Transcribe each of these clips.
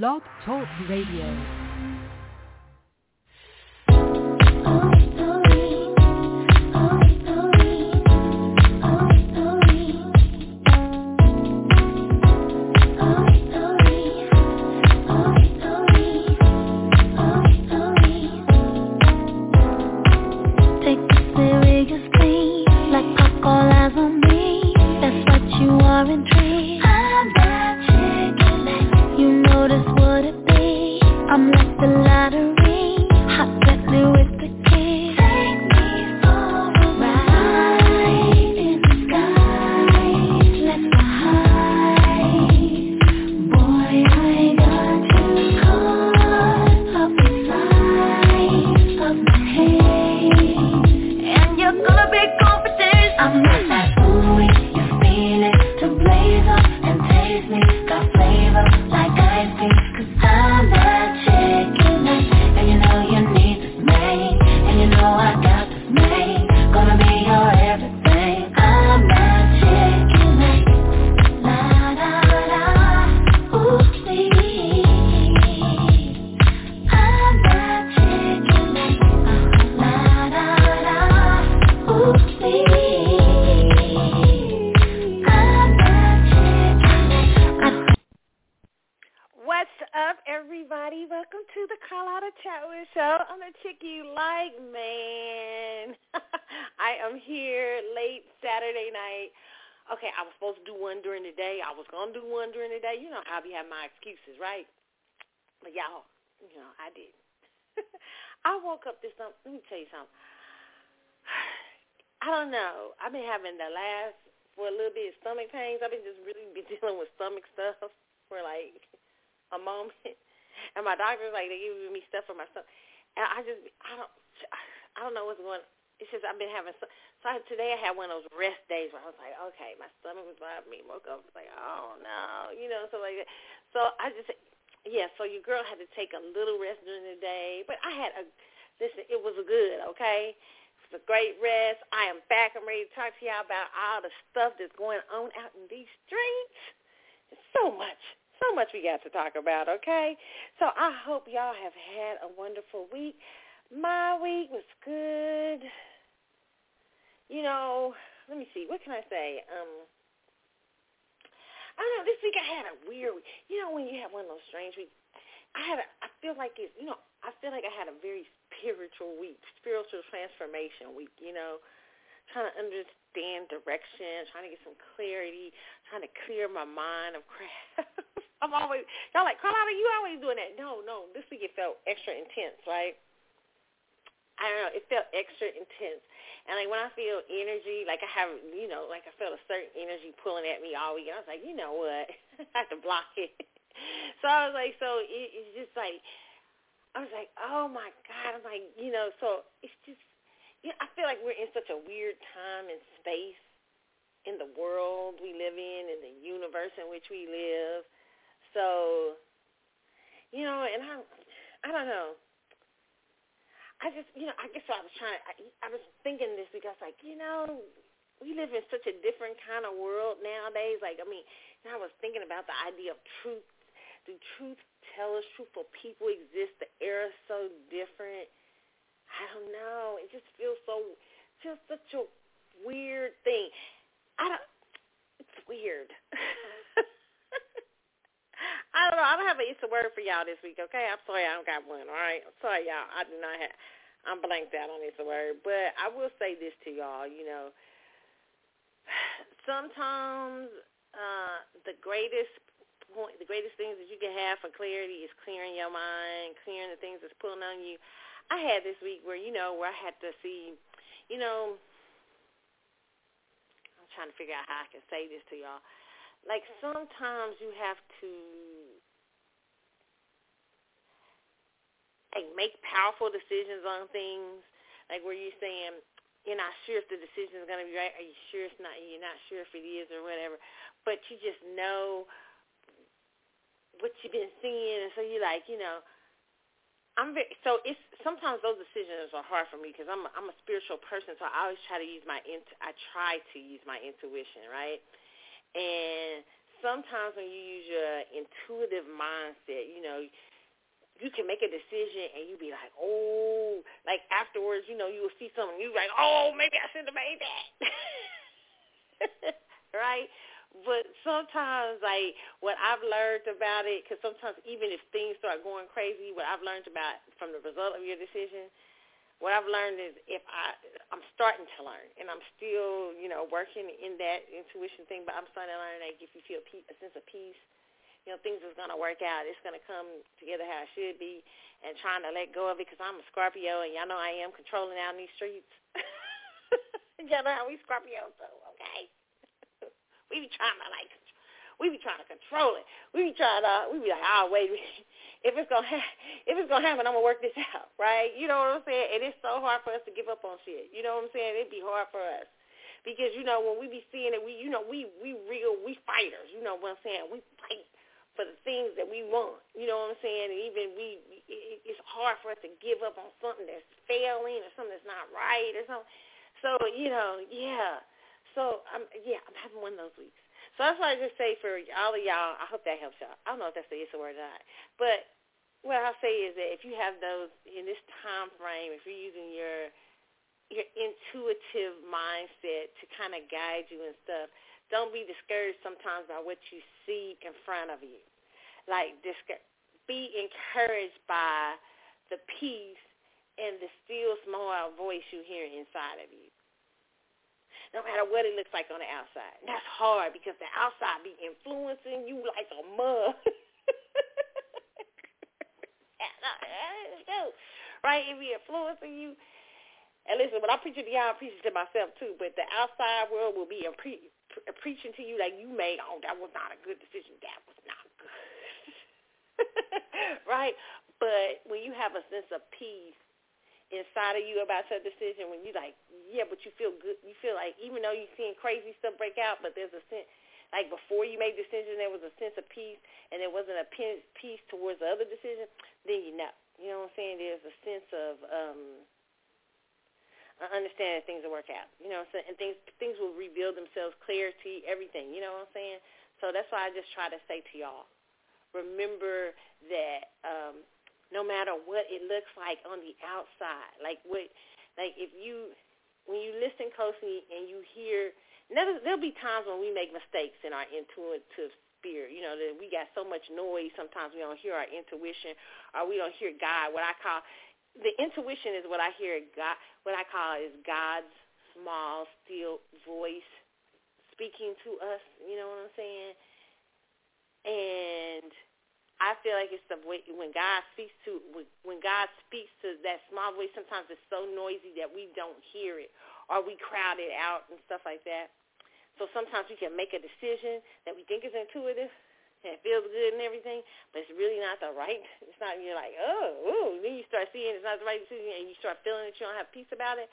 Blog Talk Radio. Y'all, you know, I did. I woke up this, let me tell you something. I don't know. I've been having the last, for a little bit, stomach pains. I've been just really been dealing with stomach stuff for like a moment, and my doctor's like they giving me stuff for my stomach, and I just I don't I don't know what's going. It's just I've been having so, so today I had one of those rest days where I was like, okay, my stomach was bothering me. Woke up was like, oh no, you know, so like that. So I just yeah. So your girl had to take a little rest during the day, but I had a listen. It was good, okay. It was a great rest. I am back. I'm ready to talk to y'all about all the stuff that's going on out in these streets. So much so much we got to talk about, okay? So I hope y'all have had a wonderful week. My week was good. You know, let me see. What can I say? Um, I don't know. This week I had a weird. You know, when you have one of those strange weeks, I had a, I feel like it, you know, I feel like I had a very spiritual week, spiritual transformation week, you know, trying to understand direction, trying to get some clarity, trying to clear my mind of crap. I'm always y'all like Carlotta, you always doing that. No, no, this week it felt extra intense, right? I don't know, it felt extra intense. And like when I feel energy, like I have, you know, like I felt a certain energy pulling at me all week. I was like, you know what, I have to block it. so I was like, so it, it's just like, I was like, oh my god, I'm like, you know, so it's just, you know, I feel like we're in such a weird time and space in the world we live in, in the universe in which we live. So, you know, and I, I don't know. I just, you know, I guess I was trying to, I, I was thinking this was like, you know, we live in such a different kind of world nowadays. Like, I mean, I was thinking about the idea of truth. Do truth tellers, truthful people exist? The era's so different. I don't know. It just feels so, feels such a weird thing. I don't, it's weird. I don't know. I don't have an Easter word for y'all this week, okay? I'm sorry I don't got one, all right? I'm sorry, y'all. I do not have, I'm blanked out on Easter word. But I will say this to y'all, you know, sometimes uh, the greatest point, the greatest things that you can have for clarity is clearing your mind, clearing the things that's pulling on you. I had this week where, you know, where I had to see, you know, I'm trying to figure out how I can say this to y'all like sometimes you have to like make powerful decisions on things. Like where you're saying you're not sure if the decision is going to be right. Are you sure it's not you're not sure if it is or whatever. But you just know what you've been seeing. And so you're like you know I'm very so it's sometimes those decisions are hard for me because I'm a, I'm a spiritual person. So I always try to use my int I try to use my intuition right and sometimes when you use your intuitive mindset, you know, you can make a decision and you be like, oh, like afterwards, you know, you will see something, you like, oh, maybe I should have made that, right? But sometimes, like what I've learned about it, because sometimes even if things start going crazy, what I've learned about from the result of your decision, what I've learned is if I, I'm starting to learn, and I'm still, you know, working in that intuition thing, but I'm starting to learn that if you feel a sense of peace you know, things is going to work out. It's going to come together how it should be and trying to let go of it because I'm a Scorpio and y'all know I am controlling out in these streets. y'all know how we Scorpios do, okay? we be trying to like, we be trying to control it. We be trying to, we be like, oh, wait, if it's ha- if it's to happen, I'm to work this out, right? You know what I'm saying? And it's so hard for us to give up on shit. You know what I'm saying? It'd be hard for us because you know when we be seeing it, we you know we we real we fighters. You know what I'm saying? We fight for the things that we want. You know what I'm saying? And even we, it's hard for us to give up on something that's failing or something that's not right or something. So you know, yeah. So I'm yeah, I'm having one of those weeks. So that's why I just say for all of y'all, I hope that helps y'all. I don't know if that's the word or not, but what I'll say is that if you have those in this time frame, if you're using your your intuitive mindset to kind of guide you and stuff, don't be discouraged sometimes by what you see in front of you. Like, be encouraged by the peace and the still small voice you hear inside of you. No matter what it looks like on the outside. That's hard because the outside be influencing you like a mug. Uh, right? It be influencing you. And listen, when I preach to y'all, I preach to myself too. But the outside world will be impre- preaching to you like you made, oh, that was not a good decision. That was not good. right? But when you have a sense of peace inside of you about your decision, when you like, yeah, but you feel good. You feel like even though you're seeing crazy stuff break out, but there's a sense, like before you made the decision, there was a sense of peace, and there wasn't a peace towards the other decision. Then you know, you know what I'm saying? There's a sense of um understand that things will work out. You know, and things things will reveal themselves, clarity, everything. You know what I'm saying? So that's why I just try to say to y'all, remember that um, no matter what it looks like on the outside, like what, like if you when you listen closely and you hear, there'll, be times when we make mistakes in our intuitive spirit. You know, that we got so much noise. Sometimes we don't hear our intuition, or we don't hear God. What I call the intuition is what I hear God, what I call is God's small, still voice speaking to us. You know what I'm saying? And I feel like it's the way when God speaks to when God speaks to that small voice. Sometimes it's so noisy that we don't hear it, or we crowd it out and stuff like that. So sometimes we can make a decision that we think is intuitive, and it feels good and everything, but it's really not the right. It's not. You're like, oh, ooh. Then you start seeing it's not the right decision, and you start feeling that you don't have peace about it.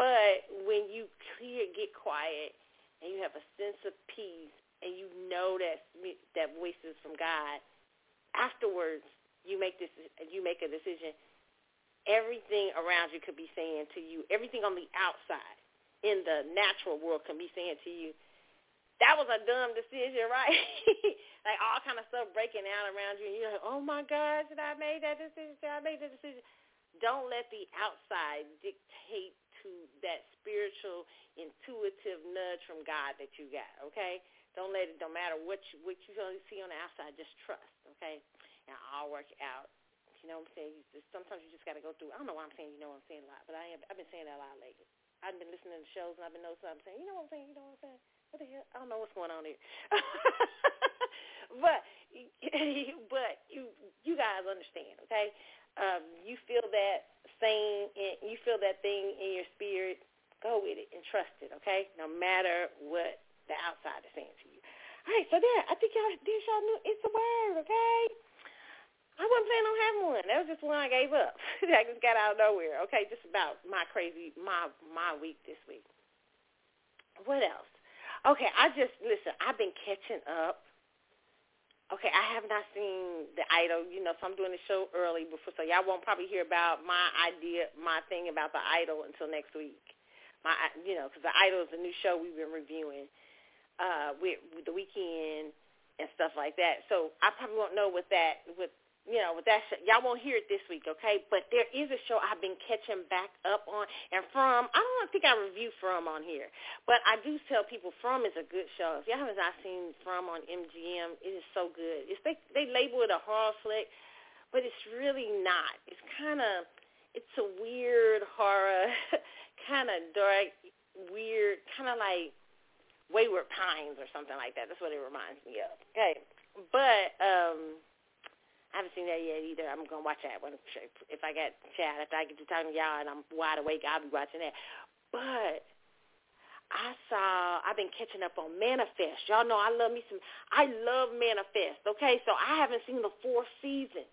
But when you clear, get quiet, and you have a sense of peace, and you know that that voice is from God, afterwards you make this. You make a decision. Everything around you could be saying to you. Everything on the outside in the natural world can be saying to you, that was a dumb decision, right? like all kind of stuff breaking out around you, and you're like, oh my God, should I made that decision? Should I made that decision? Don't let the outside dictate to that spiritual, intuitive nudge from God that you got. Okay, don't let it. Don't matter what you what you see on the outside. Just trust. Okay, and I'll work out. You know what I'm saying? You just, sometimes you just got to go through. I don't know why I'm saying you know what I'm saying a lot, but I am, I've been saying that a lot lately. I've been listening to shows and I've been noticing. I'm saying, you know what I'm saying? You know what I'm saying? what the hell? I don't know what's going on here. but but you you guys understand, okay? Um, you feel that same, you feel that thing in your spirit. Go with it and trust it, okay? No matter what the outside is saying to you. All right, so there, I think y'all did y'all knew it's a word, okay? I wasn't planning on having one. That was just one I gave up. I just got out of nowhere. Okay, just about my crazy my my week this week. What else? Okay, I just listen. I've been catching up. Okay, I have not seen the idol. You know, so I'm doing the show early before, so y'all won't probably hear about my idea, my thing about the idol until next week. My, you know, because the idol is a new show we've been reviewing. Uh, with, with the Weeknd and stuff like that. So I probably won't know with that with you know, with that show, y'all won't hear it this week, okay? But there is a show I've been catching back up on, and From, I don't think I review From on here, but I do tell people From is a good show. If y'all haven't seen From on MGM, it is so good. It's they they label it a horror flick, but it's really not. It's kind of, it's a weird horror, kind of dark, weird, kind of like Wayward Pines or something like that. That's what it reminds me of. Okay, but um I haven't seen that yet either. I'm gonna watch that one if I get chat after I get to talking to y'all and I'm wide awake. I'll be watching that. But I saw. I've been catching up on Manifest. Y'all know I love me some. I love Manifest. Okay, so I haven't seen the fourth season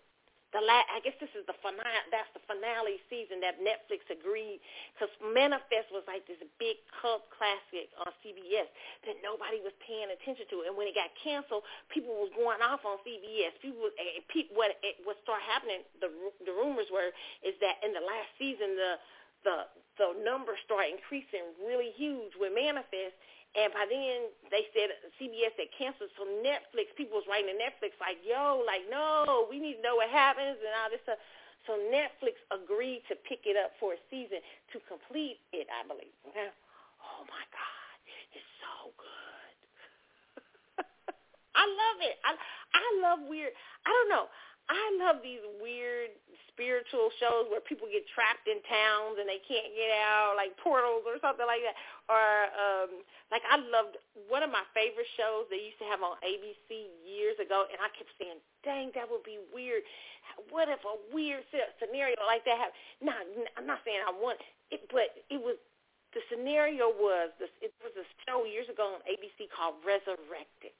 the last, I guess this is the finale. That's the finale season that Netflix agreed because Manifest was like this big cult classic on CBS that nobody was paying attention to. And when it got canceled, people was going off on CBS. People, was, eh, what eh, what started happening? The the rumors were is that in the last season the the the numbers started increasing really huge with Manifest and by then, they said CBS had canceled. So Netflix, people was writing to Netflix like, yo, like, no, we need to know what happens and all this stuff. So Netflix agreed to pick it up for a season to complete it, I believe. Oh, my God. It's so good. I love it. I, I love weird. I don't know. I love these weird spiritual shows where people get trapped in towns and they can't get out, like portals or something like that. Or um like I loved one of my favorite shows they used to have on ABC years ago, and I kept saying, "Dang, that would be weird. What if a weird scenario like that happened?" Nah, I'm not saying I want it, but it was the scenario was this. It was a show years ago on ABC called Resurrected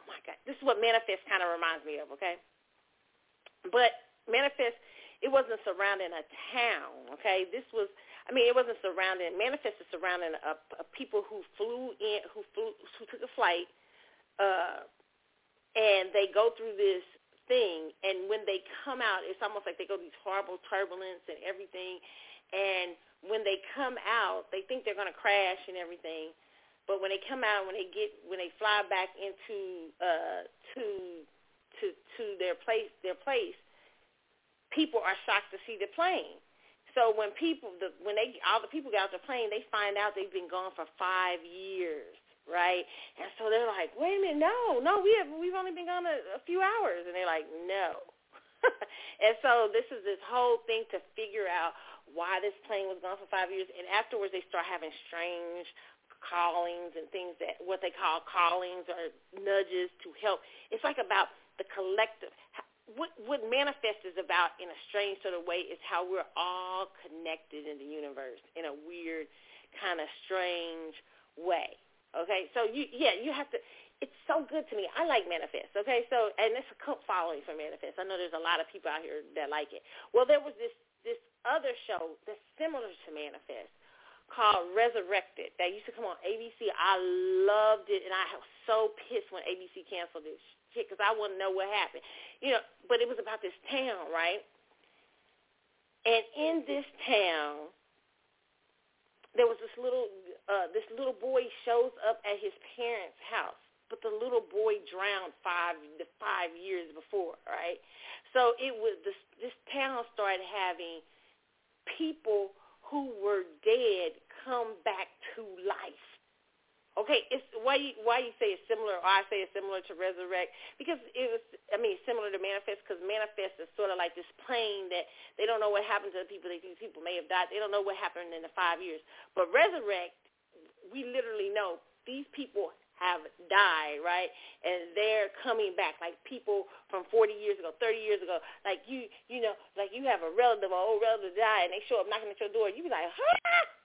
Oh my God. This is what Manifest kind of reminds me of, okay? But Manifest, it wasn't surrounding a town, okay? This was, I mean, it wasn't surrounding, Manifest is surrounding a, a people who flew in, who flew, who took a flight, uh, and they go through this thing, and when they come out, it's almost like they go these horrible turbulence and everything, and when they come out, they think they're going to crash and everything, but when they come out, when they get, when they fly back into uh, to to to their place, their place, people are shocked to see the plane. So when people, the, when they, all the people get out the plane, they find out they've been gone for five years, right? And so they're like, wait a minute, no, no, we have, we've only been gone a, a few hours, and they're like, no. and so this is this whole thing to figure out why this plane was gone for five years, and afterwards they start having strange callings and things that what they call callings or nudges to help. It's like about the collective. What what manifest is about in a strange sort of way is how we're all connected in the universe in a weird kind of strange way. Okay, so you yeah you have to. It's so good to me. I like Manifest. Okay, so and it's a cult following for Manifest. I know there's a lot of people out here that like it. Well, there was this this other show that's similar to Manifest called Resurrected that used to come on ABC. I loved it, and I was so pissed when ABC canceled this shit because I want to know what happened. You know, but it was about this town, right? And in this town, there was this little uh, this little boy shows up at his parents' house, but the little boy drowned five the five years before, right? So it was this this town started having people who were dead come back to life. Okay, it's why you, why you say it's similar, or I say it's similar to resurrect because it was. I mean, similar to manifest because manifest is sort of like this plane that they don't know what happened to the people. They think people may have died. They don't know what happened in the five years. But resurrect, we literally know these people have died, right? And they're coming back, like people from 40 years ago, 30 years ago. Like you, you know, like you have a relative, an old relative die, and they show up knocking at your door. You be like, huh?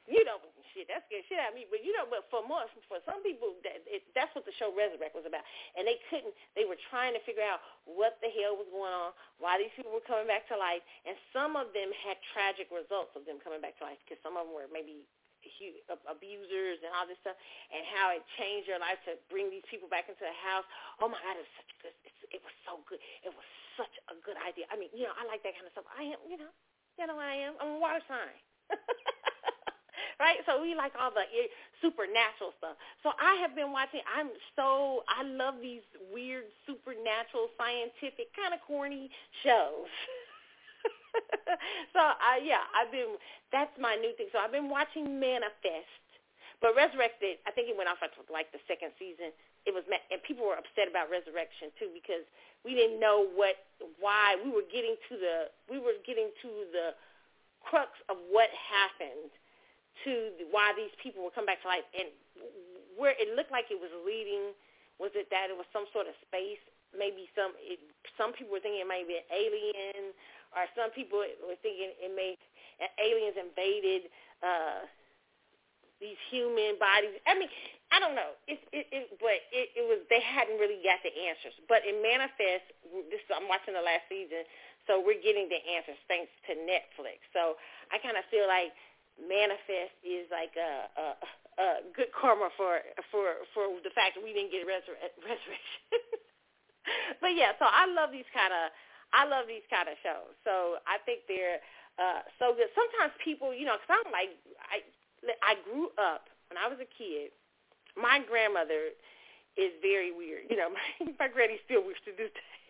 You know, shit, that scared shit out of me. But you know, but for most, for some people, that it, that's what the show Resurrect was about. And they couldn't, they were trying to figure out what the hell was going on, why these people were coming back to life, and some of them had tragic results of them coming back to life because some of them were maybe abusers and all this stuff, and how it changed your life to bring these people back into the house. Oh my God, it was such a good. It was so good. It was such a good idea. I mean, you know, I like that kind of stuff. I am, you know, you know, I am. I'm a water sign. right? So we like all the eh, supernatural stuff. So I have been watching. I'm so I love these weird supernatural, scientific, kind of corny shows. so I yeah, I've been. That's my new thing. So I've been watching Manifest. But Resurrected, I think it went off after like the second season. It was, and people were upset about Resurrection too because we didn't know what, why we were getting to the, we were getting to the crux of what happened to why these people were coming back to life, and where it looked like it was leading. Was it that it was some sort of space? Maybe some. It, some people were thinking it might be an alien, or some people were thinking it may aliens invaded. Uh, these human bodies. I mean, I don't know. It, it, it but it, it was they hadn't really got the answers. But in Manifest, this I'm watching the last season, so we're getting the answers thanks to Netflix. So I kind of feel like Manifest is like a, a, a good karma for for for the fact that we didn't get resur- resurrection. but yeah, so I love these kind of I love these kind of shows. So I think they're uh, so good. Sometimes people, you know, because I'm like I I grew up when I was a kid. My grandmother is very weird. You know, my my granny still weird to this day.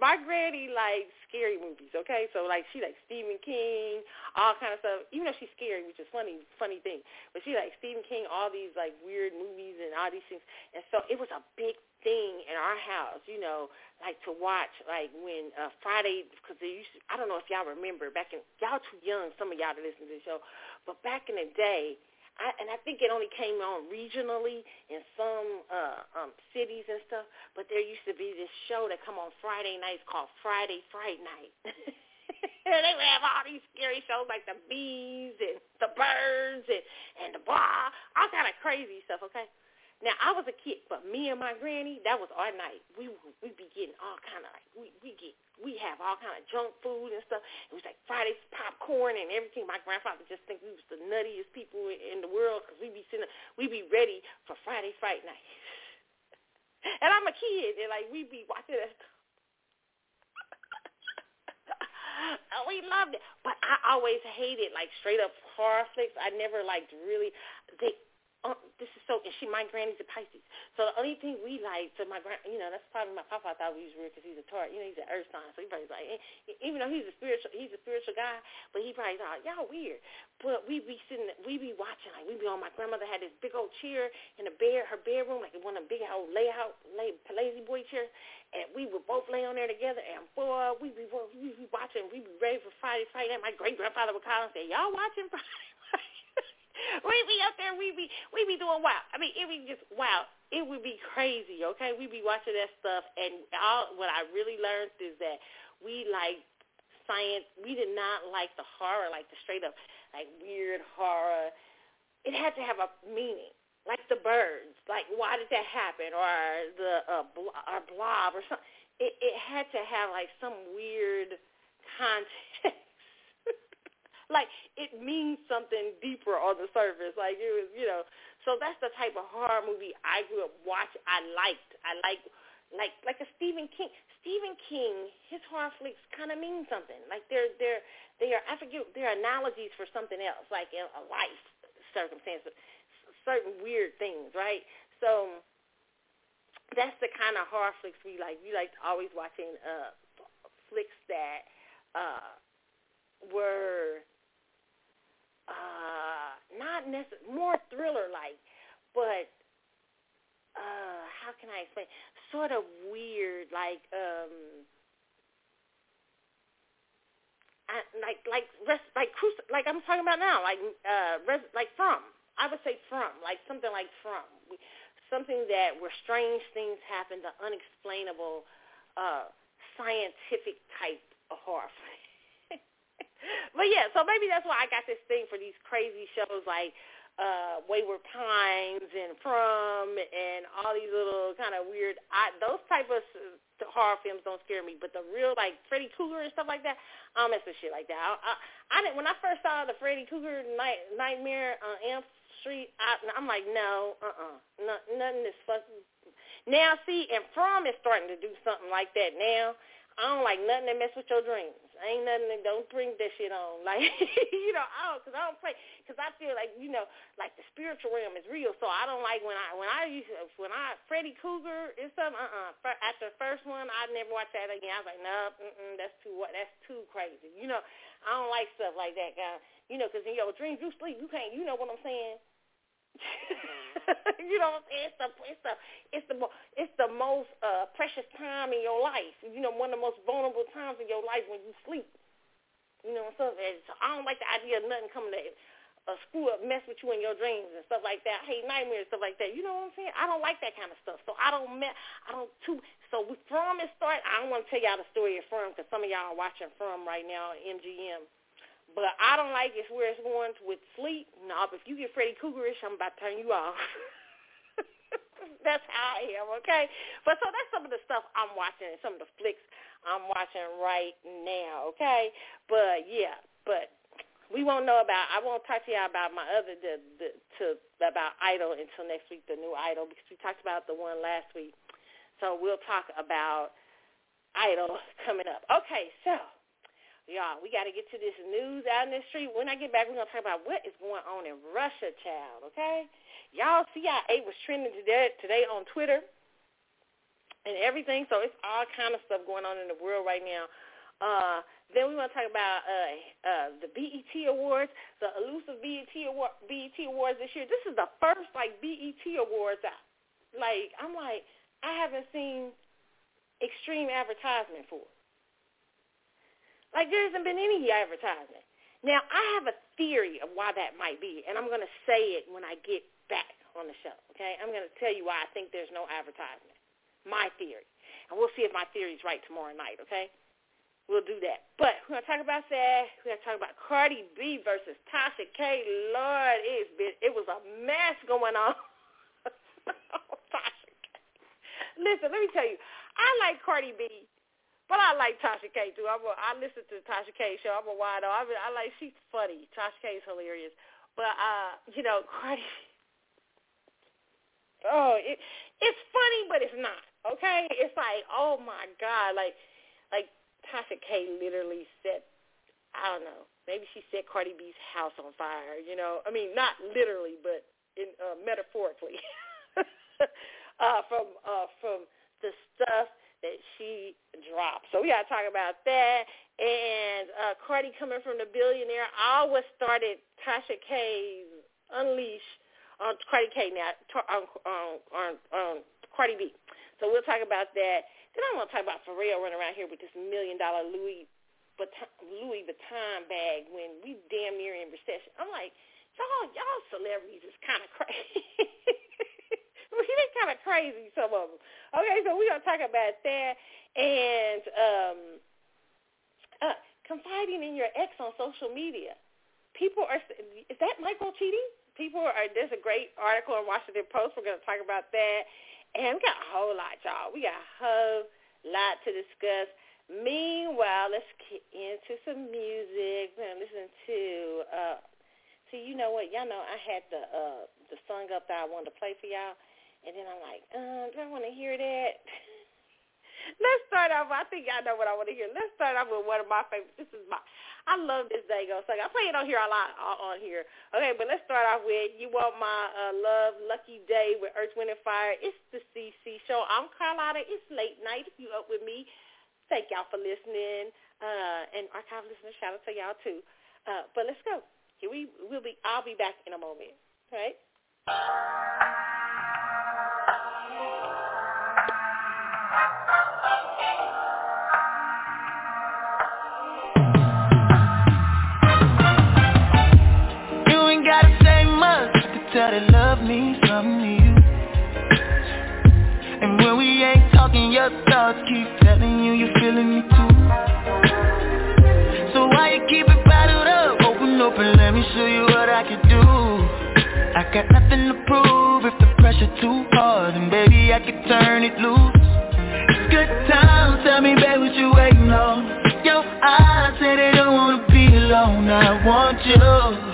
My granny likes scary movies, okay? So like she likes Stephen King, all kind of stuff. Even though she's scary, which is funny, funny thing. But she likes Stephen King, all these like weird movies and all these things. And so it was a big thing in our house, you know, like to watch like when uh Friday because they used to, I don't know if y'all remember back in y'all too young, some of y'all to listen to the show, but back in the day, I, and I think it only came on regionally in some uh, um, cities and stuff. But there used to be this show that come on Friday nights called Friday Fright Night. they would have all these scary shows like the bees and the birds and and the blah, all kind of crazy stuff. Okay, now I was a kid, but me and my granny, that was our night. We we be getting all kind of like we we get we have all kind of junk food and stuff. It was like Friday popcorn and everything. My grandfather just think we was the nuttiest people in the world because we be sitting, we be ready for Friday fight night. and I'm a kid, and like we be watching that we loved it, but I always hated like straight up horror flicks. I never liked really they this is so, and she, my granny's a Pisces. So the only thing we like, so my grand, you know, that's probably my papa thought we was weird because he's a Taurus. You know, he's an Earth sign, so he probably like, eh, even though he's a spiritual, he's a spiritual guy, but he probably thought y'all weird. But we be sitting, we be watching, like we be on. My grandmother had this big old chair in the bed, her bedroom, like one of the big old layout, lay, lazy boy chairs, and we would both lay on there together. And boy, we be we be watching, we be ready for Friday fight. And my great grandfather would call and say, y'all watching Friday? We be up there, we be we be doing wow. I mean, it be just wow. It would be crazy, okay? We be watching that stuff, and all what I really learned is that we like science. We did not like the horror, like the straight up, like weird horror. It had to have a meaning, like the birds. Like why did that happen, or the uh, bl- or blob, or something. It, it had to have like some weird context like it means something deeper on the surface. Like it was, you know. So that's the type of horror movie I grew up watching. I liked. I like, like, like a Stephen King. Stephen King, his horror flicks kind of mean something. Like they're they're they are I forget they're analogies for something else, like a life circumstance, certain weird things, right? So that's the kind of horror flicks we like. We like always watching uh flicks that uh were uh, not necessarily more thriller like, but uh, how can I explain? Sort of weird, like um, I, like like rest, like like I'm talking about now, like uh, res, like from. I would say from, like something like from. Something that where strange things happen, the unexplainable, uh, scientific type of horror but yeah, so maybe that's why I got this thing for these crazy shows like uh Wayward Pines and From and all these little kind of weird I, those type of horror films don't scare me, but the real like Freddy Krueger and stuff like that, I don't mess with shit like that. I, I, I didn't when I first saw the Freddy Krueger night, Nightmare on Elm Street, I, I'm like, no, uh, uh-uh, uh, nothing is fucking. Now see, and From is starting to do something like that now. I don't like nothing that mess with your dreams. Ain't nothing. Don't bring that shit on. Like you know, I don't, cause I don't play. Cause I feel like you know, like the spiritual realm is real. So I don't like when I when I used to, when I Freddy Krueger and stuff. Uh uh After the first one, I never watched that again. I was like, no, nah, that's too what. That's too crazy. You know, I don't like stuff like that, guy. You know, cause in your dreams you sleep. You can't. You know what I'm saying? you know what I'm saying? It's the it's the it's the it's the most uh, precious time in your life. You know, one of the most vulnerable times in your life when you sleep. You know, so, so I don't like the idea of nothing coming to uh, screw up, mess with you in your dreams and stuff like that. I hate nightmares, and stuff like that. You know what I'm saying? I don't like that kind of stuff. So I don't, me- I don't too. So from it start, I don't want to tell y'all the story of From because some of y'all are watching From right now, MGM. But I don't like it where it's going with sleep. No, if you get Freddy Kruegerish, I'm about to turn you off. that's how I am, okay? But so that's some of the stuff I'm watching, some of the flicks I'm watching right now, okay? But yeah, but we won't know about. I won't talk to y'all about my other the, the to about Idol until next week, the new Idol, because we talked about the one last week. So we'll talk about Idol coming up. Okay, so Y'all, we got to get to this news out in the street. When I get back, we're going to talk about what is going on in Russia, child, okay? Y'all, CIA was trending today, today on Twitter and everything, so it's all kind of stuff going on in the world right now. Uh, then we want to talk about uh, uh, the BET Awards, the elusive BET, award, BET Awards this year. This is the first, like, BET Awards out. Like, I'm like, I haven't seen extreme advertisement for it. Like there hasn't been any advertisement. Now I have a theory of why that might be, and I'm going to say it when I get back on the show. Okay, I'm going to tell you why I think there's no advertisement. My theory, and we'll see if my theory is right tomorrow night. Okay, we'll do that. But we're going to talk about that. We're going to talk about Cardi B versus Tasha K. Lord, it's been it was a mess going on. Tasha K. Listen, let me tell you, I like Cardi B but I like Tasha K too. I'm a, I listen to Tasha K show. I'm a wide I, I like she's funny. Tasha K is hilarious. But uh, you know, Cardi. Oh, it it's funny, but it's not. Okay, it's like oh my god, like like Tasha K literally set. I don't know. Maybe she set Cardi B's house on fire. You know, I mean, not literally, but in uh, metaphorically. uh, from uh, from the stuff that she dropped. So we got to talk about that. And uh, Cardi coming from the billionaire. I always started Tasha K's Unleash on Cardi K now, on, on, on, on Cardi B. So we'll talk about that. Then I want to talk about Pharrell running around here with this million dollar Louis Vuitton, Louis Vuitton bag when we damn near in recession. I'm like, y'all, y'all celebrities is kind of crazy. they kind of crazy, some of them. Okay, so we're going to talk about that. And um, uh, confiding in your ex on social media. People are, is that micro cheating? People are, there's a great article in Washington Post. We're going to talk about that. And we got a whole lot, y'all. We got a whole lot to discuss. Meanwhile, let's get into some music. We're to listen to, uh, see, you know what? Y'all know I had the uh, the song up that I wanted to play for y'all. And then I'm like, um, do I want to hear that? Let's start off. I think I know what I want to hear. Let's start off with one of my favorites. This is my. I love this Dago song. I play it on here a lot on here. Okay, but let's start off with "You Want My uh, Love," "Lucky Daye" with Earth, Wind and Fire. It's the CC show. I'm Carlotta. It's late night. If you up with me, thank y'all for listening. Uh, and archive listeners, shout out to y'all too. Uh, but let's go. Here we will be. I'll be back in a moment. All right. Tell that love means something to you And when we ain't talking, your thoughts keep telling you you're feeling me too So why you keep it bottled up? Open up and let me show you got nothing to prove if the pressure too hard And baby, I can turn it loose It's good times, tell me baby what you waiting on Your eyes say they don't wanna be alone I want you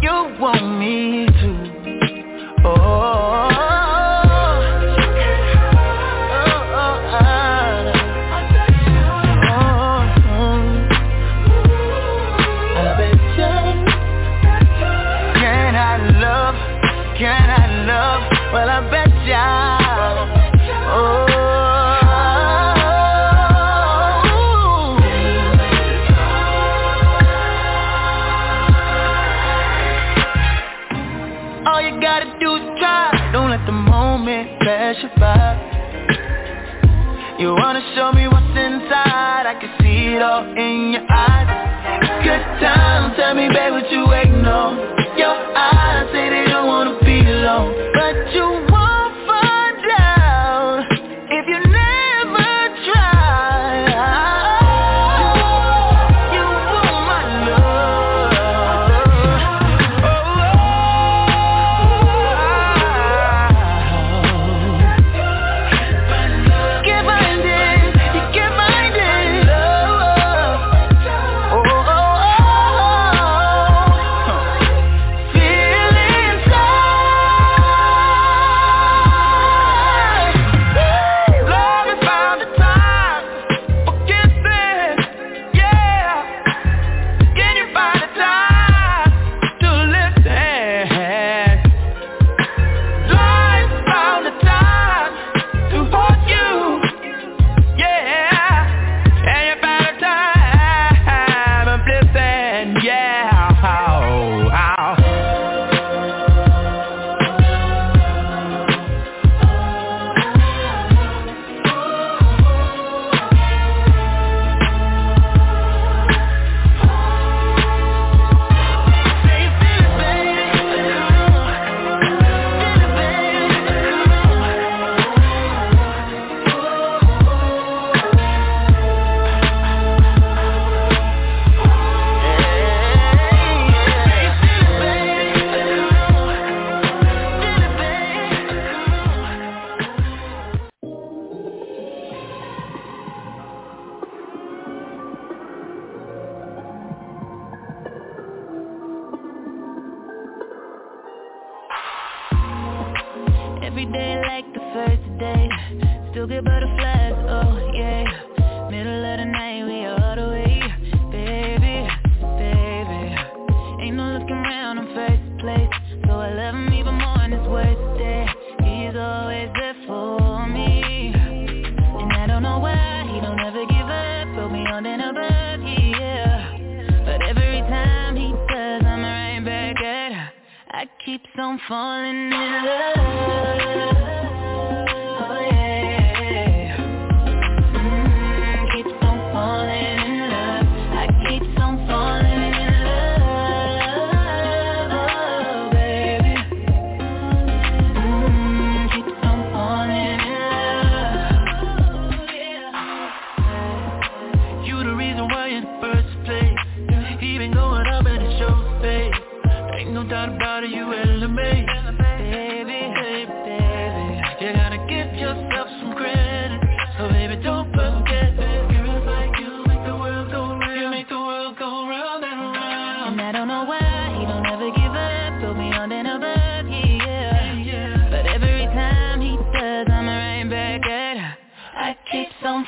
you want me to. Oh. Well, I bet ya. Oh. All you gotta do is try. Don't let the moment pass you by. You wanna show me what's inside? I can see it all in your eyes. Good time, tell me, baby, what you waiting on?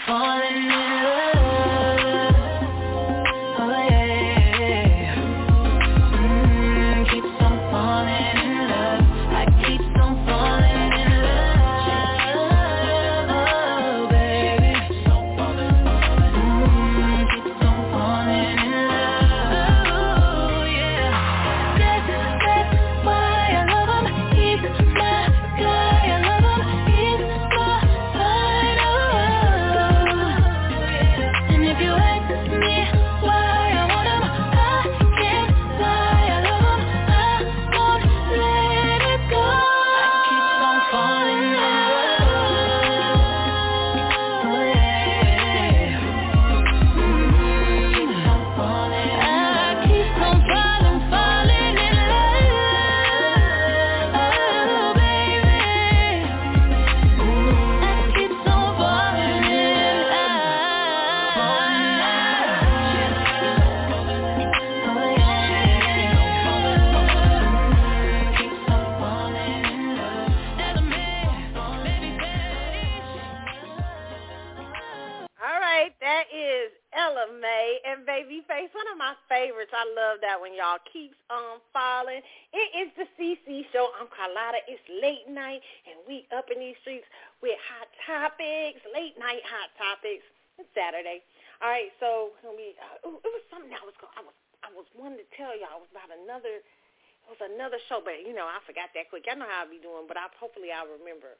Y'all I remember.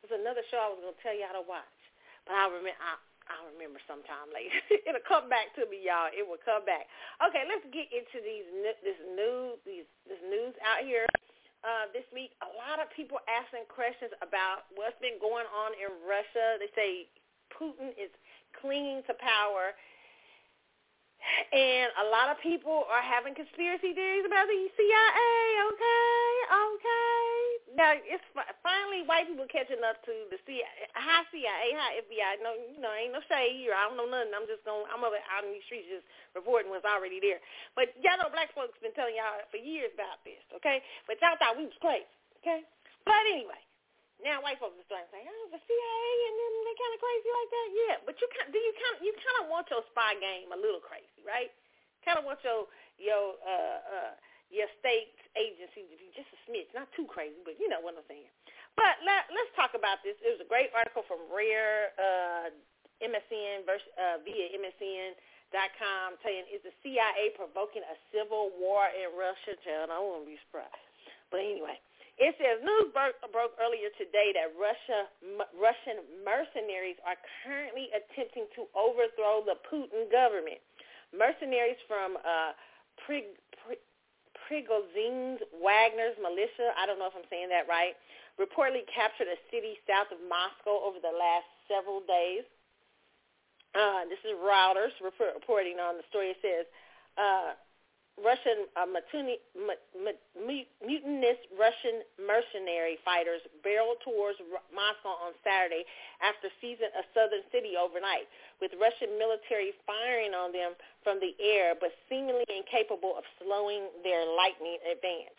There's another show I was gonna tell y'all to watch, but I remember. I, I'll remember sometime later. It'll come back to me, y'all. It will come back. Okay, let's get into these this news these this news out here. Uh, this week, a lot of people asking questions about what's been going on in Russia. They say Putin is clinging to power and a lot of people are having conspiracy theories about the CIA. Okay, okay. Now it's finally white people catching up to the CIA, high CIA, high FBI. No, you know, ain't no shade here. I don't know nothing. I'm just going. I'm over out in these streets just reporting what's already there. But y'all know black folks been telling y'all for years about this. Okay, but y'all thought we was crazy. Okay, but anyway, now white folks are starting to say, oh, the CIA and then they kind of crazy like that. Yeah, but you kind do you kind you kind of want your spy game a little crazy, right? Kind of want your your uh uh your state agency to be just a smidge, not too crazy, but you know what I'm saying. But let, let's talk about this. It was a great article from Rare uh, MSN versus, uh, via MSN.com saying, is the CIA provoking a civil war in Russia? Child, I won't be surprised. But anyway, it says news broke, broke earlier today that Russia, m- Russian mercenaries are currently attempting to overthrow the Putin government. Mercenaries from uh, Wagner's militia, I don't know if I'm saying that right, reportedly captured a city south of Moscow over the last several days. Uh, this is Reuters reporting on the story. It says uh, Russian uh, mutinous Russian mercenary fighters barreled towards Moscow on Saturday after seizing a southern city overnight, with Russian military firing on them from the air but seemingly incapable of slowing their lightning advance.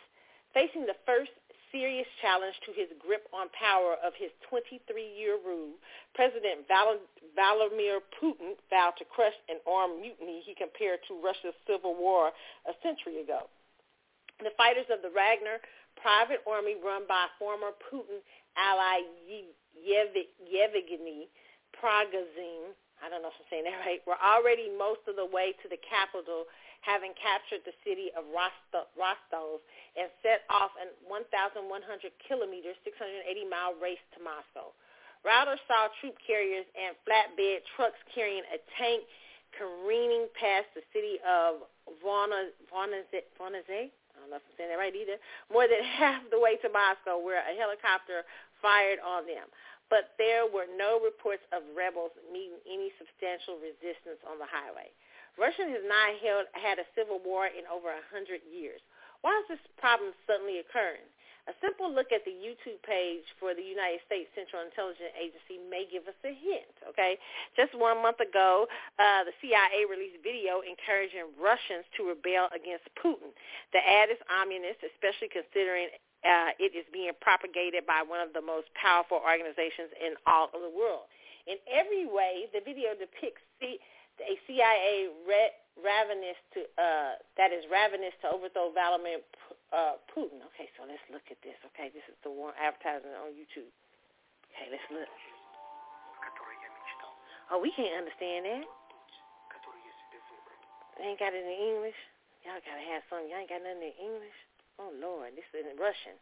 Facing the first serious challenge to his grip on power of his 23-year rule, President Vladimir Putin vowed to crush an armed mutiny he compared to Russia's civil war a century ago. The fighters of the Wagner private army run by former Putin ally Yevgeny Prigozhin, I don't know if I'm saying that right, were already most of the way to the capital having captured the city of Rostov and set off a 1,100 kilometer, 680-mile race to Moscow. Reuters saw troop carriers and flatbed trucks carrying a tank careening past the city of Vonaze, I don't know if I'm saying that right either, more than half the way to Moscow where a helicopter fired on them. But there were no reports of rebels meeting any substantial resistance on the highway. Russia has not held, had a civil war in over a 100 years. Why is this problem suddenly occurring? A simple look at the YouTube page for the United States Central Intelligence Agency may give us a hint, okay? Just one month ago, uh, the CIA released video encouraging Russians to rebel against Putin. The ad is ominous, especially considering uh, it is being propagated by one of the most powerful organizations in all of the world. In every way, the video depicts a CIA ravenous to uh, that is ravenous to overthrow Vladimir uh, Putin. Okay, so let's look at this. Okay, this is the one advertisement on YouTube. Okay, let's look. Oh, we can't understand that. They ain't got it in English. Y'all gotta have something. Y'all ain't got nothing in English. Oh Lord, this is in Russian.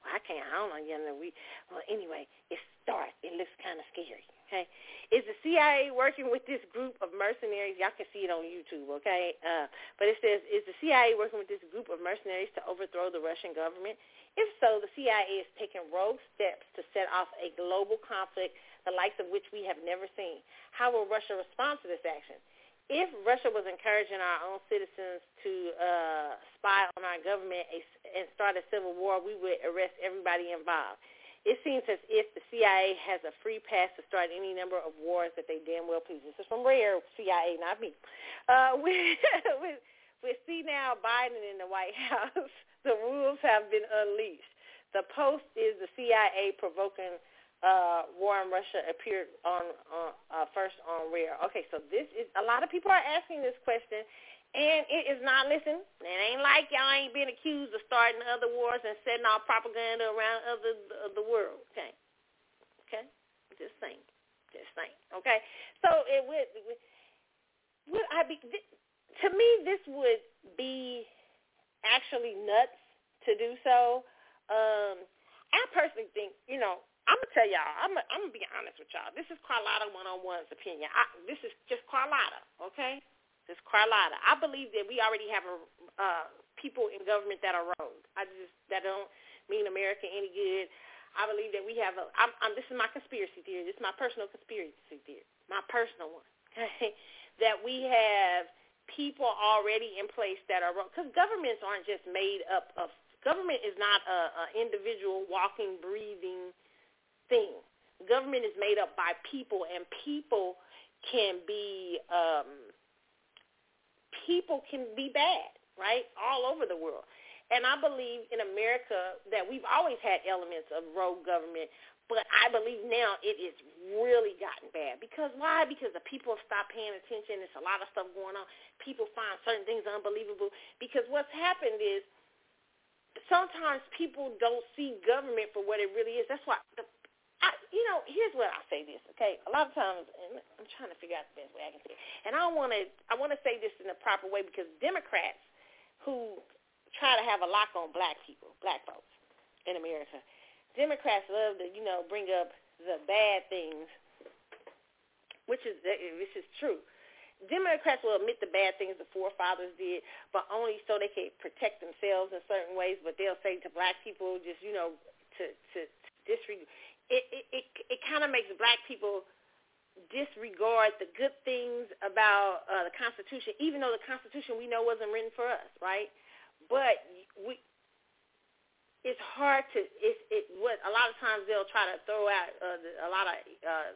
Well, I can't. I don't know. You know, we. Well, anyway, it starts. It looks kind of scary. Okay, is the CIA working with this group of mercenaries? Y'all can see it on YouTube. Okay, uh, but it says, is the CIA working with this group of mercenaries to overthrow the Russian government? If so, the CIA is taking rogue steps to set off a global conflict, the likes of which we have never seen. How will Russia respond to this action? If Russia was encouraging our own citizens to uh, spy on our government and start a civil war, we would arrest everybody involved. It seems as if the CIA has a free pass to start any number of wars that they damn well please. This is from Rare CIA, not me. Uh, with, with, see now Biden in the White House, the rules have been unleashed. The post is the CIA provoking uh, war in Russia appeared on uh, uh, first on Rare. Okay, so this is a lot of people are asking this question, and it is not, listen, it ain't like y'all ain't been accused of starting other wars and setting off propaganda around other the, the world. Okay. Okay? Just saying. Just saying. Okay? So it would, would I be, to me, this would be actually nuts to do so. Um, I personally think, you know, I'm gonna tell y'all. I'm gonna, I'm gonna be honest with y'all. This is Carlotta one on one's opinion. I, this is just Carlotta, okay? This Carlotta. I believe that we already have a uh, people in government that are rogue. I just that don't mean America any good. I believe that we have a. I'm, I'm, this is my conspiracy theory. This is my personal conspiracy theory. My personal one. Okay, that we have people already in place that are wrong. because governments aren't just made up of. Government is not a, a individual walking, breathing thing. Government is made up by people, and people can be um, people can be bad, right? All over the world. And I believe in America that we've always had elements of rogue government, but I believe now it is really gotten bad. Because why? Because the people have stopped paying attention. There's a lot of stuff going on. People find certain things unbelievable. Because what's happened is sometimes people don't see government for what it really is. That's why the I, you know, here's what I'll say this, okay? A lot of times, and I'm trying to figure out the best way I can say it, and I want to, I want to say this in the proper way because Democrats who try to have a lock on black people, black folks in America, Democrats love to, you know, bring up the bad things, which is this is true. Democrats will admit the bad things the forefathers did, but only so they can protect themselves in certain ways. But they'll say to black people, just you know, to to, to disregard it it it, it kind of makes black people disregard the good things about uh, the Constitution, even though the Constitution we know wasn't written for us, right? But we, it's hard to it's it what a lot of times they'll try to throw out uh, a lot of uh,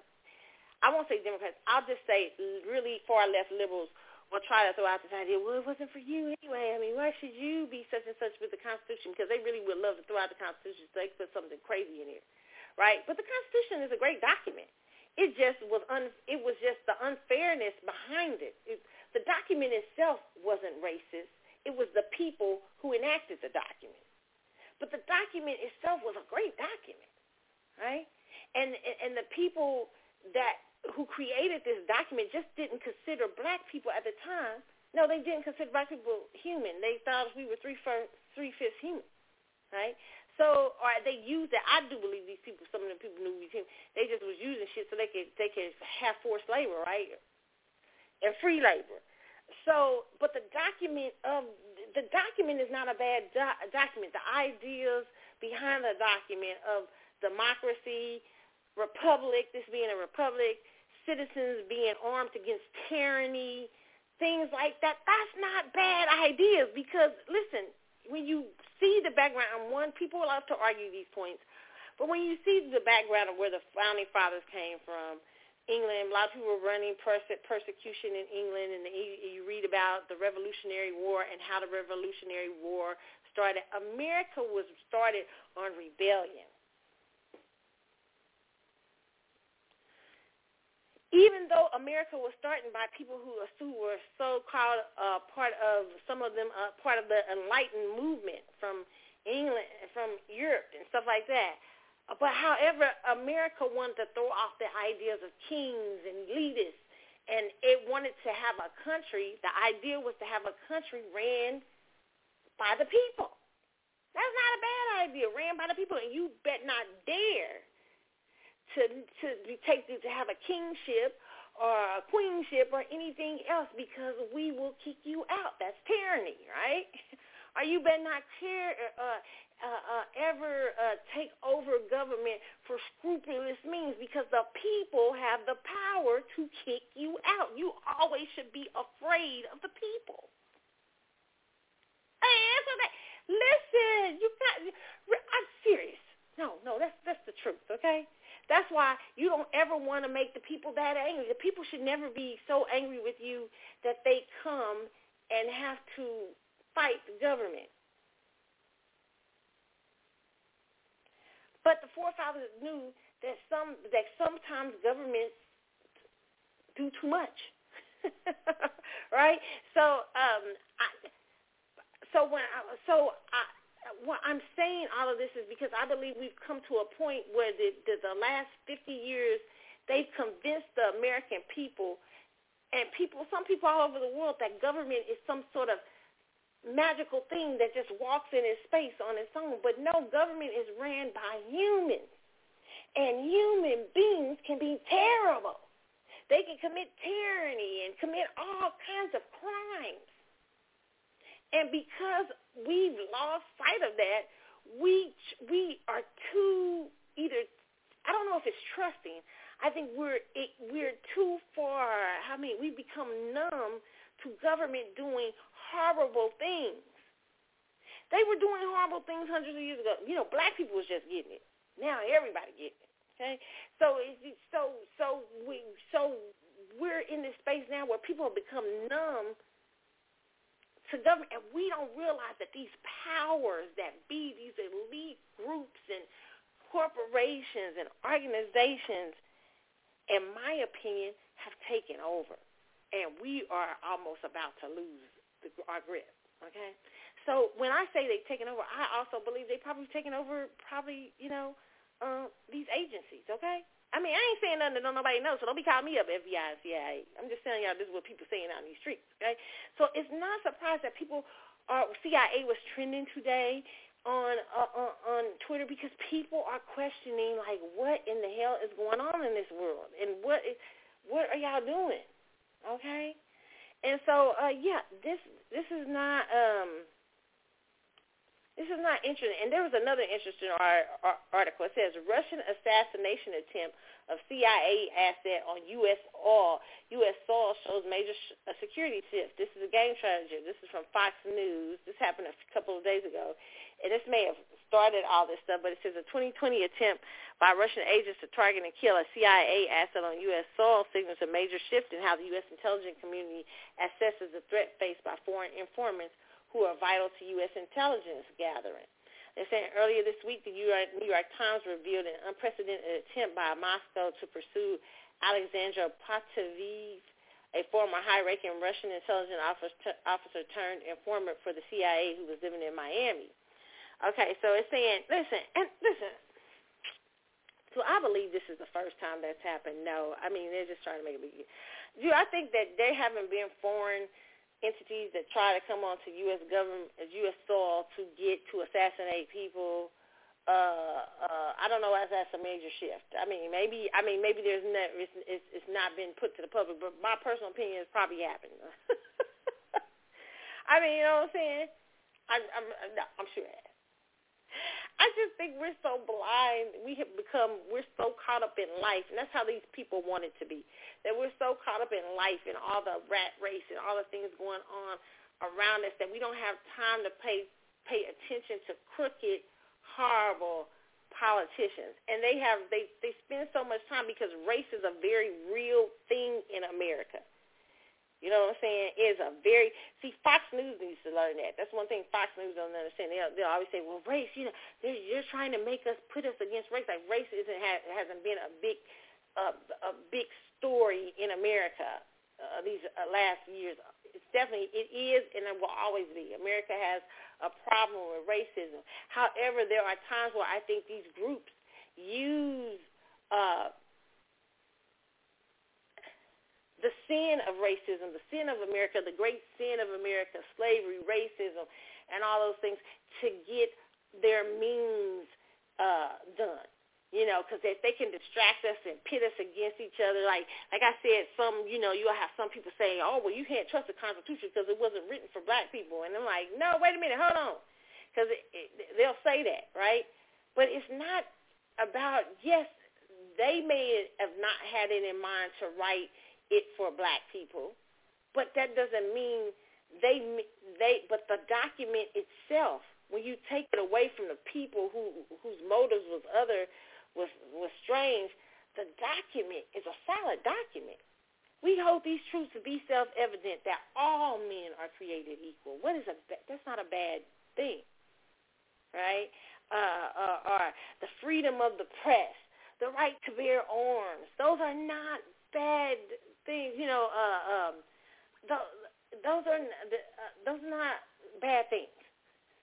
I won't say Democrats, I'll just say really far left liberals will try to throw out this idea, well, it wasn't for you anyway. I mean, why should you be such and such with the Constitution? Because they really would love to throw out the Constitution so they put something crazy in here right? But the Constitution is a great document. It just was un, it was just the unfairness behind it. it. The document itself wasn't racist. It was the people who enacted the document. But the document itself was a great document, right? And and the people that who created this document just didn't consider black people at the time. No, they didn't consider black people human. They thought we were three three fifths human, right? So, or they used it. I do believe these people, some of the people knew these They just was using shit so they could they could have forced labor, right, and free labor. So, but the document of the document is not a bad do- document. The ideas behind the document of democracy, republic, this being a republic, citizens being armed against tyranny, things like that. That's not bad ideas because listen, when you see the background, one, people love to argue these points, but when you see the background of where the founding fathers came from, England, a lot of people were running perse- persecution in England, and you, you read about the Revolutionary War and how the Revolutionary War started. America was started on rebellion. Even though America was starting by people who, were so-called uh, part of some of them uh, part of the enlightened movement from England, and from Europe, and stuff like that. But however, America wanted to throw off the ideas of kings and leaders, and it wanted to have a country. The idea was to have a country ran by the people. That's not a bad idea, ran by the people, and you bet not dare to to be take to have a kingship or a queenship or anything else because we will kick you out. That's tyranny, right? Or you better not care uh, uh, uh, ever uh, take over government for scrupulous means because the people have the power to kick you out. You always should be afraid of the people. Hey, answer that. Listen, you got. I'm serious. No, no, that's that's the truth. Okay. That's why you don't ever want to make the people that angry. The people should never be so angry with you that they come and have to fight the government. But the forefathers knew that some that sometimes governments do too much, right? So, um, I, so when I, so what I'm saying all of this is because I believe we've come to a point where the, the, the last 50 years, they've convinced the American people and people, some people all over the world, that government is some sort of magical thing that just walks in its space on its own. But no, government is ran by humans. And human beings can be terrible. They can commit tyranny and commit all kinds of crimes. And because we've lost sight of that, we we are too either I don't know if it's trusting. I think we're it, we're too far. I mean, we become numb to government doing horrible things. They were doing horrible things hundreds of years ago. You know, black people was just getting it. Now everybody getting it. Okay, so so so we so we're in this space now where people have become numb to government, and we don't realize that these powers that be, these elite groups and corporations and organizations, in my opinion, have taken over, and we are almost about to lose the, our grip. Okay, so when I say they've taken over, I also believe they've probably taken over, probably you know uh, these agencies, okay? I mean, I ain't saying nothing that don't nobody know, so don't be calling me up, FBI and CIA. I'm just telling y'all this is what people saying out in these streets, okay? So it's not surprised that people are, CIA was trending today on, uh, on on Twitter because people are questioning like what in the hell is going on in this world and what is what are y'all doing okay and so uh yeah this this is not um this is not interesting. And there was another interesting article. It says Russian assassination attempt of CIA asset on U.S. oil. U.S. soil shows major security shift. This is a game changer. This is from Fox News. This happened a couple of days ago. And this may have started all this stuff, but it says a 2020 attempt by Russian agents to target and kill a CIA asset on U.S. soil signals a major shift in how the U.S. intelligence community assesses the threat faced by foreign informants who are vital to U.S. intelligence gathering. They're saying earlier this week, the New York, Times revealed an unprecedented attempt by Moscow to pursue Alexander Poteyev, a former high-ranking Russian intelligence officer, officer turned informant for the CIA who was living in Miami. Okay, so it's saying, listen, and listen, so I believe this is the first time that's happened. No, I mean they're just trying to make a big. Do I think that they haven't been foreign entities that try to come onto U.S. government, as U.S. soil to get to assassinate people. Uh, uh, I don't know if that's a major shift. I mean, maybe I mean maybe there's not it's, it's, not been put to the public, but my personal opinion is probably happened. I mean, you know what I'm saying? I'm I'm no, I'm sure. I just think we're so blind. We have become, we're so caught up in life, and that's how these people want it to be. That we're so caught up in life and all the rat race and all the things going on around us that we don't have time to pay pay attention to crooked, horrible politicians. And they have they they spend so much time because race is a very real thing in America. You know what I'm saying? Is a very see Fox News needs to learn that. That's one thing Fox News don't understand. They they'll always say, well, race. You know, they're you're trying to make us put us against race. Like race isn't ha- hasn't been a big uh, a big story in America uh, these uh, last years. It's definitely it is and it will always be. America has a problem with racism. However, there are times where I think these groups use uh, the sin of racism, the sin of America, the great sin of America, slavery, racism, and all those things to get their means uh, done. You know, because if they can distract us and pit us against each other, like like I said, some you know you'll have some people saying, oh well, you can't trust the Constitution because it wasn't written for black people, and I'm like, no, wait a minute, hold on, because they'll say that, right? But it's not about yes, they may have not had it in mind to write it for black people, but that doesn't mean they they. But the document itself, when you take it away from the people who whose motives was other was was strange, the document is a solid document. We hold these truths to be self-evident that all men are created equal. What is a that's not a bad thing, right? Uh, uh, or the freedom of the press, the right to bear arms. Those are not bad things, you know, uh, um, those, those are uh, those are not bad things,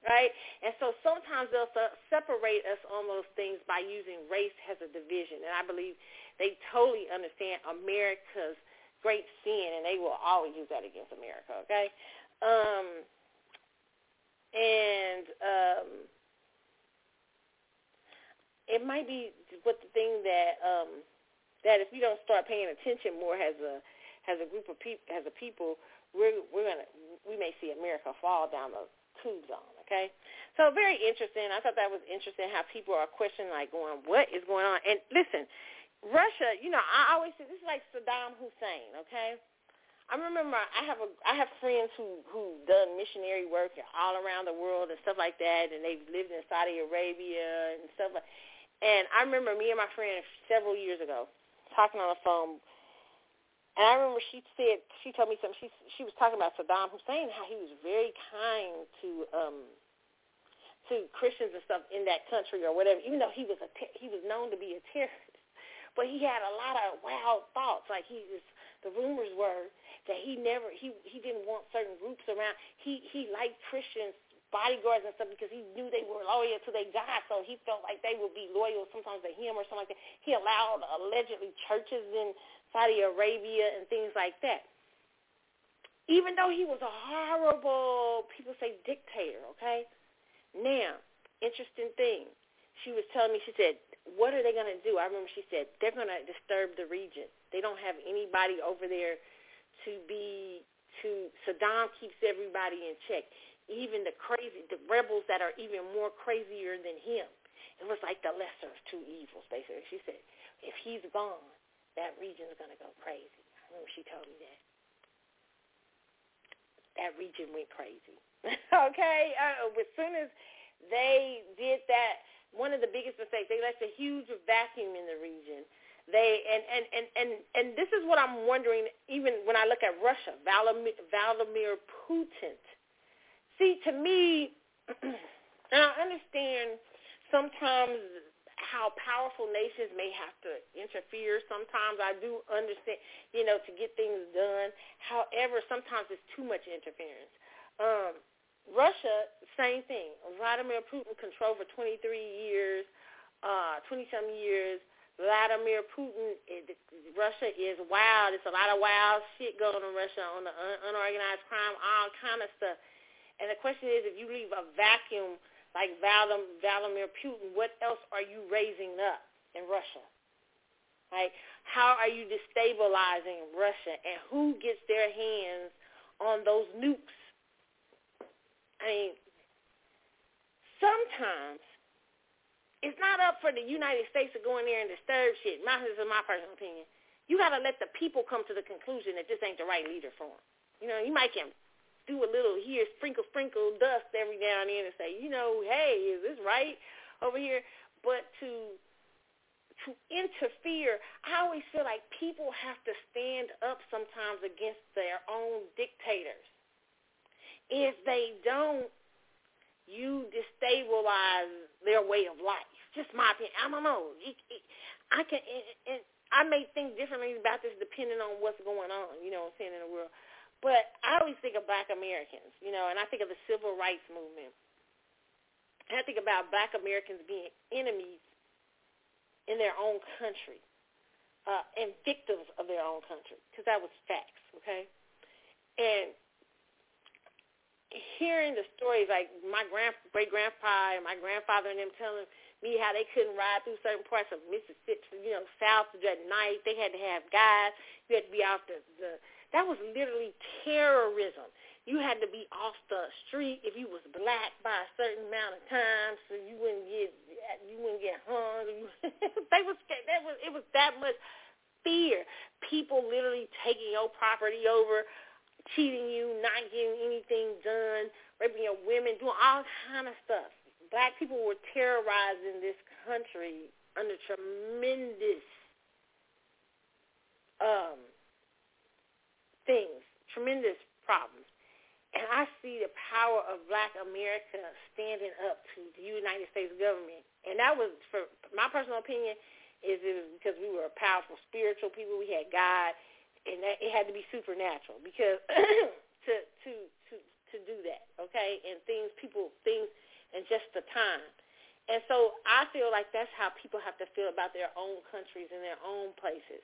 right? And so sometimes they'll separate us on those things by using race as a division, and I believe they totally understand America's great sin, and they will always use that against America, okay? Um, and um, it might be what the thing that um, that if we don't start paying attention more as a as a group of people as a people, we're we're gonna we may see America fall down the tube zone. Okay, so very interesting. I thought that was interesting how people are questioning like going, what is going on? And listen, Russia, you know, I always say this is like Saddam Hussein. Okay. I remember I have a I have friends who who done missionary work all around the world and stuff like that, and they've lived in Saudi Arabia and stuff. Like, and I remember me and my friend several years ago talking on the phone, and I remember she said she told me something. She she was talking about Saddam Hussein, how he was very kind to um to Christians and stuff in that country or whatever, even though he was a te- he was known to be a terrorist, but he had a lot of wild thoughts. Like he was, the rumors were that he never he he didn't want certain groups around. He he liked Christians bodyguards and stuff because he knew they were loyal to their God, so he felt like they would be loyal sometimes to him or something like that. He allowed allegedly churches in Saudi Arabia and things like that. Even though he was a horrible, people say dictator, okay? Now, interesting thing. She was telling me, she said, what are they going to do? I remember she said, they're going to disturb the region. They don't have anybody over there to be, to, Saddam keeps everybody in check even the crazy, the rebels that are even more crazier than him. It was like the lesser of two evils, basically. She said, if he's gone, that region is going to go crazy. I remember she told me that. That region went crazy. okay? Uh, as soon as they did that, one of the biggest mistakes, they left a huge vacuum in the region. They and and and and and this is what I'm wondering. Even when I look at Russia, Vladimir, Vladimir Putin see, to me, and I understand sometimes how powerful nations may have to interfere. Sometimes I do understand, you know, to get things done. However, sometimes it's too much interference. Um, Russia, same thing. Vladimir Putin controlled for 23 years, uh, 20-some years. Vladimir Putin, Russia is wild. It's a lot of wild shit going on in Russia on the un- unorganized crime, all kind of stuff. And the question is, if you leave a vacuum like Vladimir Putin, what else are you raising up in Russia? Like, how are you destabilizing Russia? And who gets their hands on those nukes? I mean, sometimes it's not up for the United States to go in there and disturb shit. My, this is my personal opinion. You got to let the people come to the conclusion that this ain't the right leader for them. You know, you might can do a little here, sprinkle, sprinkle dust every now and then and say, you know, hey, is this right over here? But to to interfere, I always feel like people have to stand up sometimes against their own dictators. If they don't, you destabilize their way of life. Just my opinion. I don't know. It, it, I can, and I may think differently about this depending on what's going on. You know, what I'm saying in the world. But I always think of black Americans, you know, and I think of the civil rights movement. I think about black Americans being enemies in their own country uh, and victims of their own country, because that was facts, okay? And hearing the stories, like my grand great grandpa and my grandfather and them telling me how they couldn't ride through certain parts of Mississippi, you know, south at night. They had to have guys. You had to be out the, the that was literally terrorism. You had to be off the street if you was black by a certain amount of time, so you wouldn't get you wouldn't get hung. they was that was it was that much fear. People literally taking your property over, cheating you, not getting anything done, raping your women, doing all kind of stuff. Black people were terrorizing this country under tremendous um things, tremendous problems. And I see the power of black America standing up to the United States government. And that was, for my personal opinion, is it was because we were a powerful spiritual people. We had God, and that, it had to be supernatural because to to to to do that, okay? And things, people, things, and just the time. And so I feel like that's how people have to feel about their own countries and their own places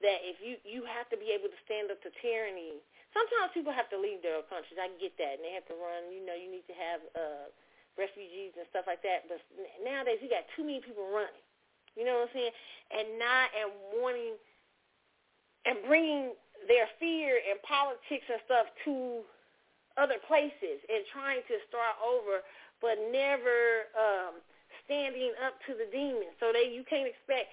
that if you you have to be able to stand up to tyranny. Sometimes people have to leave their countries. I get that, and they have to run. You know, you need to have uh, refugees and stuff like that. But nowadays, you got too many people running. You know what I'm saying? And not and wanting and bringing their fear and politics and stuff to other places and trying to start over, but never um, standing up to the demons. So they you can't expect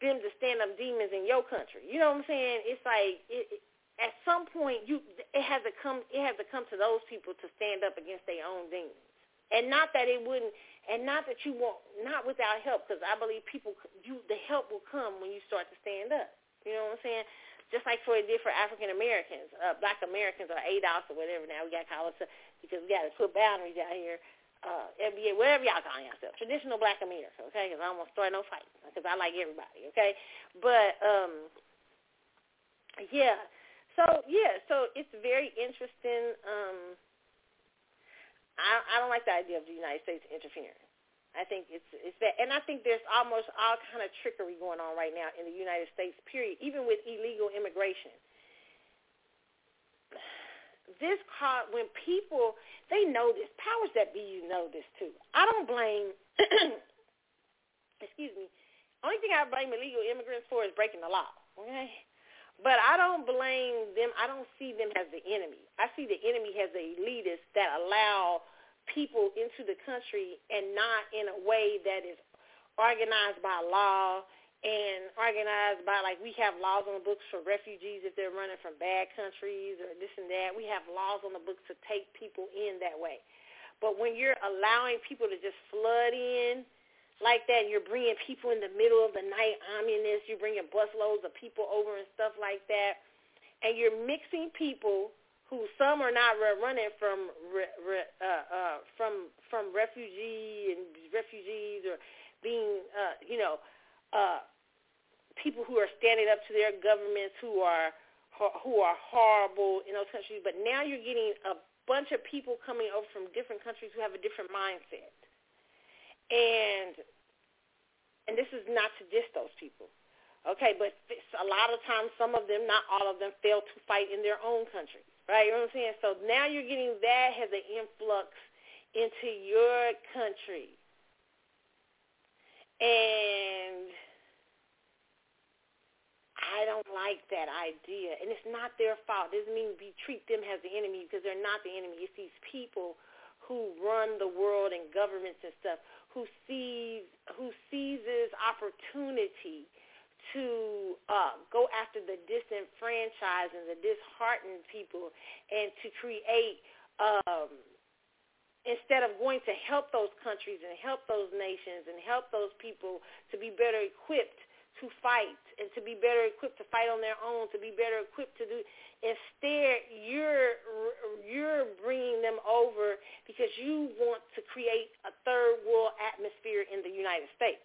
them to stand up demons in your country. You know what I'm saying? It's like it, it, at some point you it has to come it has to come to those people to stand up against their own demons. And not that it wouldn't, and not that you won't, not without help, because I believe people, you, the help will come when you start to stand up. You know what I'm saying? Just like for it did for African Americans, uh, Black Americans, or ADOS or whatever. Now we got to call it because we got to put boundaries out here. Uh, FBA, whatever y'all call yourself, traditional Black America, okay? Because I don't want to start no fight, because I like everybody, okay? But um, yeah, so yeah, so it's very interesting. Um, I, I don't like the idea of the United States interfering. I think it's it's that, and I think there's almost all kind of trickery going on right now in the United States. Period. Even with illegal immigration, this caught when people they know this. Powers that be, you know this too. I don't blame. excuse me. Only thing I blame illegal immigrants for is breaking the law. Okay. But I don't blame them. I don't see them as the enemy. I see the enemy as the elitists that allow people into the country and not in a way that is organized by law and organized by like we have laws on the books for refugees if they're running from bad countries or this and that. We have laws on the books to take people in that way. But when you're allowing people to just flood in like that. You're bringing people in the middle of the night, ominous. You're bringing busloads of people over and stuff like that. And you're mixing people who some are not running from uh, uh, from from refugee and refugees or being uh, you know uh, people who are standing up to their governments who are who are horrible in those countries. But now you're getting a bunch of people coming over from different countries who have a different mindset and and this is not to diss those people, okay? But a lot of times, some of them, not all of them, fail to fight in their own country, right? You know what I'm saying? So now you're getting that has an influx into your country, and I don't like that idea. And it's not their fault. It doesn't mean we treat them as the enemy because they're not the enemy. It's these people who run the world and governments and stuff who sees who seizes opportunity to uh, go after the disenfranchised and the disheartened people and to create um, instead of going to help those countries and help those nations and help those people to be better equipped to fight and to be better equipped to fight on their own, to be better equipped to do. Instead, you're you're bringing them over because you want to create a third world atmosphere in the United States.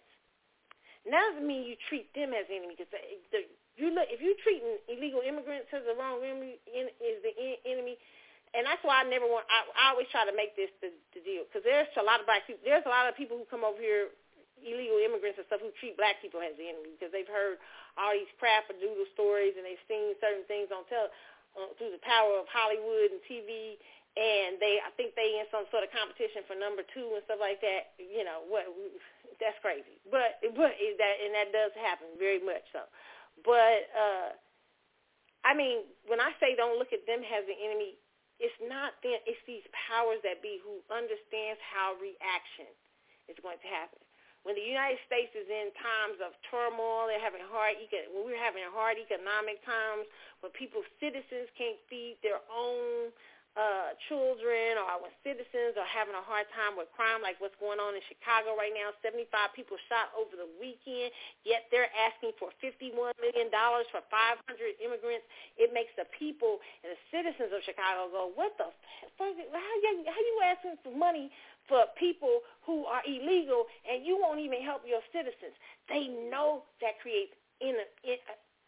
Now doesn't mean you treat them as enemy because the, the, you look if you're treating illegal immigrants as the wrong enemy is the enemy. And that's why I never want. I, I always try to make this the, the deal because there's a lot of black people. There's a lot of people who come over here illegal immigrants and stuff who treat black people as the enemy because they've heard all these crap and doodle stories and they've seen certain things on tele uh, through the power of Hollywood and TV and they I think they in some sort of competition for number two and stuff like that. You know what? That's crazy, but but that and that does happen very much so. But uh, I mean, when I say don't look at them as the enemy, it's not them. It's these powers that be who understands how reaction is going to happen when the United States is in times of turmoil, they're having hard when we're having hard economic times, when people citizens can't feed their own uh, children or when citizens are having a hard time with crime like what's going on in Chicago right now. 75 people shot over the weekend, yet they're asking for $51 million for 500 immigrants. It makes the people and the citizens of Chicago go, what the fuck? How you, how you asking for money for people who are illegal and you won't even help your citizens. They know that creates in, in,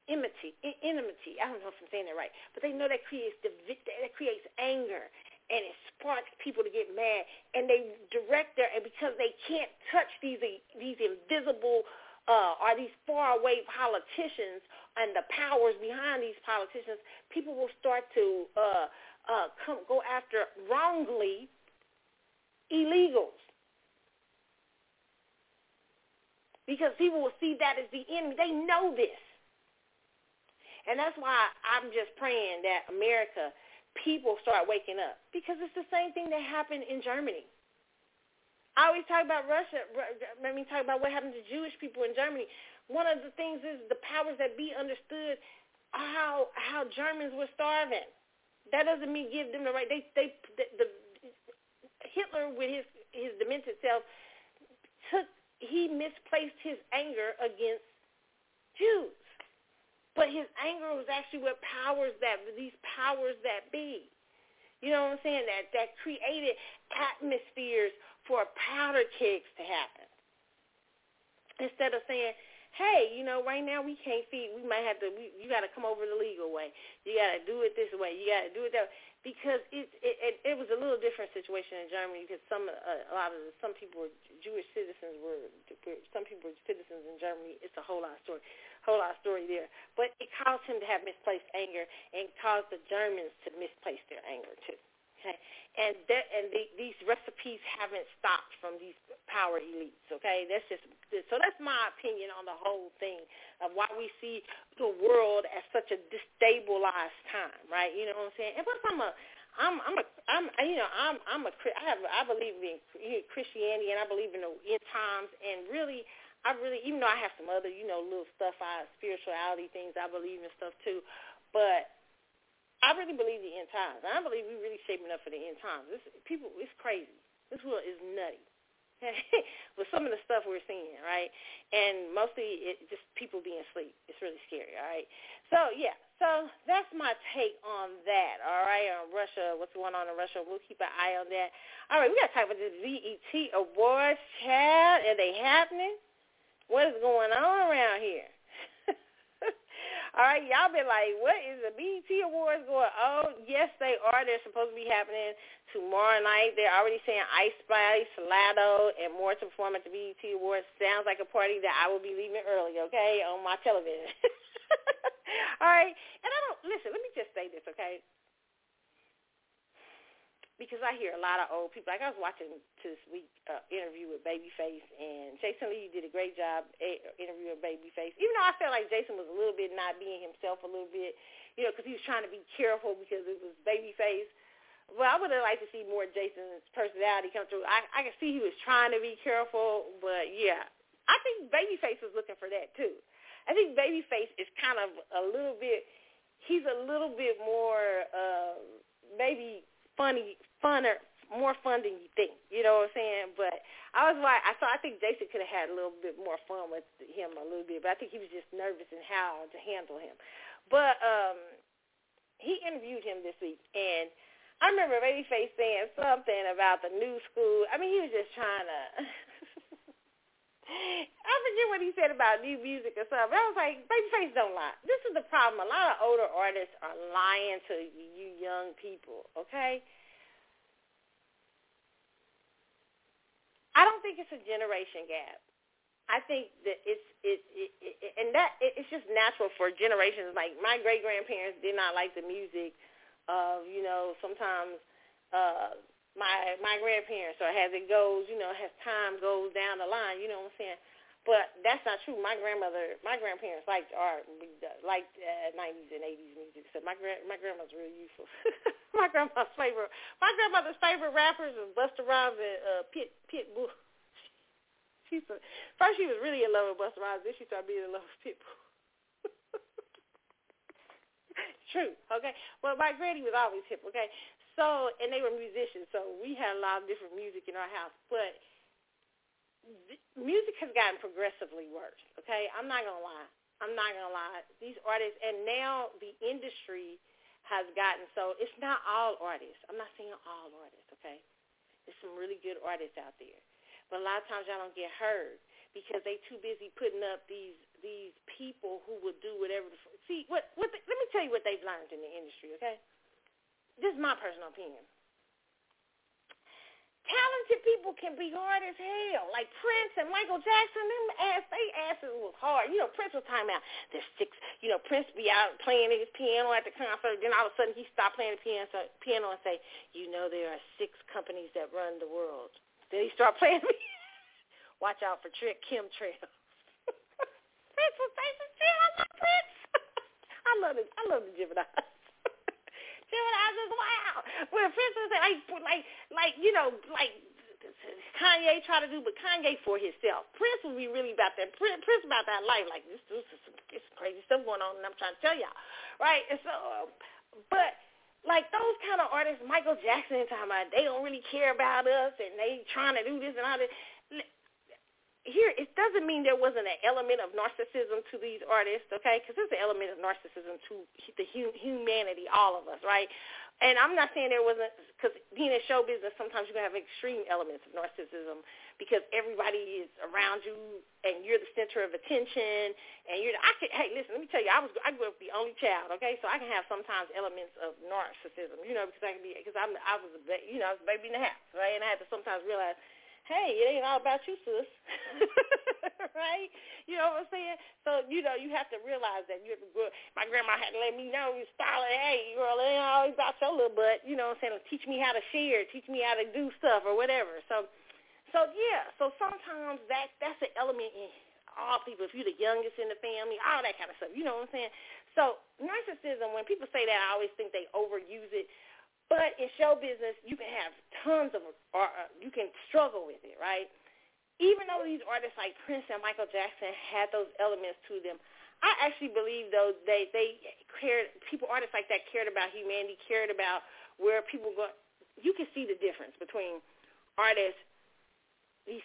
enmity, enmity. I don't know if I'm saying that right, but they know that creates that creates anger and it sparks people to get mad and they direct their and because they can't touch these these invisible uh, are these faraway politicians and the powers behind these politicians, people will start to uh, uh, come go after wrongly illegals. Because people will see that as the enemy. They know this. And that's why I'm just praying that America, people start waking up. Because it's the same thing that happened in Germany. I always talk about Russia. Let me talk about what happened to Jewish people in Germany. One of the things is the powers that be understood how how Germans were starving. That doesn't mean give them the right. They they the, the Hitler with his his demented self took he misplaced his anger against Jews. But his anger was actually with powers that these powers that be. You know what I'm saying? That that created atmospheres for powder kegs to happen. Instead of saying, hey, you know, right now we can't feed. We might have to. We, you got to come over the legal way. You got to do it this way. You got to do it that. Way because it, it it it was a little different situation in Germany because some uh, a lot of the, some people were Jewish citizens were some people were citizens in Germany. It's a whole lot of story, whole lot of story there. But it caused him to have misplaced anger and caused the Germans to misplace their anger too. Okay, and that and the, these recipes haven't stopped from these power elites. Okay, that's just so that's my opinion on the whole thing of why we see the world as such a destabilized time, right? You know what I'm saying? And plus, I'm a I'm I'm a I'm you know I'm I'm a I have I believe in Christianity and I believe in the end times and really I really even though I have some other you know little stuff I spirituality things I believe in stuff too, but I really believe the end times. I believe we're really shaping up for the end times. This people, it's crazy. This world is nutty. with some of the stuff we're seeing, right? And mostly it just people being asleep. It's really scary, all right? So yeah, so that's my take on that, all right? On Russia, what's going on in Russia? We'll keep an eye on that. All right, we got to talk about the BET Awards, Chad. Are they happening? What is going on around here? All right, y'all been like, what is the BET Awards going? Oh, yes, they are. They're supposed to be happening tomorrow night. They're already saying Ice Spice, Latto, and more to perform at the BET Awards. Sounds like a party that I will be leaving early, okay, on my television. All right, and I don't listen. Let me just say this, okay? Because I hear a lot of old people. Like I was watching this week uh, interview with Babyface, and Jason Lee did a great job a- interviewing Babyface. Even though I felt like Jason was a little bit not being himself a little bit, you know, because he was trying to be careful because it was Babyface. Well, I would have liked to see more Jason's personality come through. I, I can see he was trying to be careful, but yeah, I think Babyface was looking for that too. I think Babyface is kind of a little bit. He's a little bit more uh, maybe funny, funner, more fun than you think. You know what I'm saying? But I was like, I thought I think Jason could have had a little bit more fun with him a little bit, but I think he was just nervous and how to handle him. But um he interviewed him this week, and I remember Babyface saying something about the new school. I mean, he was just trying to. I forget what he said about new music or something. I was like, Babyface don't lie. This is the problem. A lot of older artists are lying to you young people, okay? I don't think it's a generation gap. I think that it's it, it, it and that it, it's just natural for generations. Like my great grandparents did not like the music of you know sometimes uh my my grandparents or as it goes you know as time goes down the line you know what I'm saying but that's not true. My grandmother, my grandparents liked art, liked uh, 90s and 80s music. So my grand, my grandma's really youthful. my grandma's favorite, my grandmother's favorite rappers was Busta Rhymes and uh, Pit Pitbull. She's a, first she was really in love with Busta Rhymes, then she started being in love with Pitbull. True, okay. Well, my granny was always hip, okay. So, and they were musicians, so we had a lot of different music in our house, but music has gotten progressively worse. Okay, I'm not gonna lie. I'm not gonna lie. These artists, and now the industry has gotten so it's not all artists. I'm not saying all artists. Okay, there's some really good artists out there, but a lot of times y'all don't get heard because they too busy putting up these these people who will do whatever. The, see what what? The, let me tell you what they've learned in the industry. Okay, this is my personal opinion talented people can be hard as hell. Like Prince and Michael Jackson, them ass, they asses was hard. You know, Prince was talking about there's six. You know, Prince be out playing his piano at the concert, then all of a sudden he stopped playing the piano, piano and say, you know, there are six companies that run the world. Then he start playing. Me. Watch out for trick chemtrail. Prince was saying, I love Prince. I love it. I love the Gemini. I just wow. When Prince was like, like, like, you know, like Kanye try to do, but Kanye for himself. Prince will be really about that. Prince, Prince about that life. Like this, this is some, this crazy stuff going on, and I'm trying to tell y'all, right? And so, but like those kind of artists, Michael Jackson, talking about they don't really care about us, and they trying to do this and all that here it doesn't mean there wasn't an element of narcissism to these artists, okay? Because there's an element of narcissism to the humanity, all of us, right? And I'm not saying there wasn't, because being in show business, sometimes you can have extreme elements of narcissism because everybody is around you and you're the center of attention. And you're, I could, hey, listen, let me tell you, I was, I grew up the only child, okay? So I can have sometimes elements of narcissism, you know, because I can be, because I'm, I was a, you know, I was a baby in the house, right? And I had to sometimes realize hey, it ain't all about you, sis. right? You know what I'm saying? So, you know, you have to realize that you're good. My grandma had to let me know, you started, hey, girl, it ain't always about your little butt. You know what I'm saying? Teach me how to share. Teach me how to do stuff or whatever. So, so yeah. So sometimes that that's an element in all people. If you're the youngest in the family, all that kind of stuff. You know what I'm saying? So narcissism, when people say that, I always think they overuse it. But in show business, you can have tons of, or uh, you can struggle with it, right? Even though these artists like Prince and Michael Jackson had those elements to them, I actually believe though they they cared. People, artists like that, cared about humanity, cared about where people go. You can see the difference between artists these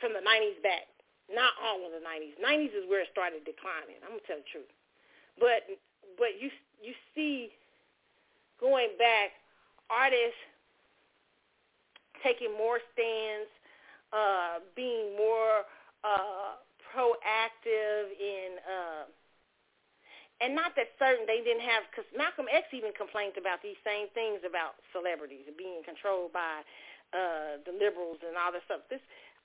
from the '90s back. Not all of the '90s. '90s is where it started declining. I'm gonna tell the truth. But but you you see going back artists taking more stands, uh, being more uh, proactive in, uh, and not that certain they didn't have, because Malcolm X even complained about these same things about celebrities being controlled by uh, the liberals and all this stuff. This,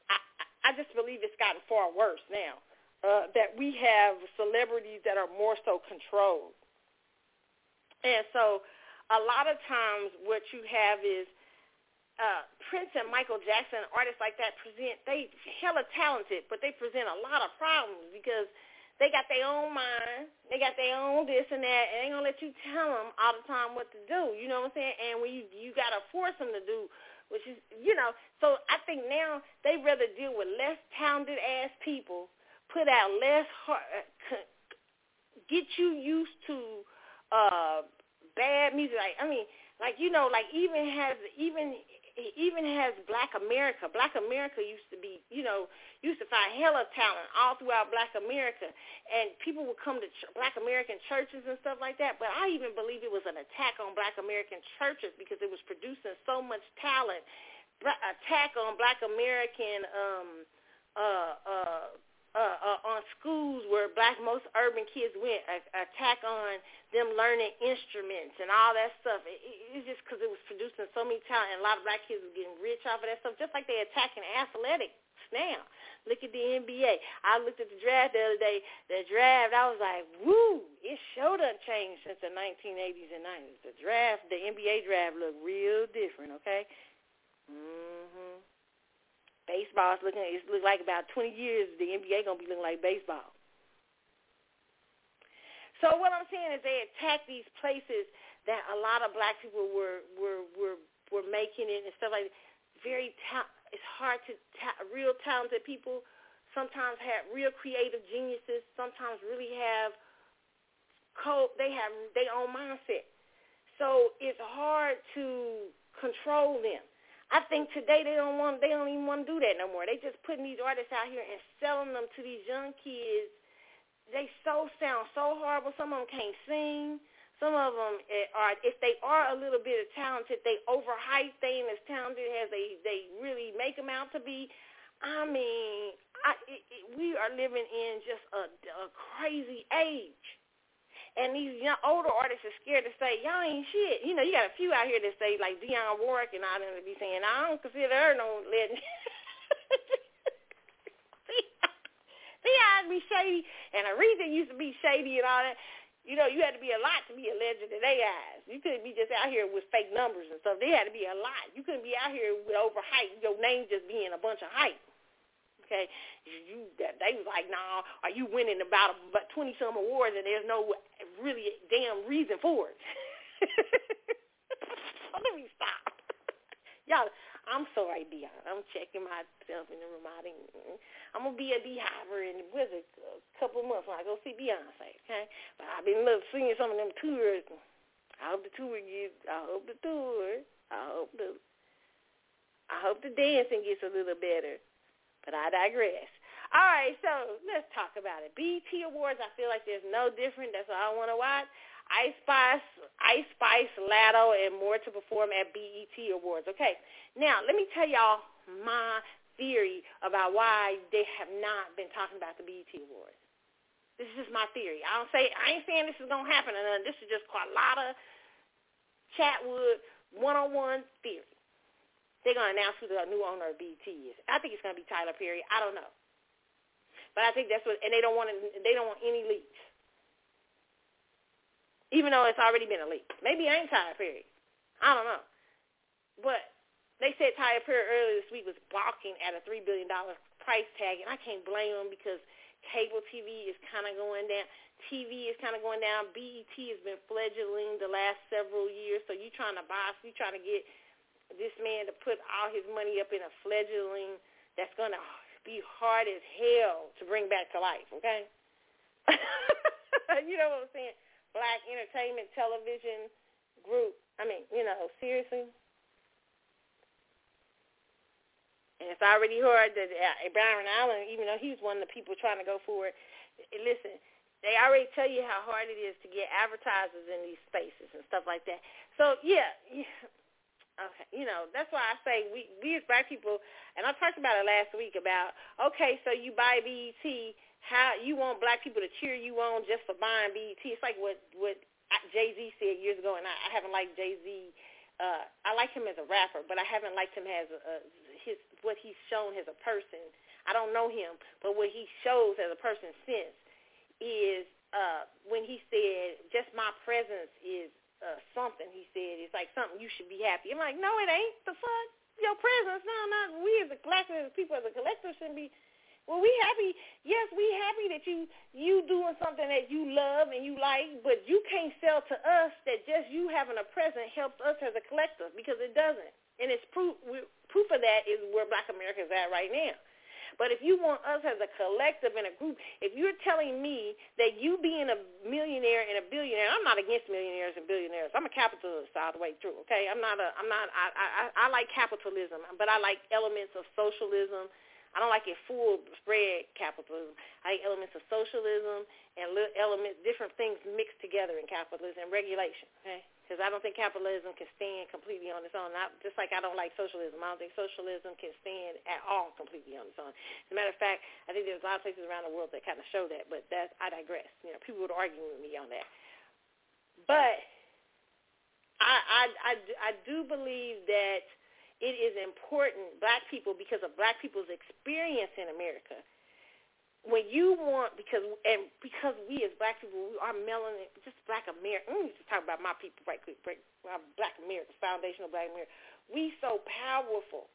I, I just believe it's gotten far worse now. Uh, that we have celebrities that are more so controlled. And so a lot of times what you have is uh, Prince and Michael Jackson, artists like that present, they hella talented, but they present a lot of problems because they got their own mind, they got their own this and that, and they gonna let you tell them all the time what to do. You know what I'm saying? And you you gotta force them to do, which is you know. So I think now they rather deal with less talented ass people, put out less hard, uh, get you used to uh bad music. Like I mean, like you know, like even has even even has Black America. Black America used to be, you know, used to find hella talent all throughout Black America, and people would come to ch- Black American churches and stuff like that. But I even believe it was an attack on Black American churches because it was producing so much talent. Attack on Black American um, uh, uh, uh, uh, on schools where black most urban kids went, a, attack on them learning instruments and all that stuff. It, it, it's just because it was producing so many talent, and a lot of black kids were getting rich off of that stuff, just like they attacking athletics now. Look at the NBA. I looked at the draft the other day. The draft, I was like, woo, it sure done changed since the 1980s and 90s. The draft, the NBA draft looked real different, okay? Mm-hmm. Baseball is looking. It look like about 20 years the NBA gonna be looking like baseball. So what I'm saying is they attack these places that a lot of black people were were were were making it and stuff like that. Very ta- it's hard to ta- real talented people sometimes have real creative geniuses. Sometimes really have co they have their own mindset. So it's hard to control them. I think today they don't want they don't even want to do that no more. They just putting these artists out here and selling them to these young kids. They so sound so horrible. Some of them can't sing. Some of them eh, are, if they are a little bit of talented, they overhype. They ain't as talented as they they really make them out to be. I mean, I, it, it, we are living in just a, a crazy age. And these young older artists are scared to say y'all ain't shit. You know, you got a few out here that say like Dionne Warwick and all them to be saying I don't consider her no legend. Dionne be shady, and Aretha used to be shady and all that. You know, you had to be a lot to be a legend in their eyes. You couldn't be just out here with fake numbers and stuff. They had to be a lot. You couldn't be out here with overhype. Your name just being a bunch of hype. Okay, you they was like, nah, are you winning about about twenty some awards and there's no really damn reason for it. Let me stop, y'all. I'm sorry, Dionne. I'm checking myself in the didn't, I'm gonna be a beehiver in it a couple months when I go see Beyonce. Okay, but I've been love seeing some of them tours. I hope the tour gets. I hope the tour. I hope the. I hope the dancing gets a little better. But I digress. All right, so let's talk about it. BET Awards, I feel like there's no different. That's all I want to watch. Ice Spice, Ice Spice, Latto, and more to perform at BET Awards. Okay, now let me tell y'all my theory about why they have not been talking about the BET Awards. This is just my theory. I don't say I ain't saying this is gonna happen, and this is just Carlotta Chatwood one-on-one theory. They're gonna announce who the new owner of BET is. I think it's gonna be Tyler Perry. I don't know. But I think that's what, and they don't want to, they don't want any leaks, even though it's already been a leak. Maybe it ain't Tyler Perry. I don't know. But they said Tyler Perry earlier this week was balking at a three billion dollar price tag, and I can't blame them because cable TV is kind of going down. TV is kind of going down. BET has been fledgling the last several years, so you trying to buy, you trying to get this man to put all his money up in a fledgling that's going to be hard as hell to bring back to life, okay? you know what I'm saying? Black entertainment television group. I mean, you know, seriously. And it's already hard that uh, Byron Allen, even though he's one of the people trying to go for it, listen, they already tell you how hard it is to get advertisers in these spaces and stuff like that. So yeah, yeah Okay, you know that's why I say we we as black people, and I talked about it last week about okay, so you buy BET, how you want black people to cheer you on just for buying BET? It's like what what Jay Z said years ago, and I, I haven't liked Jay Z. Uh, I like him as a rapper, but I haven't liked him as a, a, his what he's shown as a person. I don't know him, but what he shows as a person since is uh, when he said, "Just my presence is uh, something he said. It's like something you should be happy. I'm like, no, it ain't. The fuck? Your presence. No, not we as a collective, people as a collective shouldn't be. Well, we happy. Yes, we happy that you you doing something that you love and you like, but you can't sell to us that just you having a present helps us as a collective because it doesn't. And it's proof. Proof of that is where Black America is at right now. But if you want us as a collective and a group, if you're telling me that you being a millionaire and a billionaire, I'm not against millionaires and billionaires. I'm a capitalist all the way through. Okay, I'm not a. I'm not. I I, I like capitalism, but I like elements of socialism. I don't like it full spread capitalism. I like elements of socialism and little elements, different things mixed together in capitalism and regulation. Okay because I don't think capitalism can stand completely on its own. Not, just like I don't like socialism. I don't think socialism can stand at all completely on its own. As a matter of fact, I think there's a lot of places around the world that kind of show that, but that I digress. You know, people would argue with me on that. But I, I, I, I do believe that it is important, black people, because of black people's experience in America – when you want because and because we as black people we are melanin just black America let me just talk about my people right quick break black America foundational black America. We so powerful.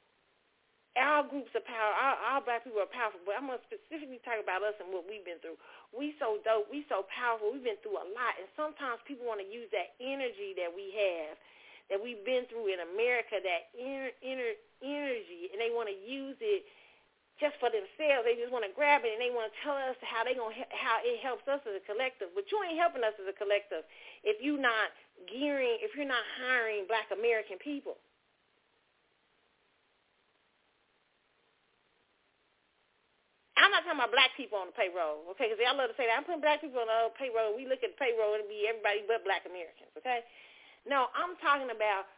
Our groups of power our, our black people are powerful but I'm gonna specifically talk about us and what we've been through. We so dope we so powerful we've been through a lot and sometimes people want to use that energy that we have that we've been through in America that inner inner energy and they want to use it just for themselves. They just want to grab it and they want to tell us how they going how it helps us as a collective. But you ain't helping us as a collective if you're not gearing, if you're not hiring Black American people. I'm not talking about black people on the payroll, okay? Because y'all love to say that. I'm putting black people on the payroll. We look at the payroll, it'll be everybody but black Americans, okay? No, I'm talking about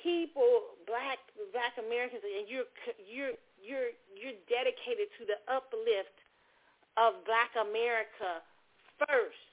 people, black black Americans, and you're you're you're you're dedicated to the uplift of Black America first.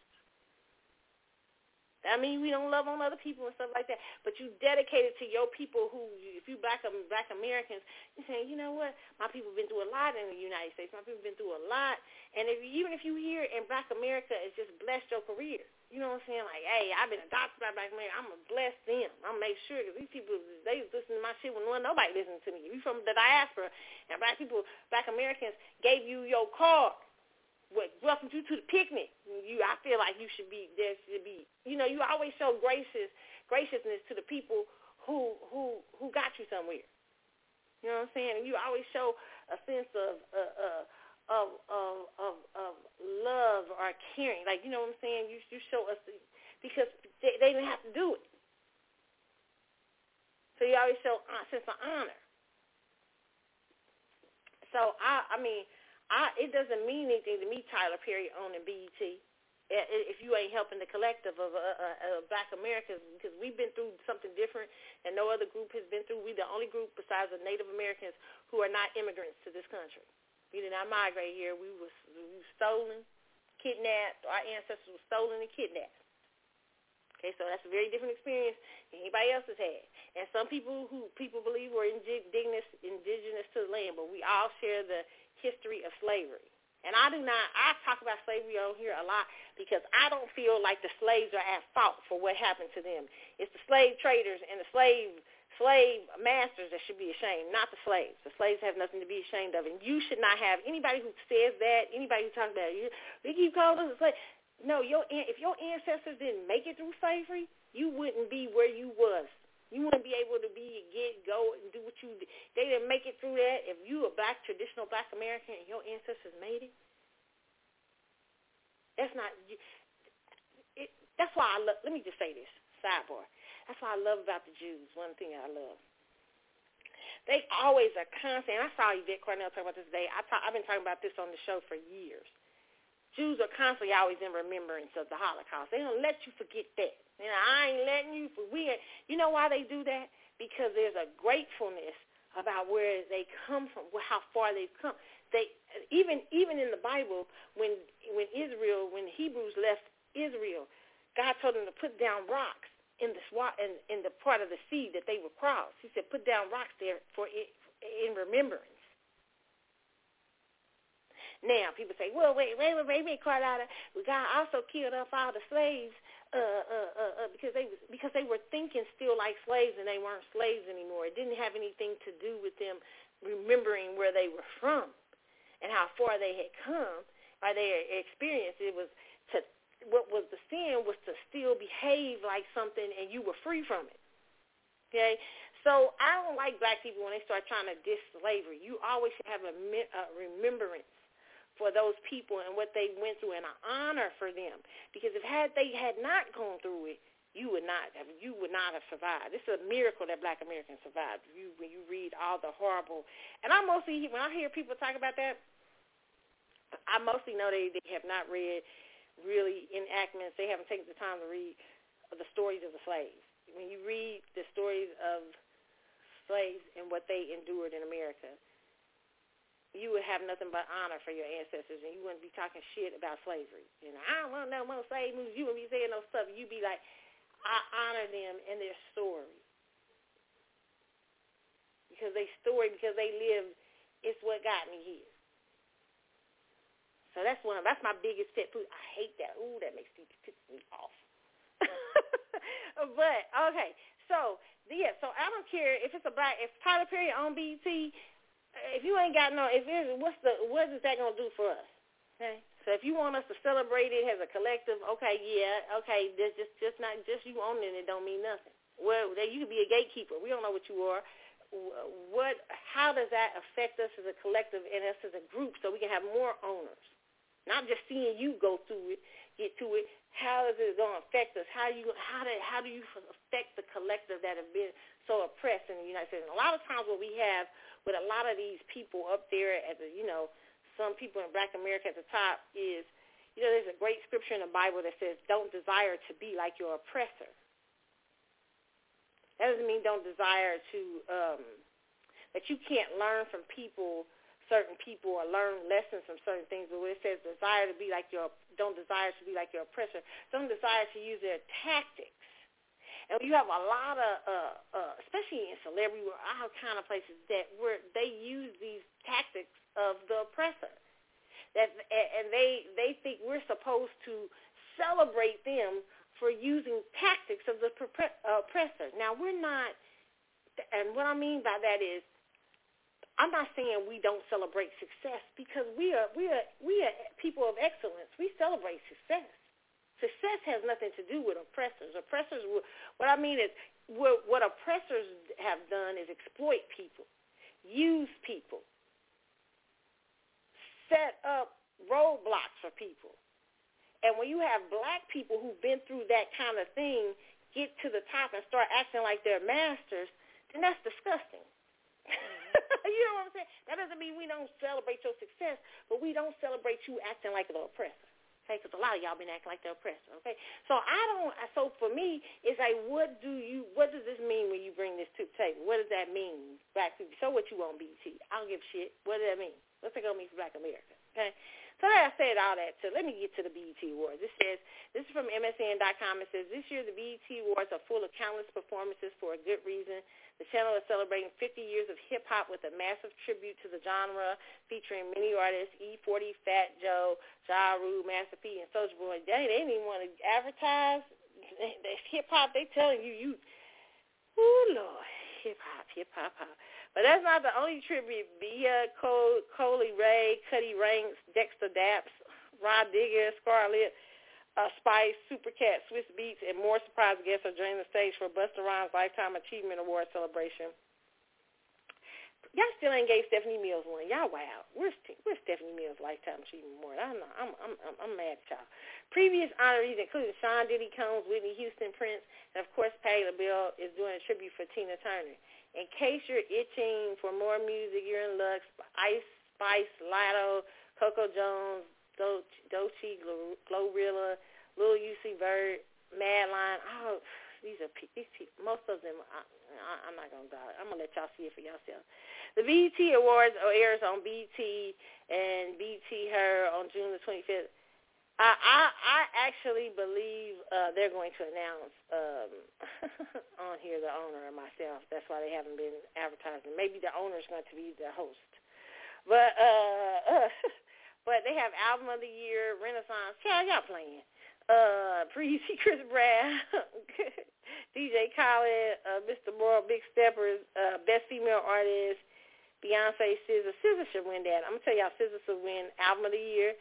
I mean, we don't love on other people and stuff like that. But you dedicate it to your people who, if you black um, black Americans, you saying, you know what, my people been through a lot in the United States. My people been through a lot. And if even if you hear in Black America, it's just blessed your career. You know what I'm saying? Like, hey, I've been adopted by Black America. I'm gonna bless them. I'm gonna make sure because these people they listen to my shit when nobody listens to me. You from the diaspora, and Black people, Black Americans gave you your card what welcomed you to the picnic. You, I feel like you should be there. Should be, you know, you always show gracious graciousness to the people who who who got you somewhere. You know what I'm saying? And you always show a sense of uh, uh, of of of of love or caring. Like you know what I'm saying? You you show us the, because they, they didn't have to do it. So you always show a sense of honor. So I I mean I, it doesn't mean anything to me, Tyler Perry owning BET, if you ain't helping the collective of uh, uh, Black Americans, because we've been through something different, and no other group has been through. We're the only group besides the Native Americans who are not immigrants to this country. We did not migrate here. We were, we were stolen, kidnapped. Our ancestors were stolen and kidnapped. Okay, so that's a very different experience than anybody else has had. And some people who people believe were indigenous, indigenous to the land, but we all share the history of slavery. And I do not, I talk about slavery on here a lot because I don't feel like the slaves are at fault for what happened to them. It's the slave traders and the slave slave masters that should be ashamed, not the slaves. The slaves have nothing to be ashamed of. And you should not have anybody who says that, anybody who talks about you keep calling us a slave. No, your if your ancestors didn't make it through slavery, you wouldn't be where you was you wouldn't be able to be get go and do what you did. They didn't make it through that. If you a black traditional black American and your ancestors made it, that's not. It, that's why I love. Let me just say this sidebar. That's why I love about the Jews. One thing I love. They always are constant. I saw Yvette Carnell talk about this today. I talk, I've been talking about this on the show for years. Jews are constantly always in remembrance of the Holocaust. They don't let you forget that. You know, I ain't letting you. For, we, you know why they do that? Because there's a gratefulness about where they come from, how far they've come. They even even in the Bible, when when Israel, when the Hebrews left Israel, God told them to put down rocks in the in, in the part of the sea that they would cross. He said, put down rocks there for it, in remembrance. Now people say, well, wait, wait, wait, wait, wait, Carlotta. God also killed off all the slaves uh, uh, uh, uh, because they was, because they were thinking still like slaves and they weren't slaves anymore. It didn't have anything to do with them remembering where they were from and how far they had come or their experience. It was to what was the sin was to still behave like something and you were free from it. Okay, so I don't like black people when they start trying to diss slavery. You always should have a, a remembrance for those people and what they went through and an honor for them. Because if had they had not gone through it, you would not have you would not have survived. It's a miracle that black Americans survived. You when you read all the horrible and I mostly when I hear people talk about that, I mostly know they, they have not read really enactments. They haven't taken the time to read the stories of the slaves. When you read the stories of slaves and what they endured in America, you would have nothing but honor for your ancestors, and you wouldn't be talking shit about slavery. You know, I don't want no more slave moves. You wouldn't be saying no stuff. You'd be like, I honor them and their story because they story because they lived. It's what got me here. So that's one. Of, that's my biggest pet peeve. I hate that. Ooh, that makes me piss me off. but okay, so yeah, so I don't care if it's a black. If Tyler Perry on BET if you ain't got no, if it's, what's the, what is that gonna do for us? Okay. So if you want us to celebrate it as a collective, okay, yeah, okay, just just just not just you owning it don't mean nothing. Well, you could be a gatekeeper. We don't know what you are. What? How does that affect us as a collective and us as a group, so we can have more owners? Not just seeing you go through it, get to it. How is it going to affect us? How you how do how do you affect the collective that have been so oppressed in the United States? And a lot of times, what we have with a lot of these people up there at the, you know, some people in Black America at the top is, you know, there's a great scripture in the Bible that says, don't desire to be like your oppressor. That doesn't mean don't desire to, um, that you can't learn from people certain people or learn lessons from certain things. But when it says desire to be like your, don't desire to be like your oppressor, don't desire to use their tactics. And you have a lot of, uh, uh, especially in celebrity or all kind of places that where they use these tactics of the oppressor. That and they they think we're supposed to celebrate them for using tactics of the oppressor. Now we're not, and what I mean by that is I'm not saying we don't celebrate success because we are we are we are people of excellence. We celebrate success. Success has nothing to do with oppressors. Oppressors, what I mean is, what, oppressors have done is exploit people, use people, set up roadblocks for people. And when you have black people who've been through that kind of thing get to the top and start acting like they're masters, then that's disgusting. you know what I'm saying? That doesn't mean we don't celebrate your success, but we don't celebrate you acting like the oppressor. Okay, because a lot of y'all been acting like the oppressor. Okay, so I don't. So for me, it's like, what do you? What does this mean when you bring this to the table? What does that mean, black people? So what you want, BT? I don't give a shit. What does that mean? What's it gonna mean for Black America? Okay. So I said all that. So let me get to the BET Awards. This says this is from MSN.com. It says this year the BET Awards are full of countless performances for a good reason. The channel is celebrating 50 years of hip hop with a massive tribute to the genre, featuring many artists: E40, Fat Joe, Ja Rule, Master P, and Soulja Boy. Dang, they didn't even want to advertise. Hip hop, they telling you, you, oh Lord, hip hop, hip hop, hop. But that's not the only tribute. Via Cole, Coi Leray, Cutty Ranks, Dexta Daps, Rah Digga, Scarlett uh, Spice, Super Cat, Swizz Beatz, and more surprise guests are joining the stage for Busta Rhymes Lifetime Achievement Award celebration. Y'all still ain't gave Stephanie Mills one. Y'all wow. Where's where's Stephanie Mills Lifetime Achievement Award? I'm not, I'm I'm I'm, I'm mad at y'all. Previous honorees included Sean Diddy Combs, Whitney Houston, Prince, and of course Patti LaBelle is doing a tribute for Tina Turner. In case you're itching for more music, you're in luck. Ice Spice, Latto, Coco Jones, Doechii, Glorilla, Lil Uzi Vert, Madline. Oh, these are these people. Most of them, I, I, I'm not gonna die. I'm gonna let y'all see it for yourself. The BET Awards airs on BET and BET Her on June the 25th. I I, I actually believe uh, they're going to announce um, on here the owner and myself. That's why they haven't been advertising. Maybe the owner is going to be the host. But uh but they have album of the year, Renaissance. Yeah, y'all playing. Uh, Breezy, Chris Brown, DJ Khaled, uh, Mr. Moore, Big Steppers, uh, Best Female Artist, Beyonce, SZA. SZA should win that. I'm gonna tell y'all, SZA should win album of the year.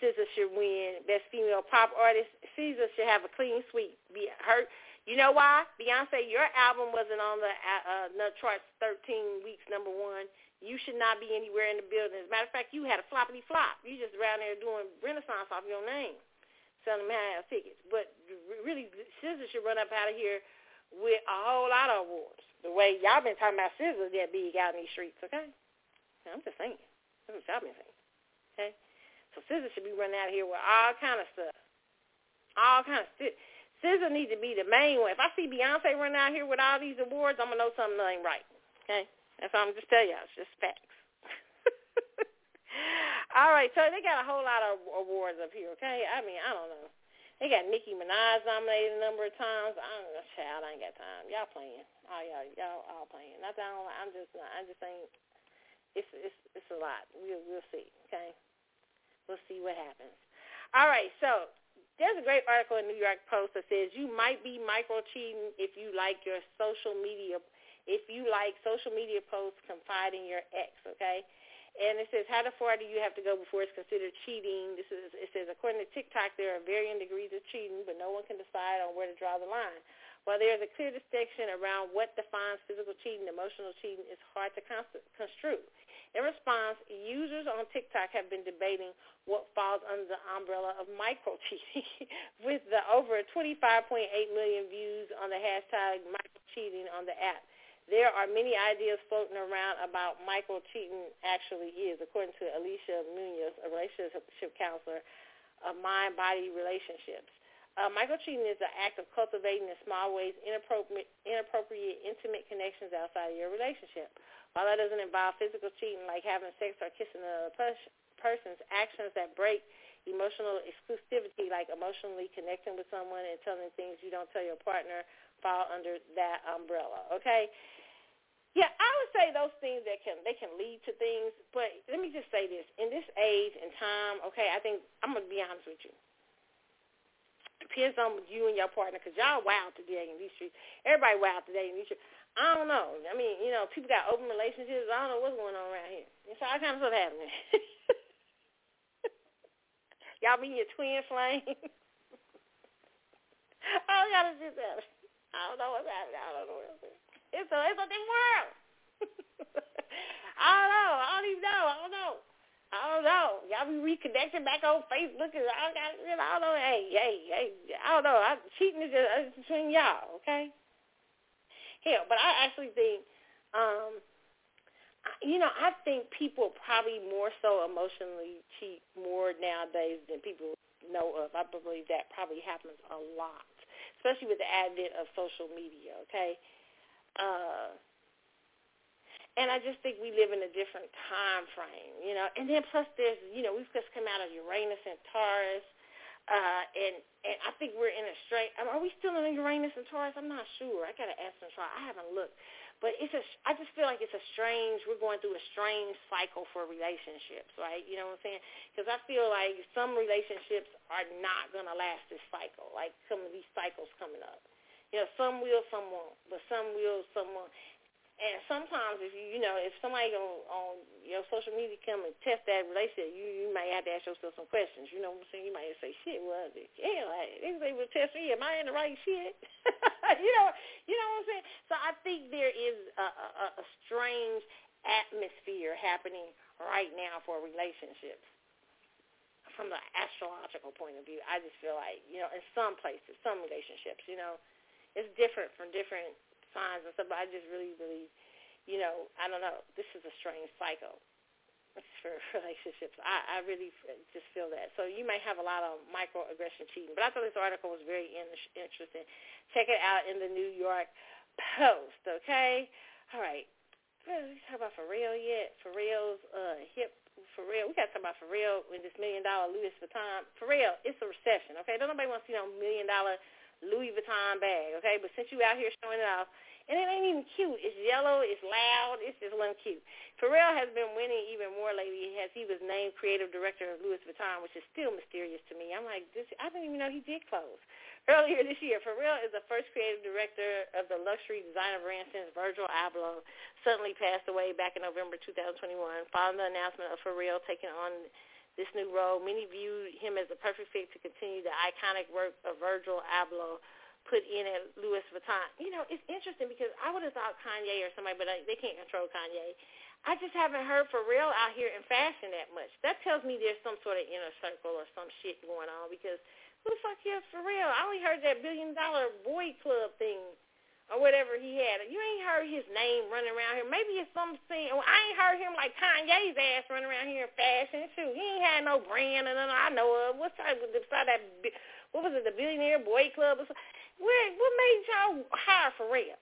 SZA should win Best Female Pop Artist. SZA should have a clean sweep. Be her. You know why? Beyonce, your album wasn't on the uh, uh, Charts 13 weeks number one. You should not be anywhere in the building. As a matter of fact, you had a floppity flop. You just around there doing Renaissance off your name, selling man tickets. But really, SZA should run up out of here with a whole lot of awards. The way y'all been talking about SZA that big out in these streets, okay? I'm just saying. That's what y'all been saying, okay? So SZA should be running out of here with all kind of stuff. All kind of stuff. SZA needs to be the main one. If I see Beyonce running out here with all these awards, I'm to know something ain't right, okay? That's all I'm just telling y'all. It's just facts. all right, so they got a whole lot of awards up here, okay? I mean, I don't know. They got Nicki Minaj nominated a number of times. I don't know, child, I ain't got time. Y'all playing. Oh, y'all, y'all all playing. Not that I don't, I'm just, I just think it's, it's, it's a lot. We'll, we'll see, okay? We'll see what happens. All right, so there's a great article in New York Post that says you might be micro cheating if you like your social media if you like social media posts, confide in your ex, okay? And it says, how far do you have to go before it's considered cheating? This is, it says, according to TikTok, there are varying degrees of cheating, but no one can decide on where to draw the line. While there is a clear distinction around what defines physical cheating, emotional cheating is hard to construe. In response, users on TikTok have been debating what falls under the umbrella of micro cheating, with the over 25.8 million views on the hashtag micro cheating on the app. There are many ideas floating around about Michael cheating actually is, according to Alicia Munoz, a relationship counselor of mind-body relationships. Uh, micro cheating is the act of cultivating in small ways inappropriate, inappropriate intimate connections outside of your relationship. While that doesn't involve physical cheating like having sex or kissing another person's actions that break emotional exclusivity like emotionally connecting with someone and telling things you don't tell your partner fall under that umbrella, okay? Yeah, I would say those things that can they can lead to things, but let me just say this: in this age and time, okay, I think I'm gonna be honest with you. Depends on you and your partner, cause y'all wild today in these streets. Everybody wild today in these streets. I don't know. I mean, you know, people got open relationships. I don't know what's going on around here. It's all kinds of stuff happening. y'all be your twin flame. Don't gotta do that. I don't know what's happening. I don't know what's happening. It's a it's a big world. I don't know. I don't even know. I don't know. I don't know. Y'all be reconnecting back on Facebook and you know, I don't know. Hey, hey, hey. I don't know. I, cheating is just it's between y'all, okay? Hell, but I actually think, um, you know, I think people probably more so emotionally cheat more nowadays than people know of. I believe that probably happens a lot, especially with the advent of social media. Okay, uh, and I just think we live in a different time frame, you know. And then plus there's, you know, we've just come out of Uranus and Taurus, uh, and and I think we're in a strange. Are we still in Uranus and Taurus? I'm not sure. I gotta ask them. Try. I haven't looked, but it's a. I just feel like it's a strange. We're going through a strange cycle for relationships, right? You know what I'm saying? Because I feel like some relationships are not gonna last this cycle. Like some of these cycles coming up. You know, some will, some won't, but some will, some won't. And sometimes, if you you know, if somebody on on your social media come and test that relationship, you you might have to ask yourself some questions. You know what I'm saying? You might say, "Shit, what? Yeah, like they to test me. Am I in the right shit?" you know, you know what I'm saying? So I think there is a, a, a strange atmosphere happening right now for relationships from the astrological point of view. I just feel like you know, in some places, some relationships, you know it's different from different signs and stuff. But I just really believe, you know, I don't know. This is a strange cycle for relationships. I, I really just feel that. So you may have a lot of microaggression cheating. But I thought this article was very in- interesting. Check it out in the New York Post, okay? All right. We talk about Pharrell yet? Pharrell's uh, hip Pharrell. We got to talk about Pharrell with this million dollar Louis Vuitton. For real, it's a recession, okay? Don't nobody want to see no million dollar Louis Vuitton bag, okay? But since you out here showing it off, and it ain't even cute. It's yellow. It's loud. It's just one cute. Pharrell has been winning even more lately as he was named creative director of Louis Vuitton, which is still mysterious to me. I'm like, this. I didn't even know he did clothes. Earlier this year, Pharrell is the first creative director of the luxury designer brand since Virgil Abloh suddenly passed away back in November 2021, following the announcement of Pharrell taking on this new role. Many viewed him as the perfect fit to continue the iconic work of Virgil Abloh put in at Louis Vuitton. You know, it's interesting because I would have thought Kanye or somebody, but they can't control Kanye. I just haven't heard Pharrell out here in fashion that much. That tells me there's some sort of inner circle or some shit going on because who the fuck is Pharrell? I only heard that billion dollar boy club thing or whatever he had. You ain't heard his name running around here. Maybe it's some thing. Well, I ain't heard him like Kanye's ass running around here in fashion too. He ain't had no brand and none I know of. What's that? Beside that, what was it? The Billionaire Boy Club or? Where? What made y'all hire Pharrell?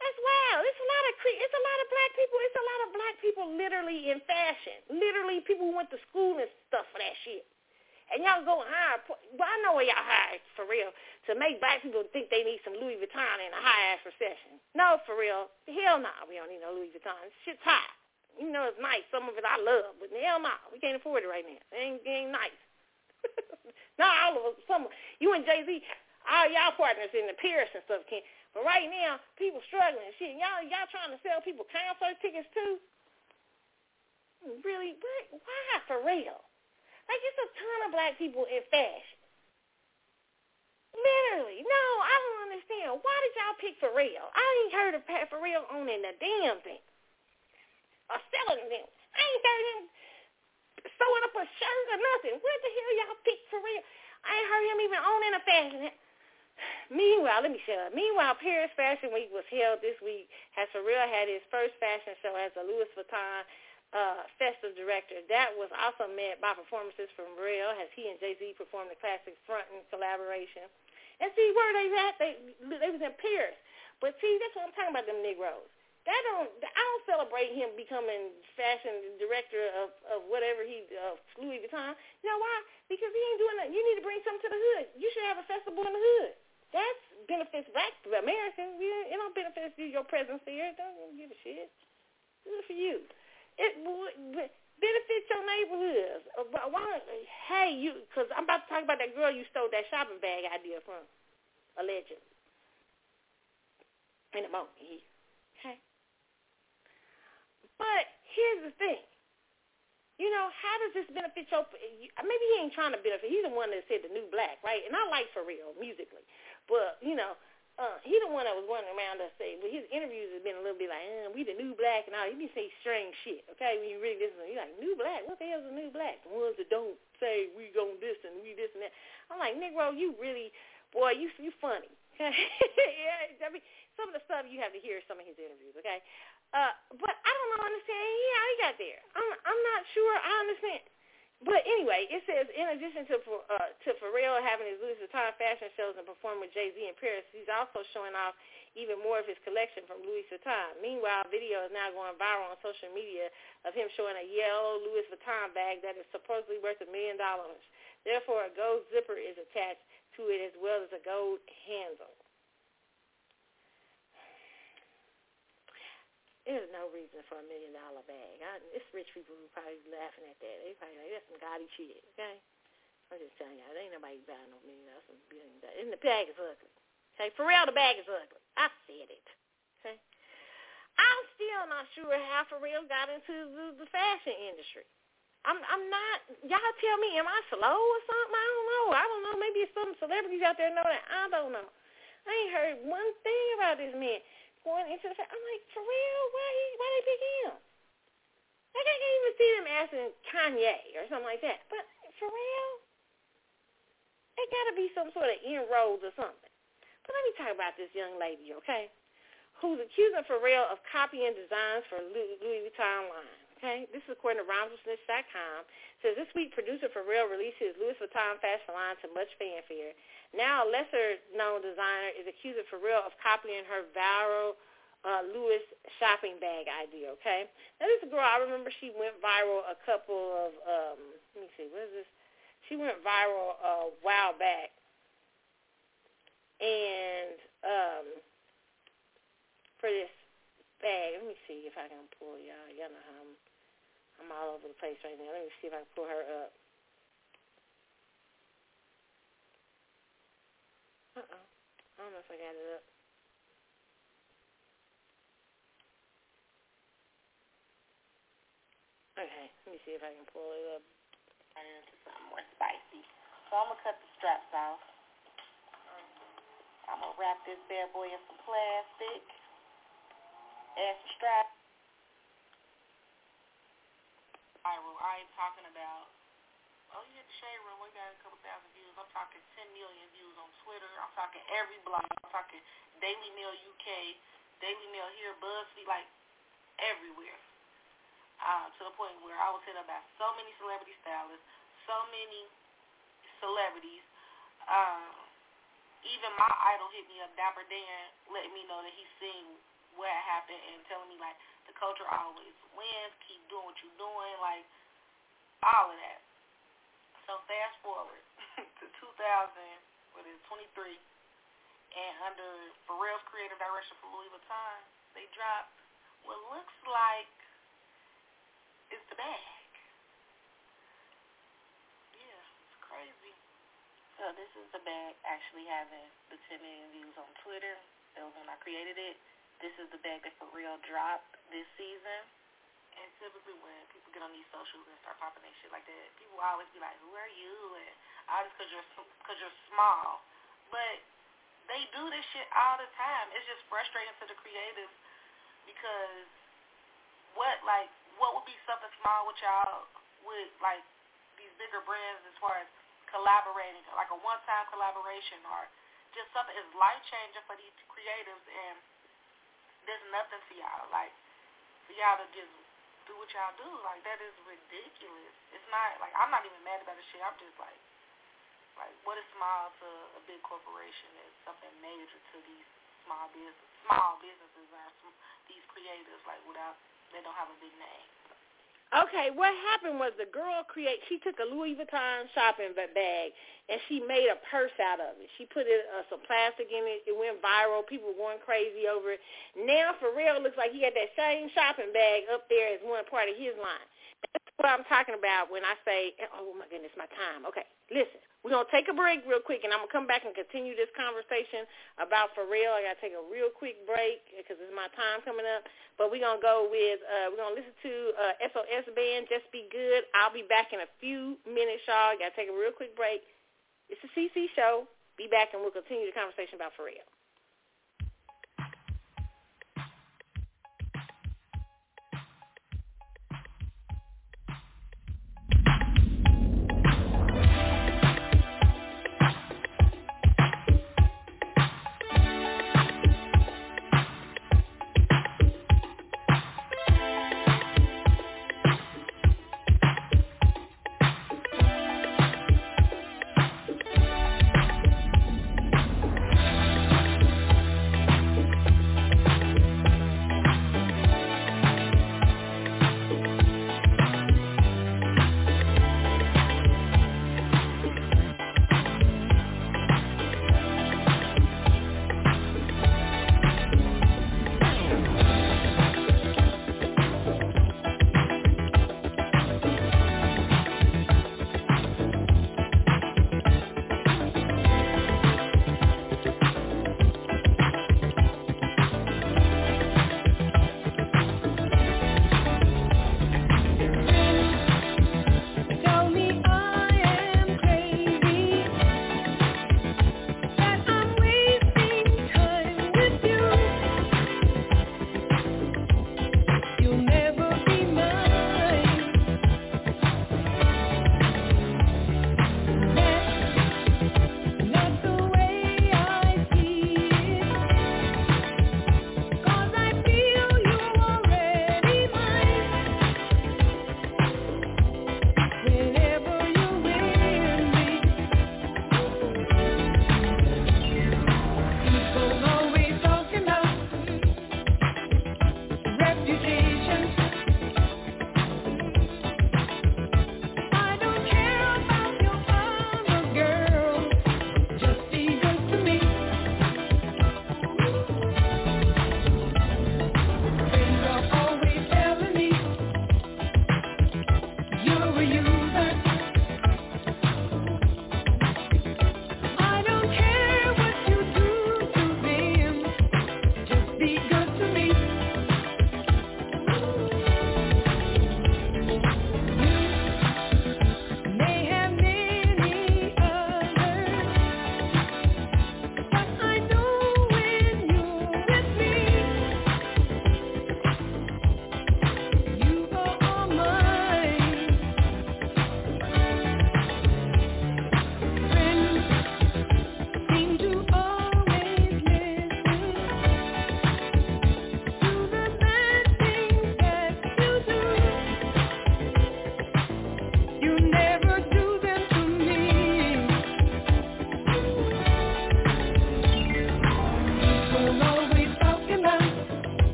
That's wild. It's a lot of it's a lot of black people. It's a lot of black people literally in fashion. Literally, people who went to school and stuff for that shit. And y'all go hire, well, I know where y'all hired Pharrell, to make black people think they need some Louis Vuitton in a high-ass recession. No, for real. Hell no, nah, we don't need no Louis Vuitton. Shit's high. You know it's nice. Some of it I love, but hell no, nah, we can't afford it right now. It ain't, it ain't nice. not all of us. Some, you and Jay-Z, all y'all partners in the Paris and stuff can. But right now, people struggling. Shit, y'all, y'all trying to sell people concert tickets too? Really? What? Why Pharrell? Like it's a ton of black people in fashion. Literally. No, I don't understand. Why did y'all pick Pharrell? I ain't heard of Pat Pharrell owning a damn thing. Or selling them. I ain't heard him sewing up a shirt or nothing. Where the hell y'all pick Pharrell? I ain't heard him even owning a fashion. Meanwhile, let me shut up. Meanwhile, Paris Fashion Week was held this week as Pharrell had his first fashion show as a Louis Vuitton uh, festive director. That was also met by performances from Real as he and Jay-Z performed the classic Frontin' collaboration. And see, where they at? They, they was in Paris. But see, that's what I'm talking about, them Negroes. that don't I don't celebrate him becoming fashion director of of whatever he of Louis Vuitton. You know why? Because he ain't doing that. You need to bring something to the hood. You should have a festival in the hood. That benefits black Americans. It don't benefit you your presence here. Don't give a shit. Good for you. It benefits your neighborhoods. Why? Hey, you, because I'm about to talk about that girl you stole that shopping bag idea from, allegedly. In a moment. Okay. But here's the thing. You know, how does this benefit your... Maybe he ain't trying to benefit. He's the one that said the new black, right? And I like Pharrell musically. But, you know, uh, he the one that was running around us saying, but his interviews have been a little bit like, uh, we the new black and all. He be saying strange shit, okay? When you really listen you're like, new black? What the hell is a new black? The ones that don't say we gon' this and we this and that. I'm like, Negro, you really, boy, you you funny. Okay? yeah, I mean, some of the stuff you have to hear some of his interviews, okay? Uh, but I don't know, understand how he got there. I'm I'm not sure I understand. But anyway, it says in addition to uh, to Pharrell having his Louis Vuitton fashion shows and performing with Jay Z in Paris, he's also showing off even more of his collection from Louis Vuitton. Meanwhile, video is now going viral on social media of him showing a yellow Louis Vuitton bag that is supposedly worth a million dollars. Therefore, a gold zipper is attached to it as well as a gold handle. There's no reason for a million dollar bag. I, it's rich people who probably laughing at that. They probably like, that's some gaudy shit, okay? I'm just telling y'all, ain't nobody buying no million dollars, some billion dollars. And the bag is ugly. Okay, for real, the bag is ugly. I said it. Okay? I'm still not sure how Pharrell got into the, the fashion industry. I'm I'm not. Y'all tell me, am I slow or something? I don't know. I don't know. Maybe some celebrities out there know that. I don't know. I ain't heard one thing about this man going into the. I'm like, for real? Why he? Why they pick him? Like I can't even see them asking Kanye or something like that. But for real, it got to be some sort of inroads or something. But let me talk about this young lady, okay? Who's accusing Pharrell of copying designs for Louis Vuitton line. Okay, this is according to RhymesWithSnitch.com. Says this week, producer Pharrell released his Louis Vuitton fashion line to much fanfare. Now, a lesser-known designer is accusing Pharrell of copying her viral uh, Louis shopping bag idea. Okay, now this girl, I remember she went viral a couple of um, let me see, what is this? She went viral a while back, and um, for this bag, let me see if I can pull y'all. Y'all know how I'm I'm all over the place right now. Let me see if I can pull her up. Uh-oh. I don't know if I got it up. Okay, let me see if I can pull it up. Turn it into something more spicy. So I'm going to cut the straps off. I'm going to wrap this bad boy in some plastic. Add some straps. viral. I ain't talking about, oh, hit the shade room, we got a couple thousand views. I'm talking 10 million views on Twitter. I'm talking every blog. I'm talking Daily Mail UK, Daily Mail here, BuzzFeed, like everywhere. Uh, to the point where I was hit up by so many celebrity stylists, so many celebrities. Um, even my idol hit me up, Dapper Dan, letting me know that he's seen what happened and telling me like the culture always wins, keep doing what you're doing, like all of that. So fast forward to 2000, what is 23, and under Pharrell's creative direction for Louis Vuitton, they dropped what looks like is the bag. Yeah, it's crazy. So this is the bag actually having the 10 million views on Twitter. That was when I created it. This is the bag that Pharrell dropped this season. And typically when people get on these socials and start popping that shit like that, people always be like, who are you? And all just because you're, cause you're small. But they do this shit all the time. It's just frustrating to the creatives because what, like, what would be something small with y'all with, like, these bigger brands as far as collaborating, like a one-time collaboration or just something is life-changing for these creatives and there's nothing for y'all. Like, for y'all to just do what y'all do, like, that is ridiculous. It's not, like, I'm not even mad about the shit. I'm just like, like, what is small to a big corporation is something major to these small business, small businesses some, these creators, like without they don't have a big name. Okay, what happened was the girl create. She took a Louis Vuitton shopping bag and she made a purse out of it. She put it, uh, some plastic in it. It went viral. People were going crazy over it. Now Pharrell looks like he had that same shopping bag up there as one part of his line. That's what I'm talking about when I say, oh my goodness, my time. Okay, listen. We're going to take a break real quick, and I'm going to come back and continue this conversation about Pharrell. I got to take a real quick break because it's my time coming up. But we're going to go with, uh, we're going to listen to uh, SOS Band, Just Be Good. I'll be back in a few minutes, y'all. got to take a real quick break. It's the CC Show. Be back, and we'll continue the conversation about Pharrell. old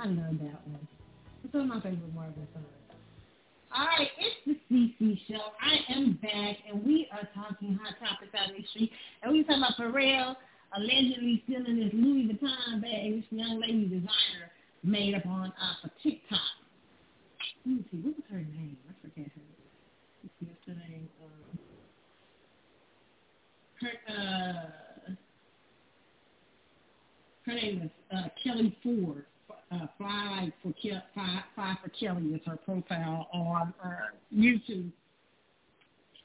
I love that one. It's one of my favorite Marvin songs. All right, it's the CC Show. I am back, and we are talking hot topics out in the street. And we talking about Pharrell allegedly stealing this Louis Vuitton bag this young lady designer made up on uh, for TikTok. Let me see, what was her name? I forget her. Let's see, her name? Um, her, uh, her name is uh, Kelly Ford. Uh, Fly for Ke- Fly, Fly for Kelly is her profile on uh, YouTube.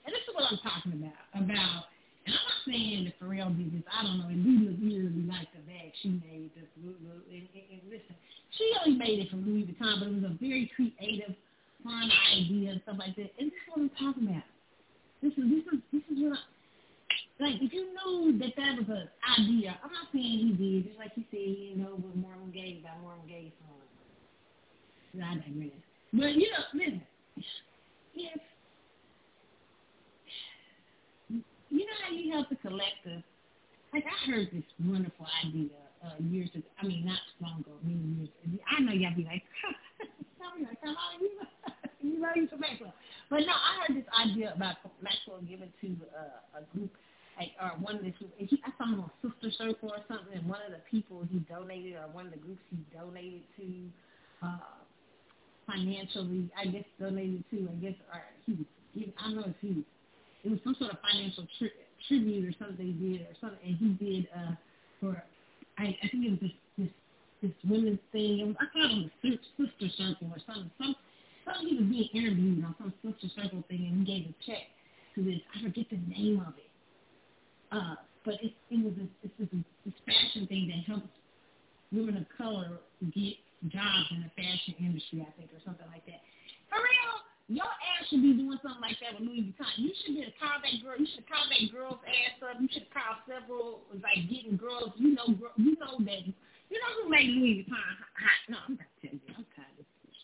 And this is what I'm talking about. About, and I'm not saying that Pharrell did this. I don't know. It do really like the bag she made. This, and, and, and listen, she only made it from Louis Vuitton, but it was a very creative, fun idea and stuff like that. And this is what I'm talking about. This is this is this is what I, like if you knew that that was an idea, I'm not saying he did, just like you said, you know, with Marvin Gaye by Marvin Gaye song. I digress. But you know, listen, if you know how you help the collective, like I heard this wonderful idea uh, years ago. I mean, not long ago, many years. Ago. I know y'all be like, tell me come on, you know, you know you some Maxwell. But no, I heard this idea about Maxwell giving to uh, a group like or one of the he, I saw him on Sister Circle or something, and one of the people he donated or one of the groups he donated to uh financially, I guess donated to, I guess, or he was, I don't know if he, it was some sort of financial tri- tribute or something he did or something, and he did uh for, I, I think it was this this this women's thing. It was, I saw it on Sister Circle or something. Some, some he was being interviewed on some Sister Circle thing, and he gave a check to this. I forget the name of it uh, but it, it was a, it's a, this fashion thing that helps women of color get jobs in the fashion industry, I think, or something like that. For real, your ass should be doing something like that with Louis Vuitton. You should be a call that girl. You should call that girl's ass up. You should call several like getting girls. You know, you know that. You know who made Louis Vuitton hot? No, I'm not telling you. I'm tired of this.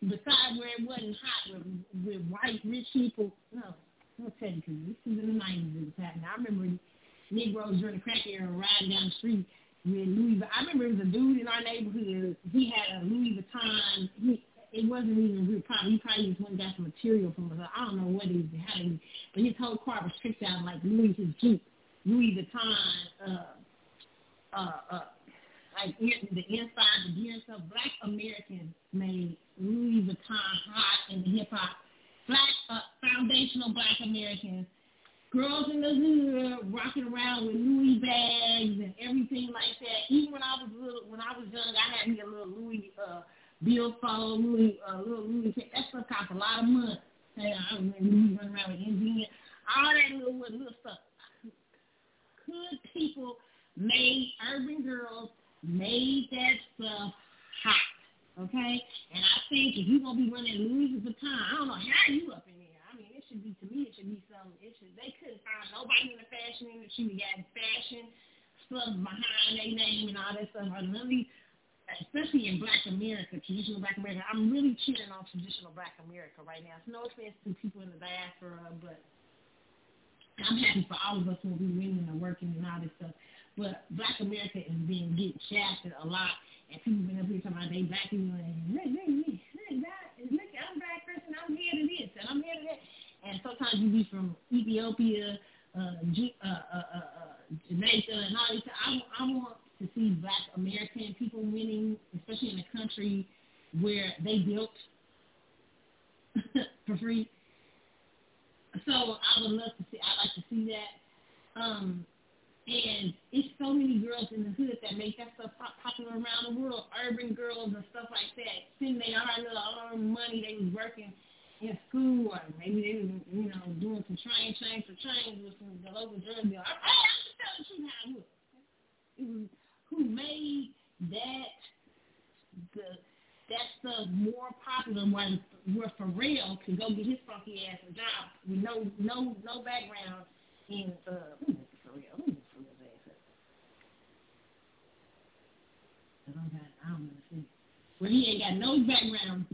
Besides where it wasn't hot with, with white rich people, no, You, because this is in the 90s it was happening. I remember Negroes during the crack era riding down the street with Louis I remember it was a dude in our neighborhood. He had a Louis Vuitton. He, it wasn't even real probably he probably just went and got some material from us. I don't know what he had, but his whole car was tricked out like Louis his Jeep, Louis Vuitton, uh, uh, uh, like in, the inside, the gear stuff. Black Americans made Louis Vuitton hot in the hip hop black uh, foundational black Americans, girls in the hood rocking around with Louis bags and everything like that. Even when I was little, when I was young, I had me a little Louis uh, billfold, Louis, uh, little Louis. That stuff cost a lot of money. Hey, I Louis running around with engineer, all that little little stuff. Good people made urban girls made that stuff hot. Okay? And I think if you're gonna be running Louis Vuitton, I don't know how you up in there. I mean, it should be to me, it should be something. It should. They couldn't find nobody in the fashion industry who had fashion stuff behind their name and all that stuff. I really, especially in Black America, traditional Black America. I'm really cheering on traditional Black America right now. It's no offense to people in the diaspora, but I'm happy for all of us who will be winning and working and all this stuff. But Black America is being getting shafted a lot and people been up here talking about they black people and look, look, look, look, I'm black person, I'm here to this and I'm here to that. And sometimes you be from Ethiopia, uh, G, uh, uh, uh, uh, Jamaica, and all these. I, I want to see black American people winning, especially in a country where they built for free. So I would love to see. I'd like to see that. Um, and it's so many girls in the hood that make that stuff pop, popular around the world. Urban girls and stuff like that. Spending their hard little money they was working in school or maybe they was, you know, doing some train change for trains with some the local drug dealer. Hey, I'm just tell the truth how it was. It was who made that the that stuff more popular when where Pharrell could go get his funky ass a job with no no no background in uh Pharrell. Who is Pharrell's ass up? I don't got I don't see. Where he ain't got no background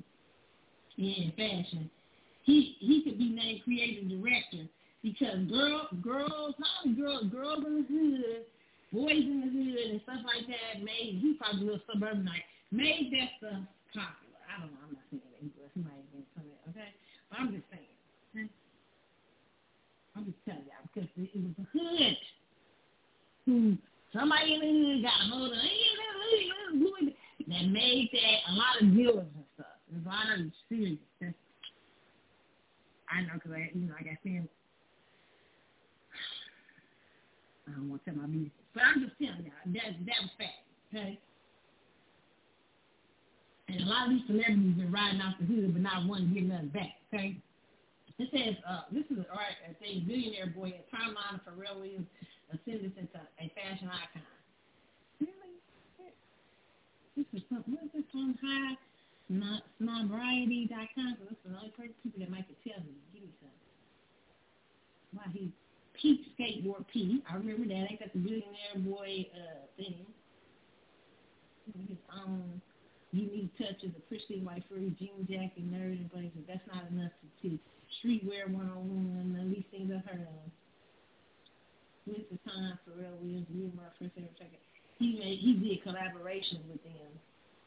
in fashion. He he could be named creative director because girl girls not girls girls in the hood, boys in the hood and stuff like that made he probably a little suburbanite made that stuff popular. I don't know. I'm not saying that he was. He might have been some. Okay, but I'm just saying. Okay? I'm just telling y'all because it, it was the hood who somebody in the hood got a hold of that made that a lot of dealers and stuff. There's a lot of serious. I know because I, you know, I got family. I don't want to tell my business, but I'm just telling y'all that that was fact. Okay. And a lot of these celebrities are riding off the hood, but not one getting nothing back. Okay. It says, uh, this is all right. Says billionaire boy a timeline for Pharrell Williams ascended into a fashion icon. This is some, what is this from high not snobriety.com? This is the only person people that might could tell me. Give me something. Why he peak skateboard P. I remember that. Ain't got the billionaire boy uh thing. His own unique touch as a pristine white furry jean jacket, nerd, and blazer. That's not enough to see. Streetwear one-on-one, the least things I've heard of. With the time, Pharrell Williams, Lil Murphy, second. He made, he did collaboration with them.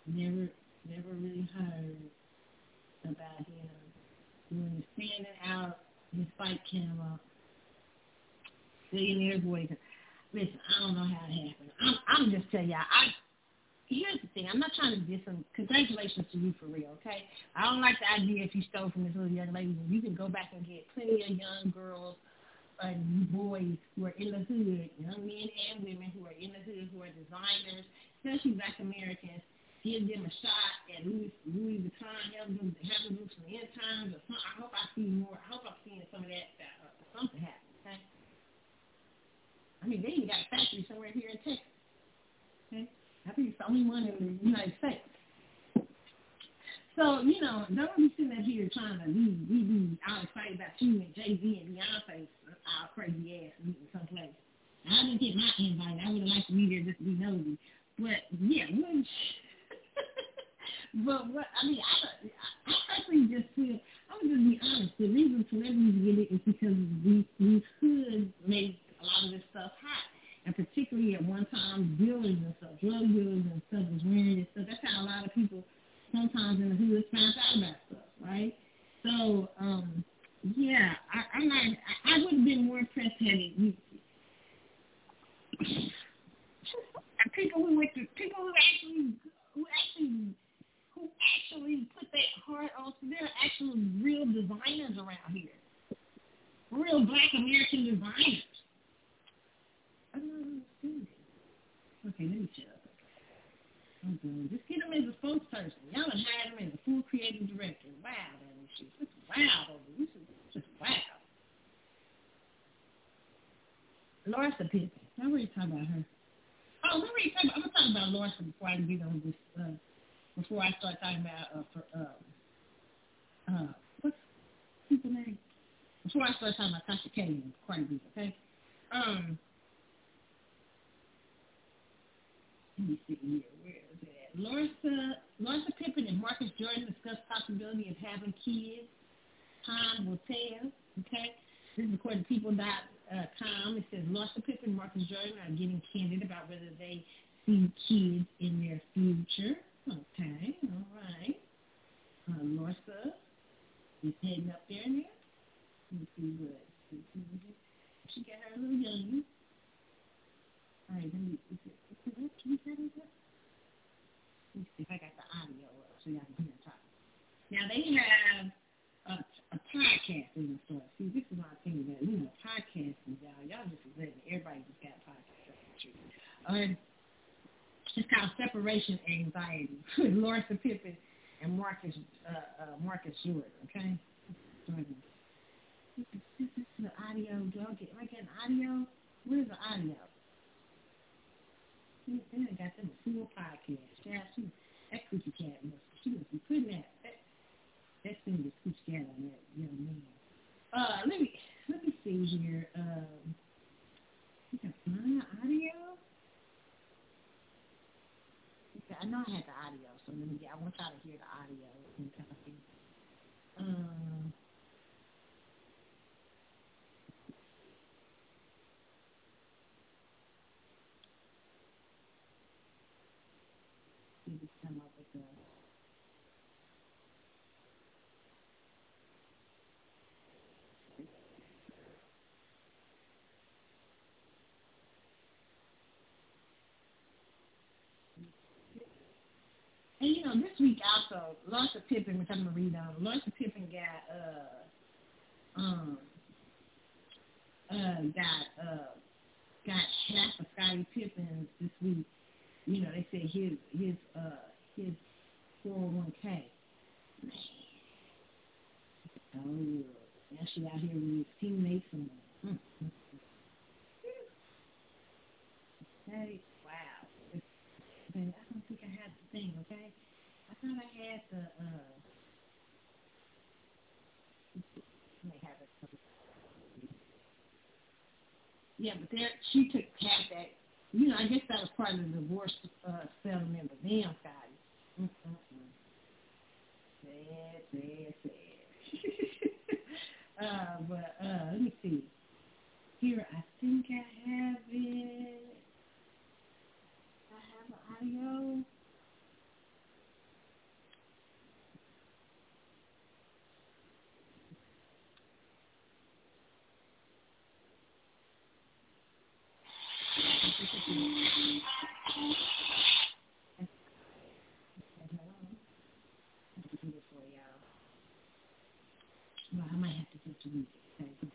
Never, never really heard about him doing the standing out his fight camera. Billionaire boy. Listen, I don't know how it happened. I'm, I'm just telling y'all. I here's the thing. I'm not trying to diss him. Congratulations to you for real, okay? I don't like the idea if you stole from this little young lady. You can go back and get plenty of young girls and boys who are in the hood, young men and women who are in the hood, who are designers, especially black Americans. Give them a shot at Louis Louis Vuitton, have them have them do some interns or something. I hope I see more. I hope I'm seeing some of that. Uh, something happen. Okay. I mean, they even got a factory somewhere here in Texas. Okay. I think it's the only one in the United States. So, you know, don't be sitting up here trying to be, we be all excited about you and Jay-Z and Beyonce, our crazy ass meeting someplace. I didn't get my invite. I would have liked to be there just to be nosy. But, yeah, when, but what, I mean, I, I personally just feel, I'm gonna just be honest, the reason celebrities get it is because these, these hoods make a lot of this stuff hot and particularly at one time dealers and stuff, drug dealers and stuff was wearing this stuff. That's how a lot of people sometimes in the hood found out about stuff, right? So, um, yeah, I, I'm not. I, I would have been more impressed had it. people who went to people who actually who actually who actually put that heart on. So there are actual real designers around here, real Black American designers know Okay, let me shut I'm. Just get him as a spokesperson. Y'all done hired him as a full creative director. Wow, that is shit. This is wild over this. Is just wow. Larsa Pippen. I already talked about her. Oh, let me talk about, I'm gonna talk about Larsa before I get on this. Uh, before I start talking about uh, for um, uh, what's people name? Before I start talking about Tasha K and Cardi B, okay? Um, let me see here. Where? Larsa, Larsa Pippen and Marcus Jordan discussed possibility of having kids. Time will tell. Okay. This is according to people.com. It says Larsa Pippen and Marcus Jordan are getting candid about whether they see kids in their future. Okay. All right. Uh, Larsa is heading up there now. Let me see what. She got her little young. All right, let me, is it, can you set it up? Me see if I got the audio up so y'all can hear talk. Now they have a, a podcast in the store. See, this is my thing that, you know, podcasting, y'all. Y'all just letting everybody just got podcasts. Uh, it's called Separation Anxiety Larsa Pippen and Marcus uh, uh, Marcus Jordan, okay? This is, this is the audio. Do I get, am I getting audio? Where's the audio? sneaked in and got them a full podcast. Yeah, she, that coochie cat must, she was be putting that, that, that thing was coochie cat on that young man. Uh, let me, let me see here. Um, you can find audio? I know I had the audio, so let me, I want y'all to hear the audio and kind of see. Um, come up with a And you know, this week also, Larsa Pippen, which I'm gonna read on. Larsa Pippen got uh um uh got uh got half of Scottie Pippen this week. You know, they said his his uh his four oh one K. Man. Oh now she out here with his teammates and mm-hmm. okay. I don't think I had the thing, okay? I thought I had the, uh, may have it. Yeah, but there, she took half that. You know, I guess that was part of the divorce uh, settlement, but damn, Scottie. Sad, sad, sad. uh, but uh, let me see. Here, I think I have it I have an audio. Well, I might have to just read it.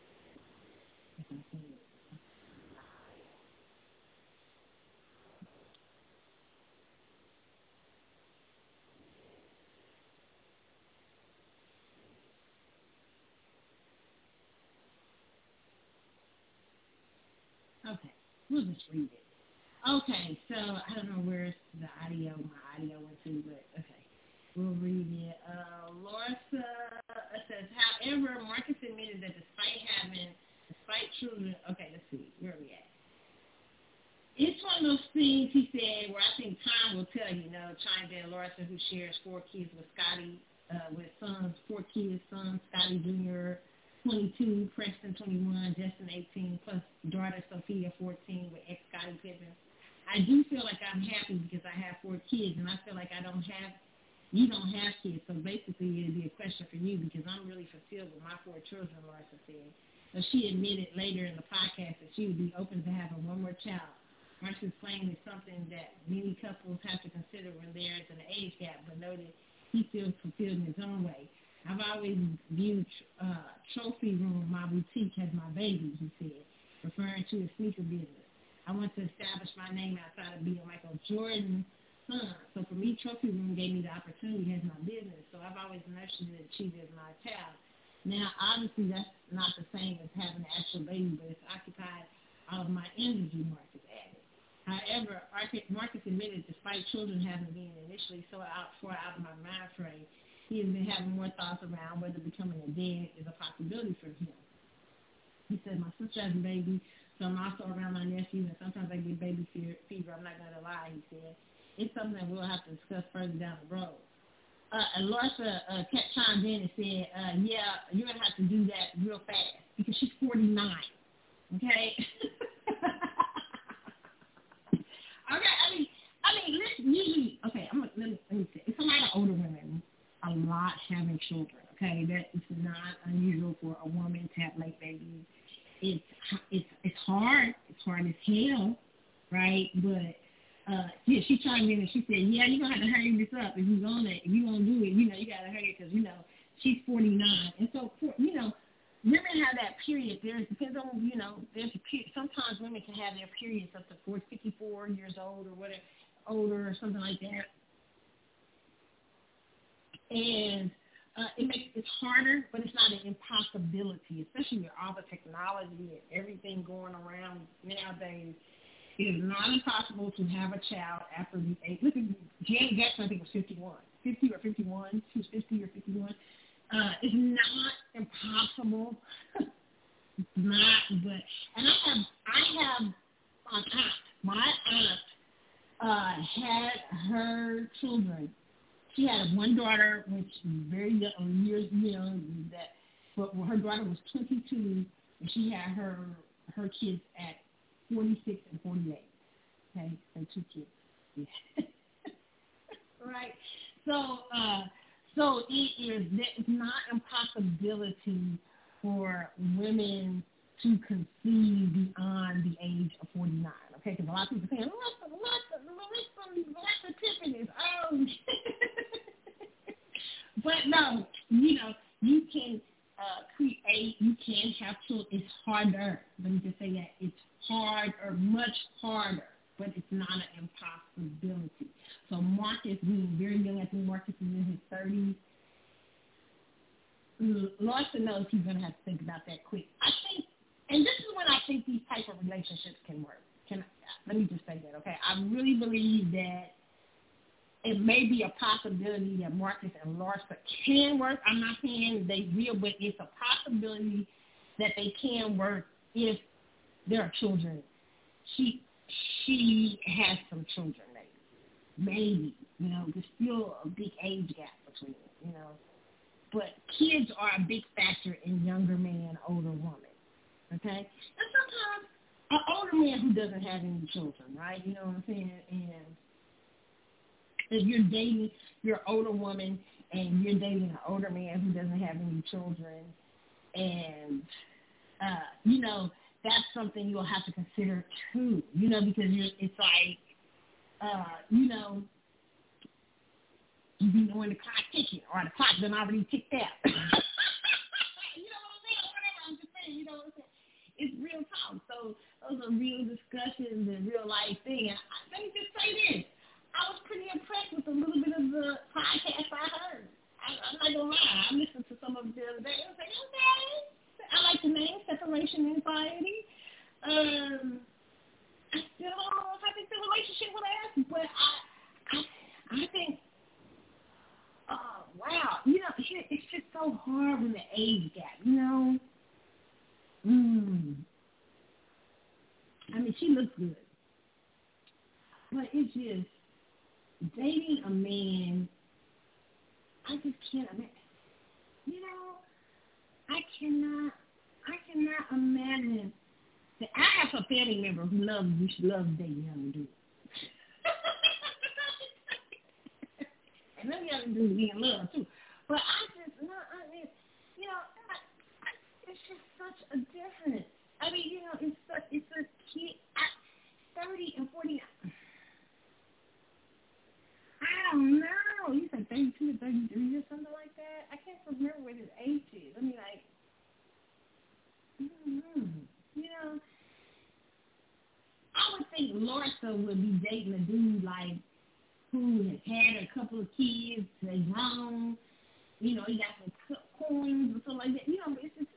Okay, it. Okay, so I don't know where the audio, my audio went to, but okay, we'll read it. Uh, Larsa says, however, Marcus admitted that despite having, despite children, okay, let's see, where are we at? It's one of those things he said where I think time will tell you, know, chimed in Larsa, who shares four kids with Scottie, uh, with sons, four kids, son Scotty Jr., 22, Preston 21, Justin 18, plus daughter Sophia 14 with ex Scottie Pippen. I do feel like I'm happy because I have four kids, and I feel like I don't have, you don't have kids. So basically, it'd be a question for you because I'm really fulfilled with my four children, Larsa said. So she admitted later in the podcast that she would be open to having one more child. Marcia's claim is something that many couples have to consider when there is an age gap, but noted he feels fulfilled in his own way. I've always viewed uh, Trophy Room, my boutique, as my baby, he said, referring to his sneaker business. I want to establish my name outside of being Michael Jordan's son. So for me, Trophy Room gave me the opportunity as my business. So I've always nurtured and achieved as my child. Now, obviously, that's not the same as having an actual baby, but it's occupied all of my energy, Marcus added. However, Marcus admitted despite children having been initially so out far out of my mind frame, he has been having more thoughts around whether becoming a dad is a possibility for him. He said, my sister has a baby, so I'm also around my nephew, and sometimes I get baby fever. I'm not going to lie, he said. It's something that we'll have to discuss further down the road. Uh, and Larsa uh, kept chimed in and said, uh, yeah, you're going to have to do that real fast because she's 49, okay? okay, I mean, I mean, listen, usually, okay, I'm, let, me, let me say, it's a lot of older women a lot having children. Okay, that is not unusual for a woman to have late babies. It's it's it's hard. It's hard as hell, right? But uh, yeah, she chimed in and she said, "Yeah, you're gonna have to hurry this up if you're gonna if you're gonna do it. You know, you gotta hurry because you know she's 49, and so for, you know." Women have that period. There depends on you know. There's a period. Sometimes women can have their periods up to 4, 54 years old or whatever, older or something like that and uh, it makes it harder, but it's not an impossibility, especially with all the technology and everything going around nowadays. It is not impossible to have a child after the age. Look at Janet Jackson, I think was 51, 50 or 51. She was 50 or 51. Uh, it's not impossible. it's not, but and I have I have an aunt. My aunt uh, had her children she had one daughter, which very young, years young. That, but her daughter was 22, and she had her her kids at 46 and 48. Okay, and two kids. Yeah. right. So, uh, so it is. It's not impossibility for women to conceive beyond the age of 49. Because a lot of people saying, "What's the what's the Tiffany's?" Oh, but no, you know, you can uh, create, you can have children. It's harder. Let me just say that it's harder, much harder, but it's not an impossibility. So Marcus, being very young, I think Marcus is in his 30s. Larsa knows he's going to have to think about that quick. I think, and this is when I think these type of relationships can work. Let me just say that, okay? I really believe that it may be a possibility that Marcus and Larsa can work. I'm not saying they will, but it's a possibility that they can work if there are children. She she has some children, maybe, maybe you know. There's still a big age gap between them, you know. But kids are a big factor in younger man, older woman. Okay, and sometimes an older man who doesn't have any children, right? You know what I'm saying? And if you're dating your older woman and you're dating an older man who doesn't have any children, and uh, you know that's something you'll have to consider too. You know because you're it's like uh, you know you be knowing the clock ticking or the clock done already ticked out. you know what I'm saying? Whatever I'm just saying. You know what I'm saying? It's real talk. So those are real discussions and real life things. let me just say this. I was pretty impressed with a little bit of the podcast I heard. I, I'm not gonna lie. I listened to some of it the other day. I was like, okay. I like the name Separation Anxiety. Um, I still don't know if I think the relationship would last, but I, I, I think. Oh wow, you know, it's just so hard with the age gap, you know. Mm. I mean, she looks good, but it's just dating a man, I just can't imagine. You know, I cannot, I cannot imagine. That I have a family member who loves, who loves dating young dudes. and them young dudes be in love too. But I just, no, I mean, you know, I, I, it's just such a difference. I mean, you know, it's such, it's a kid. I, 30 and 40. I don't know. He's like 32 or 33 or something like that. I can't remember what his age is. I mean, like, I don't know. You know, I would think Larsa would be dating a dude like who has had a couple of kids, they grown, you know, he got some coins or something like that. You know, it's just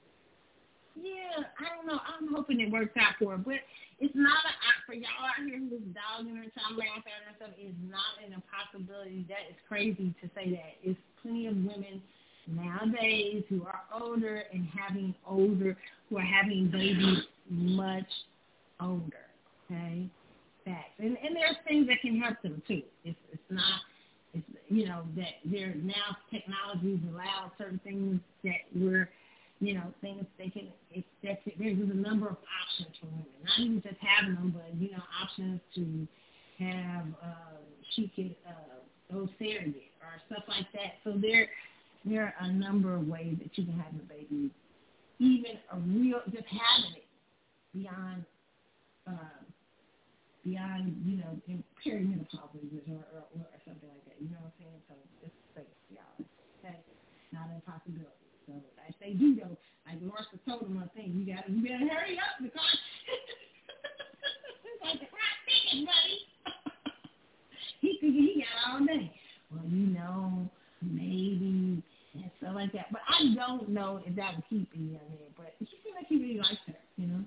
yeah, I don't know. I'm hoping it works out for her, but it's not a for y'all out here who's dogging her, trying to laugh at her stuff. It's not an impossibility. That is crazy to say that. It's plenty of women nowadays who are older and having older, who are having babies much older. Okay, facts. And and there's things that can help them too. It's it's not. It's you know that there now technologies allow certain things that we're you know, things they can, it's, that's, there's a number of options for women. Not even just having them, but, you know, options to have, uh, she could, uh, those surrogate or stuff like that. So there, there are a number of ways that you can have a baby. Even a real, just having it beyond, uh, beyond, you know, in perimenopausal or, or, or something like that. You know what I'm saying? So just say, y'all, okay, not a possibility. So I say do though. Like Martha told him one thing, you gotta you better hurry up because it's like the ticket, buddy. he could he got all day. Well, you know, maybe and stuff like that. But I don't know if that would keep me on there. But she seemed like he really likes her, you know.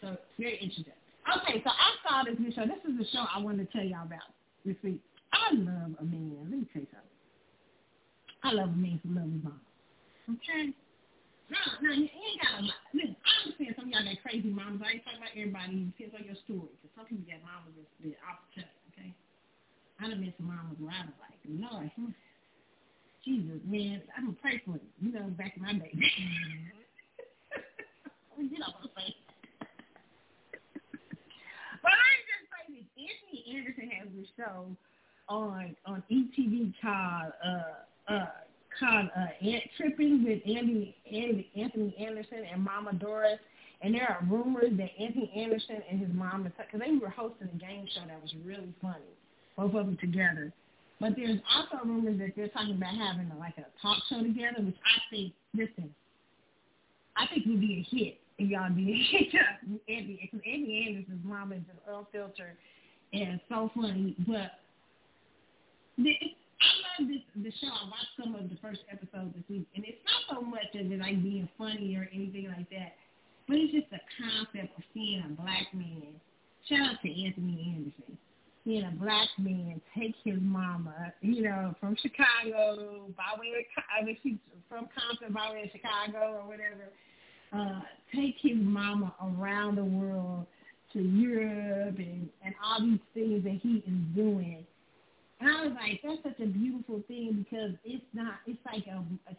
So very interesting. Okay, so I saw this new show. This is the show I wanted to tell y'all about this week. I love a man. Let me tell you something. I love a man who loves his mom. Okay? No, no, you ain't got a. Listen, I understand some y'all got crazy mamas. I ain't talking about everybody. It depends on your story. Because some people got mamas that's the opposite, okay? I done met some mamas where I was like, Lord, Jesus, man, I'm gonna pray for you. You know, back in my day. you know what I'm saying. but I just say that Anthony Anderson has a show on on ETV called uh uh called uh Ant Tripping with Andy, Andy Anthony Anderson and Mama Doris. And there are rumors that Anthony Anderson and his mom, because they were hosting a game show that was really funny, both of them together. But there's also rumors that they're talking about having a, like a talk show together, which I think, listen, I think would be a hit if y'all did because Andy Anderson's mom is just unfiltered and so funny. But Love this the show. I watched some of the first episodes this week, and it's not so much of it like being funny or anything like that, but it's just the concept of seeing a black man. Shout out to Anthony Anderson seeing a black man take his mama, you know, from Chicago by way of, I mean, she's from Compton by way of Chicago or whatever, uh, take his mama around the world to Europe and, and all these things that he is doing. And I was like, that's such a beautiful thing because it's not, it's like a, a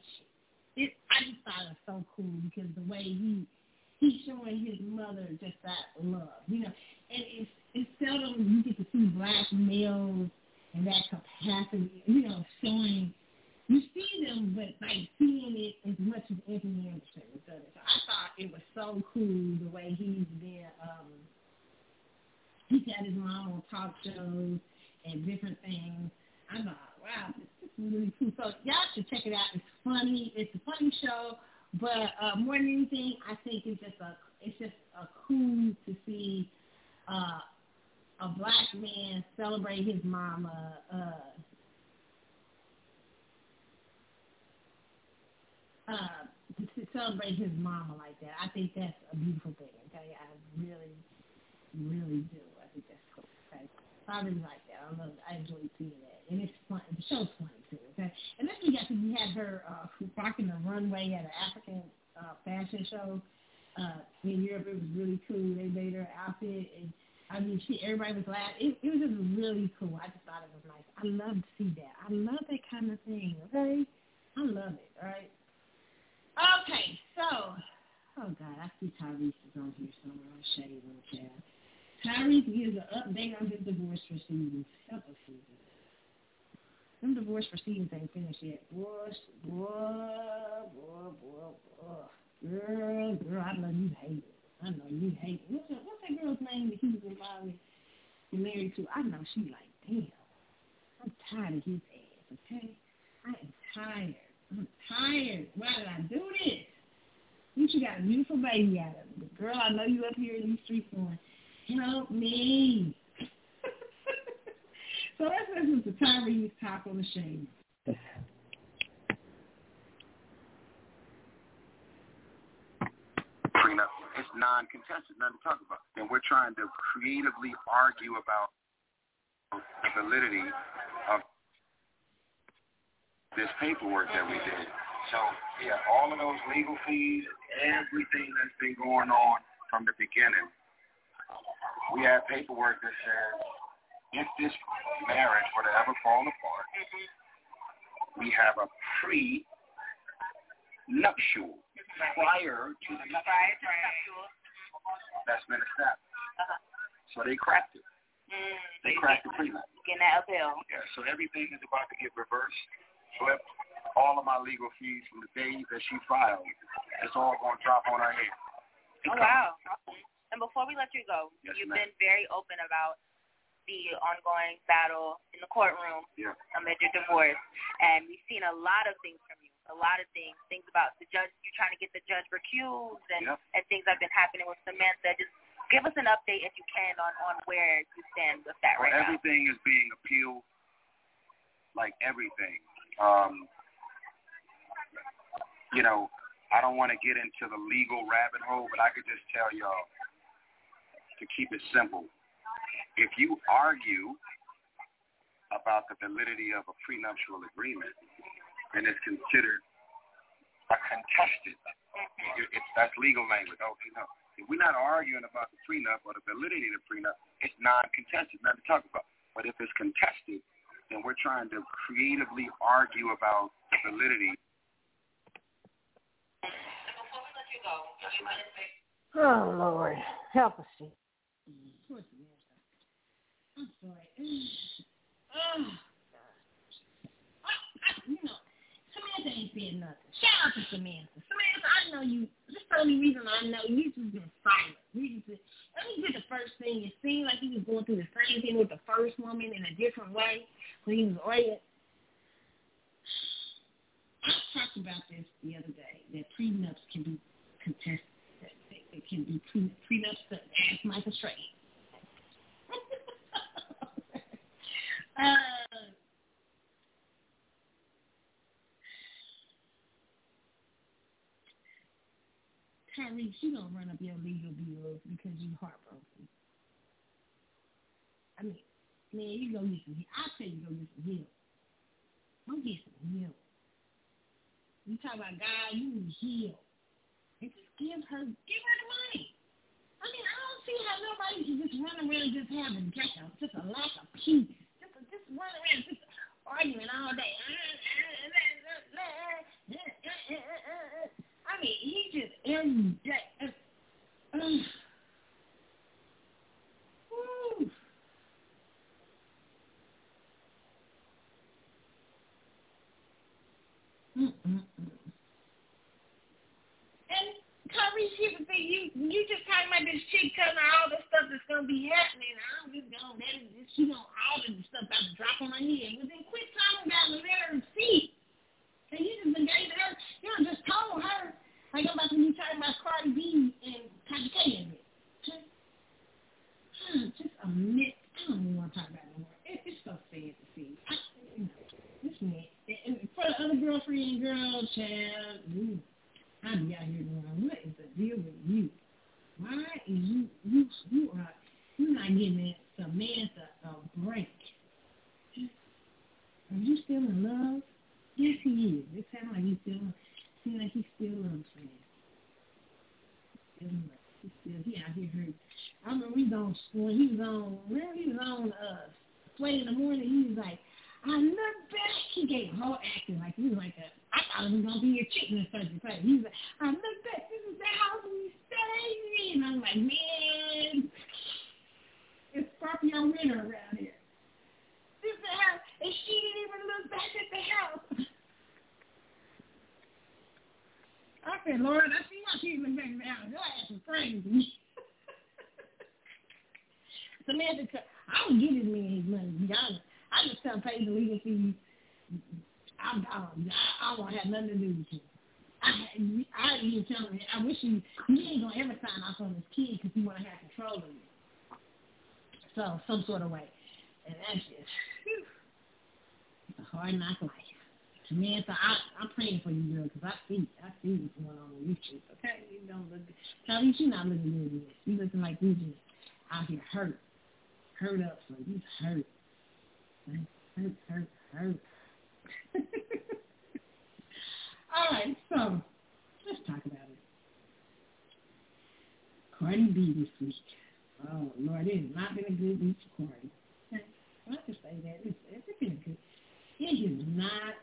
it, I just thought it was so cool because the way he, he's showing his mother just that love, you know, and it's it's seldom you get to see black males in that capacity, you know, showing you see them, but like seeing it as much as Anthony Anderson has done it. So I thought it was so cool the way he's been. Um, he's had his mom on talk shows and different things. I thought, wow, this, is really cool. So y'all should check it out. It's funny. It's a funny show, but uh, more than anything, I think it's just a it's just a cool to see uh, a black man celebrate his mama, uh, uh, to celebrate his mama like that. I think that's a beautiful thing. Okay, I really, really do. I think that's cool. Okay, really like. I love. I enjoy seeing that, and it's fun. The show's funny too. Okay, and then we got to we had her uh, rocking the runway at an African uh, fashion show uh, in Europe. It was really cool. They made her outfit and I mean, she everybody was glad. It, it was just really cool. I just thought it was nice. I love to see that. I love that kind of thing. Okay, I love it. All right. Okay, so oh god, I see Tyrese is on here somewhere. Show you little child. Tyrese gives an update on his divorce proceedings. Help us see. Them divorce proceedings ain't finished yet. Boy, boy, boy, boy, boy. Girl, girl, I love you hate it. I know you hate what's that, what's that girl's name that he was involved with and married to? I know she like, damn, I'm tired of his ass, okay? I am tired. I'm tired. Why did I do this? You got a beautiful baby out of it. Girl, I know you up here in these streets going, help me. so let's listen to Tyrese talk on the shade non-contested, nothing to talk about. And we're trying to creatively argue about the validity of this paperwork that we did. So, yeah, all of those legal fees, everything that's been going on from the beginning, we have paperwork that says if this marriage were to ever fall apart, we have a pre-nuptial prior to the nuptial that's been established. Uh-huh. So they cracked it. Mm, they cracked the prenup. Getting that uphill. Yeah, so everything is about to get reversed, flipped. All of my legal fees from the day that she filed, it's all going to drop on her head. oh, wow. And before we let you go, yes, you've ma'am. been very open about the ongoing battle in the courtroom yeah. amid your divorce. And we've seen a lot of things from you a lot of things, things about the judge, you're trying to get the judge recused and, yep. and things that have been happening with Samantha. Just give us an update if you can on, on where you stand with that well, right everything now. Everything is being appealed, like everything. Um, you know, I don't want to get into the legal rabbit hole, but I could just tell y'all to keep it simple. If you argue about the validity of a prenuptial agreement, and it's considered a contested. It's, that's legal language. Okay, no. If we're not arguing about the prenup or the validity of the prenup, it's non-contested, nothing to talk about. But if it's contested, then we're trying to creatively argue about the validity. Oh Lord, help us, see. I'm sorry. Oh, you know, Samantha ain't said nothing. Shout out to Samantha. Samantha, I know you. This the only reason I know you just been silent. You let me get the first thing. It seemed like he was going through the same thing with the first woman in a different way when he was already. I talked about this the other day that prenups can be contested. It can be pre, prenups to ask Michael Strahan. Uh, Tyrese, you don't run up your legal bills because you heartbroken. I mean, man, you go get some. I tell you, go get some help. Go get some help. You talk about God, you need help, and just give her, give her the money. I mean, I don't see how nobody can just run around just having just just a lack of peace, just run around just arguing all day. I mean, he just. Uh, uh. Mm-mm-mm. And Kyrie, here's the you you just talking about this chick telling her all the stuff that's gonna be happening. I don't just know that is she don't all of the stuff about to drop on her head. But then quit talking about it, let her see. And you just been gave her, you know, just told her like I'm about to be talking about Cardi B and Tasha K in it. Just, hmm, just a minute. I don't even want to talk about it anymore. It, it's so sad to see. I, you know, this man, and for the other girlfriend, girl, child, ooh, I be out here going, what is the deal with you? Why is you, you, you are, you're not giving Samantha a break. Are you still in love? Yes, he is. It sounds like he's still seems like he still loves me. He still he out here hurt. I remember he was on he was on where he was on uh Sway in the morning, he was like, Back he gave whole acting like he was like a I thought he was gonna be a chicken in such a place. He like, I look back, this is the house we stay in and I'm like, Man it's Scorpio winter around here. This is the house and she didn't even look back at the house. I said, Lord, I see why she's been back down. Your ass is crazy. Samantha, I don't give this man his money, to be honest. I just tell him pay the legal fees. I'm gone. I, I won't have nothing to do with you. I, I even tell him, I wish you, you ain't to ever sign off on this kid because you want to have control of you. So, some sort of way. And that's just, a hard knock life. Samantha, I, I'm praying for you, girl, because I see, I see what's going on with you. Okay, you don't look. Charlie, you not looking good. You looking like you just out here hurt, hurt up. So you hurt. All right, so let's talk about it. Cardi B this week. Oh Lord, it has not been a good week for Cardi. I to say that it's, it's been a good. It has not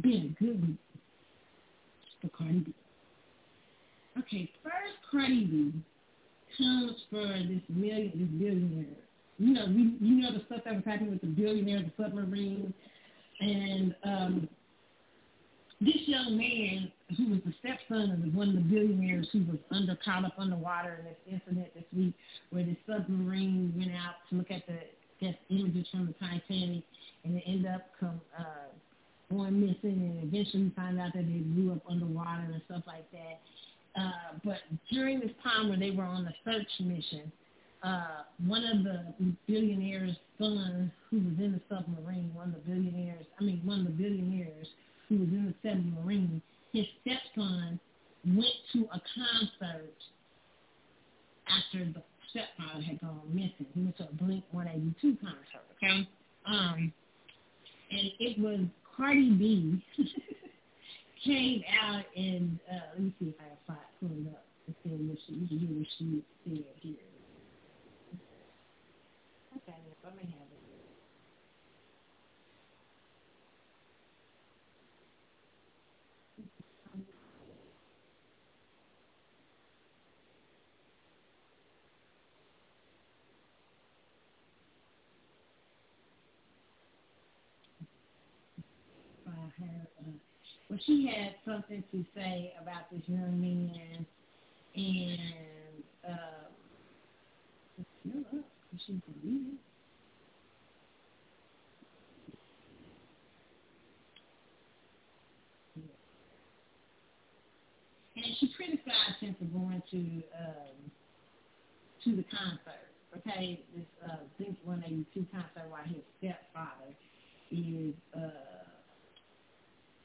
been a good week for Cardi B. Okay, first Cardi B comes for this million, this billionaire. You know, you, you know the stuff that was happening with the billionaire, the submarine, and um, this young man who was the stepson of one of the billionaires who was under caught up underwater in this incident this week where the submarine went out to look at the guess images from the Titanic and it ended up come uh going missing, and eventually we find out that they blew up underwater and stuff like that. Uh, but during this time when they were on the search mission, uh, one of the billionaire's sons who was in the submarine, one of the billionaires, I mean, one of the billionaires who was in the submarine, his stepson went to a concert after the stepfather had gone missing. He went to a Blink 182 concert, okay? Um, and it was Cardi B came out and uh, let me see if I can find it up and see what she what she said here. Let me have it. Uh, well, she had something to say about this young man, and uh, she believed. And she criticized him for going to um, to the concert. Okay, this uh, Blink 182 concert while his stepfather is uh,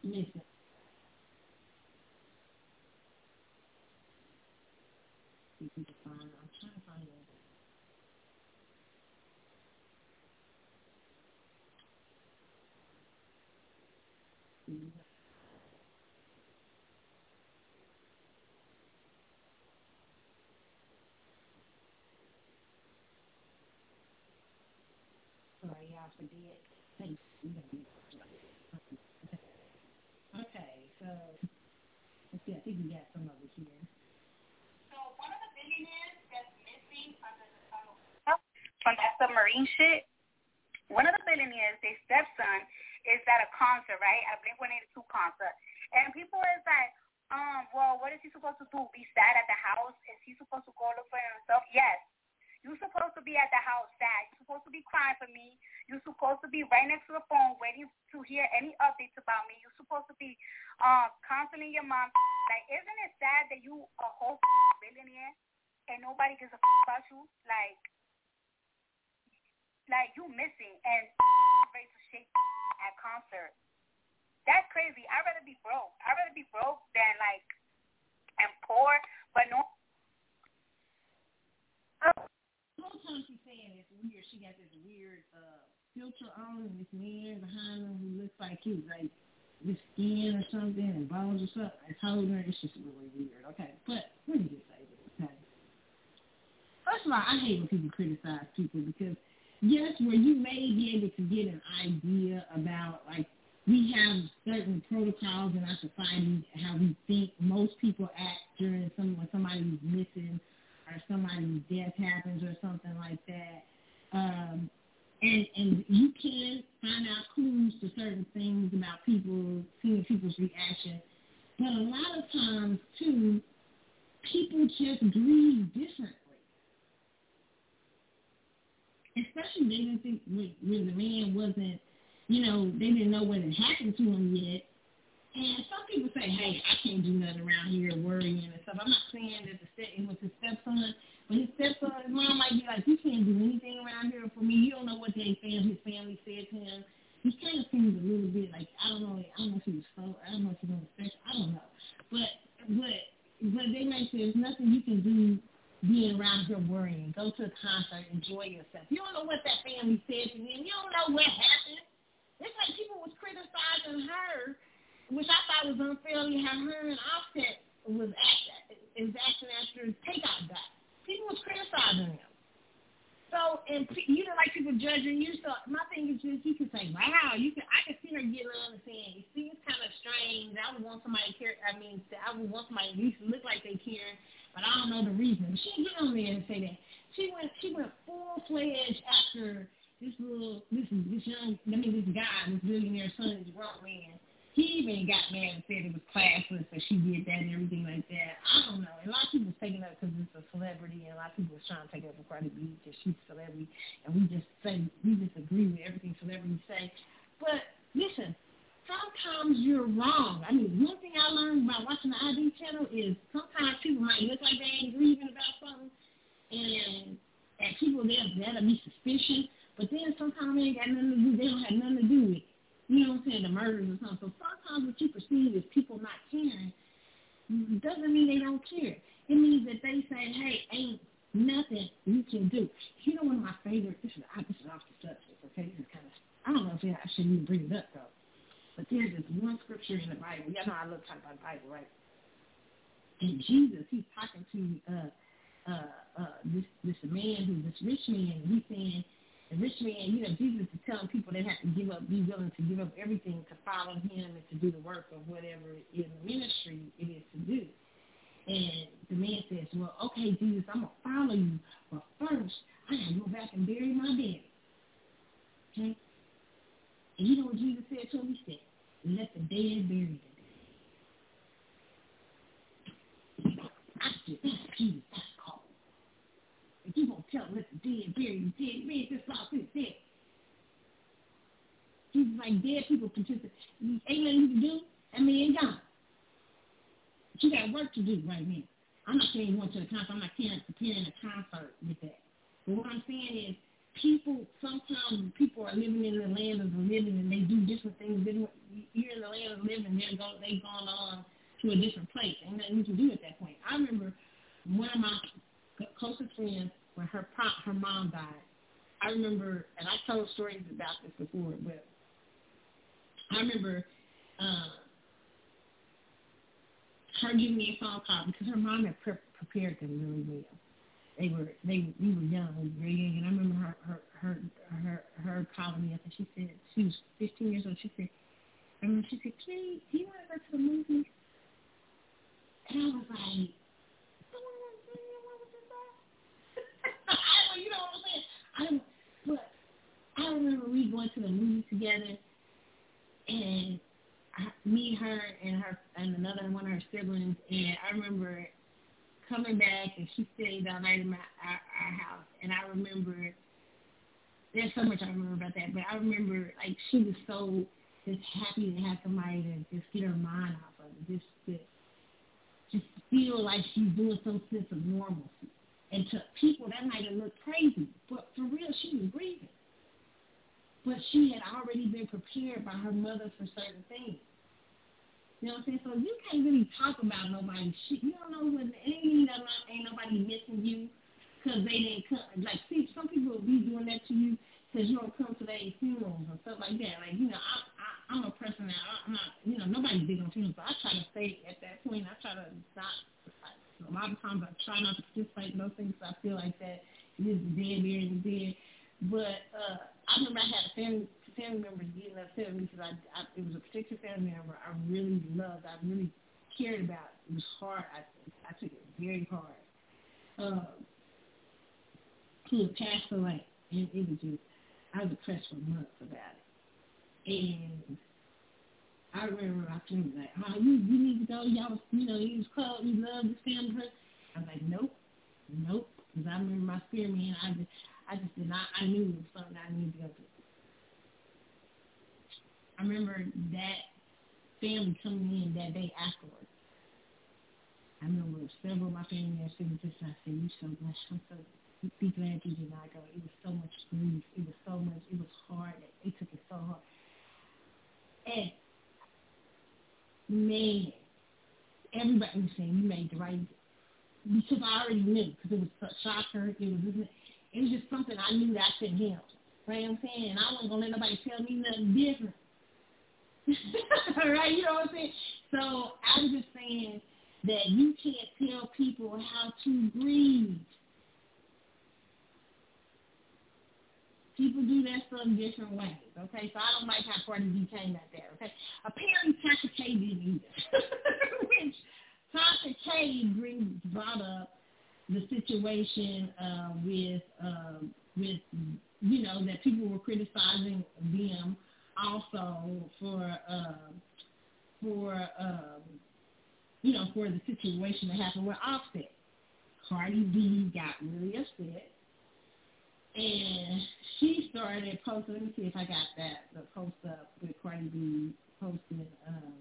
missing. I'm trying to find it. Mm-hmm. sorry, y'all forget. Thanks. Okay, so let's see. I think we got some of it here. So one of the billionaires that's missing under the uh, from that shit. One of the billionaires, their stepson, is at a concert, right? At a Blink 182 concert, and people is like, um, well, what is he supposed to do? Be sad at the house? Is he supposed to go look for himself? Yes. You're supposed to be at the house sad. You're supposed to be crying for me. You're supposed to be right next to the phone waiting to hear any updates about me. You're supposed to be uh, counseling your mom. Like, isn't it sad that you a whole billionaire and nobody gives a about you? Like, like you missing and to shake at concert. That's crazy. I'd rather be broke. I'd rather be broke than like and poor, but no. Oh whole time she's saying it's weird. She got this weird uh, filter on and this man behind her who looks like he's like with skin or something and bones or something. I told her it's just really weird. Okay, but let me just say this. Okay. First of all, I hate when people criticize people because yes, where you may be able to get an idea about like we have certain protocols in our society, how we think most people act during some when somebody's missing or somebody's death happens or something like that. Um, and and you can find out clues to certain things about people, seeing people's reaction. But a lot of times too, people just grieve differently. Especially they didn't think when, when the man wasn't, you know, they didn't know what had happened to him yet. And some people say, hey, I can't do nothing around here worrying and stuff. I'm not saying that the step, it was his stepson, but his stepson, his mom might be like, you can't do anything around here for me. You don't know what they fam- his family said to him. He kind of seems a little bit like, I don't know, I don't know if he was so, I don't know if he was special, I don't know. But, but, but they may say there's nothing you can do being around here worrying. Go to a concert, enjoy yourself. You don't know what that family said to him. You don't know what happened. It's like people was criticizing her which I thought was unfairly how her and Offset was acting, is acting after Takeoff died. People was criticizing him. So, and you don't like people judging you. So my thing is just, you can say, wow, you can. I can see her getting on and saying, it seems kind of strange. I would want somebody to care. I mean, I would want somebody to look like they care, but I don't know the reason. She get on there and say that. She went, she went full fledged after this little, this this young, I mean, this guy, this billionaire son, this grown man he even got mad and said it was classless that she did that and everything like that. I don't know. And a lot of people taking up because it's a celebrity, and a lot of people was trying to take up for Cardi B because she's a celebrity, and we just say we just agree with everything celebrities say. But listen, sometimes you're wrong. I mean, one thing I learned about watching the ID channel is sometimes people might look like they ain't grieving about something, and and people there that'll be suspicion. But then sometimes they ain't got nothing to do. They don't have nothing to do with it you know what I'm saying, the murders or something. So sometimes what you perceive as people not caring doesn't mean they don't care. It means that they say, hey, ain't nothing you can do. You know one of my favorite, this is, this is off the subject, okay? This is kind of, I don't know if I should even bring it up, though. But there's this one scripture in the Bible. Y'all know I love talking about the Bible, right? And Jesus, he's talking to uh, uh, uh, this this man who's this rich man, and he's saying, the rich man, you know, Jesus is telling people they have to give up, be willing to give up everything to follow him and to do the work of whatever in ministry it is to do. And the man says, well, okay, Jesus, I'm going to follow you, but first I got to go back and bury my daddy. Okay? And you know what Jesus said to him? He said, let the dead bury them. I said, that's Jesus you gonna tell the dead, buried, dead, man, this lost, this dead. He's like dead people participate. Ain't nothing you can do. I mean, ain't gone. You got work to do right now. I'm not saying you went to the concert. I'm not comparing a concert with that. But what I'm saying is people, sometimes people are living in the land of the living and they do different things. You're in the land of the living, they're going, they've gone on to a different place. Ain't nothing you can do at that point. I remember one of my closest friends, when her pop, her mom died, I remember, and I told stories about this before, but I remember uh, her giving me a phone call because her mom had pre- prepared them really well they were they we were young, very young, and I remember her her her her her calling me up and she said she was 15 years old. She said, remember she said, Kay, do you want to go to the movie? And I was like, I you know what I'm saying? I remember we going to the movie together, and I, me, her, and her, and another one of her siblings, and I remember coming back and she stayed that night in my our, our house and I remember there's so much I remember about that, but I remember like she was so just happy to have somebody to just get her mind off of it, just just feel like she's doing some sense of normalcy. And to people that might have looked crazy, but for real she was grieving. But she had already been prepared by her mother for certain things. You know what I'm saying? So you can't really talk about nobody's shit. You don't know what ain't, ain't nobody missing you because they didn't come. Like, see, some people will be doing that to you because you don't come to their funerals and stuff like that. Like, you know, I, I, I'm a person that I'm not, you know, nobody's big on funerals, but I try to stay at that point. I try to not. A lot of times I try not to participate in those things. So I feel like that is dead, buried, and dead. But uh, I remember I had a family family members getting upset with me because I, I it was a particular family member I really loved, I really cared about. It was hard. I I took it very hard. Um, who had passed away, and it was just I was depressed for months about it. And I remember friend was like, "Oh, you you need to go. Y'all, you know, he was close. You love this family." I was like, "Nope, nope," because I remember my spirit man. I just I just did not. I knew it was something I needed to go through. I remember that family coming in that day afterwards. I remember several of my family members sitting just I said, You so much I'm so be glad you did not go. It was so much grief. It was so much it was hard. It took it so hard. And man, everybody was saying you made the right because I already knew because it was a shocker. It was it was just something I knew that I couldn't what I'm saying? I wasn't gonna let nobody tell me nothing different. right? You know what I'm saying? So I'm just saying that you can't tell people how to grieve. People do that stuff different ways, okay? So I don't like how Cardi B came out there, okay? Apparently Tasha K didn't either. Which Tasha K brought up the situation uh, with, uh, with, you know, that people were criticizing them also for uh, for um, you know for the situation that happened with Offset. Cardi B got really upset, and she started posting. Let me see if I got that the post up with Cardi B posting um,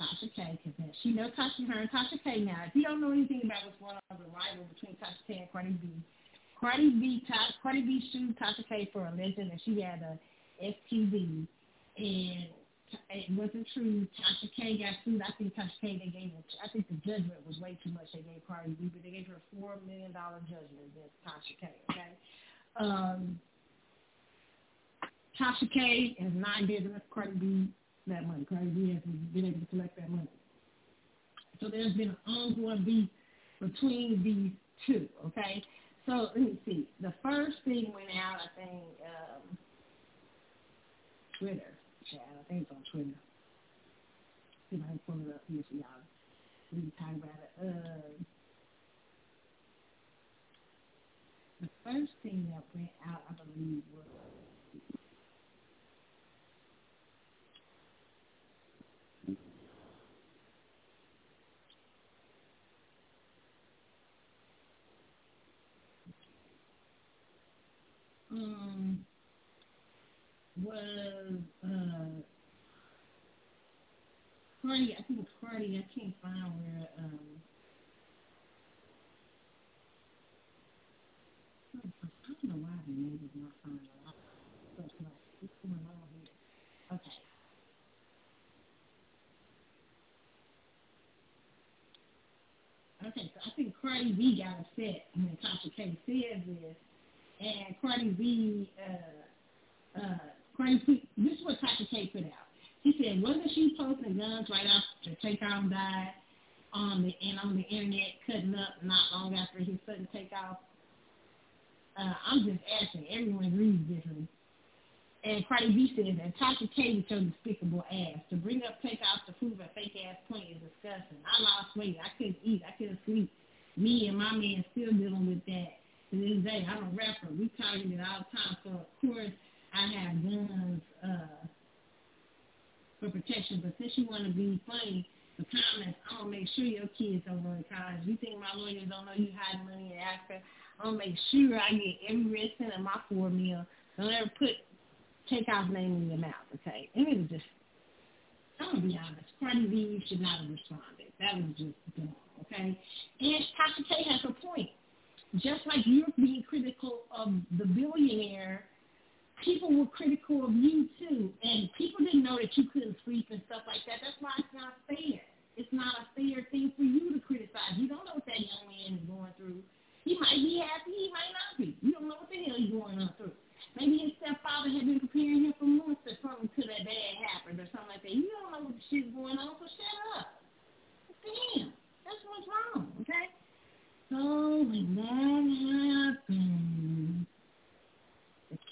Tasha K because she knows Tasha her and Tasha K now. If you don't know anything about what's going on the rival between Tasha K and Cardi B, Cardi B Cardi B sued Tasha K for alleging that she had a STD, and it wasn't true. Tasha K got sued. I think Tasha K they gave her. I think the judgment was way too much. They gave Cardi B, but they gave her a four million dollar judgment against Tasha K. Okay. Um, Tasha K has not given Cardi B that money. Cardi B has been able to collect that money. So there's been an ongoing beef between these two. Okay. So let me see. The first thing went out, I think. Um, Twitter, child. I think it's on Twitter. See if I can pull it up here for y'all. We were talking about it. Uh, the first thing that went out, I believe, was Mm was uh, Cardi. I think it's Cardi. I can't find where. Um, I don't know why the name is not finding a lot of stuff. What's going on here? Okay. Okay, so I think Cardi B got upset when Tasha K said this, and Cardi B, uh, uh, B, this is what Tasha K put out. She said, wasn't she posting guns right after Takeoff died on the and on the internet, cutting up not long after his sudden takeoff? Uh, I'm just asking. Everyone reads differently. And Cardi B says that Tasha K with your despicable ass. To bring up takeoff to prove a fake ass point is disgusting. I lost weight. I couldn't eat. I couldn't sleep. Me and my man still dealing with that to this day. I'm a rapper. We target it all the time. So of course I have guns uh, for protection. But since you want to be funny, the comments, I'm gonna make sure your kids don't go to college. You think my lawyers don't know you hiding money in Africa? I'm gonna make sure I get every red cent of my four meal. Don't ever put Takeoff's name in your mouth, okay? And it was just, I'm gonna be honest, Cardi B should not have responded. That was just dumb, okay? And Tasha K has a point. Just like you're being critical of the billionaire, people were critical of you too, and people didn't know that you couldn't sleep and stuff like that. That's why it's not fair. It's not a fair thing for you to criticize. You don't know what that young man is going through. He might be happy, he might not be. You don't know what the hell he's going on through. Maybe his stepfather had been preparing him for months or something to that bad happened or something like that. You don't know what the shit's going on, so shut up. Damn. That's what's wrong, okay? So when that happened,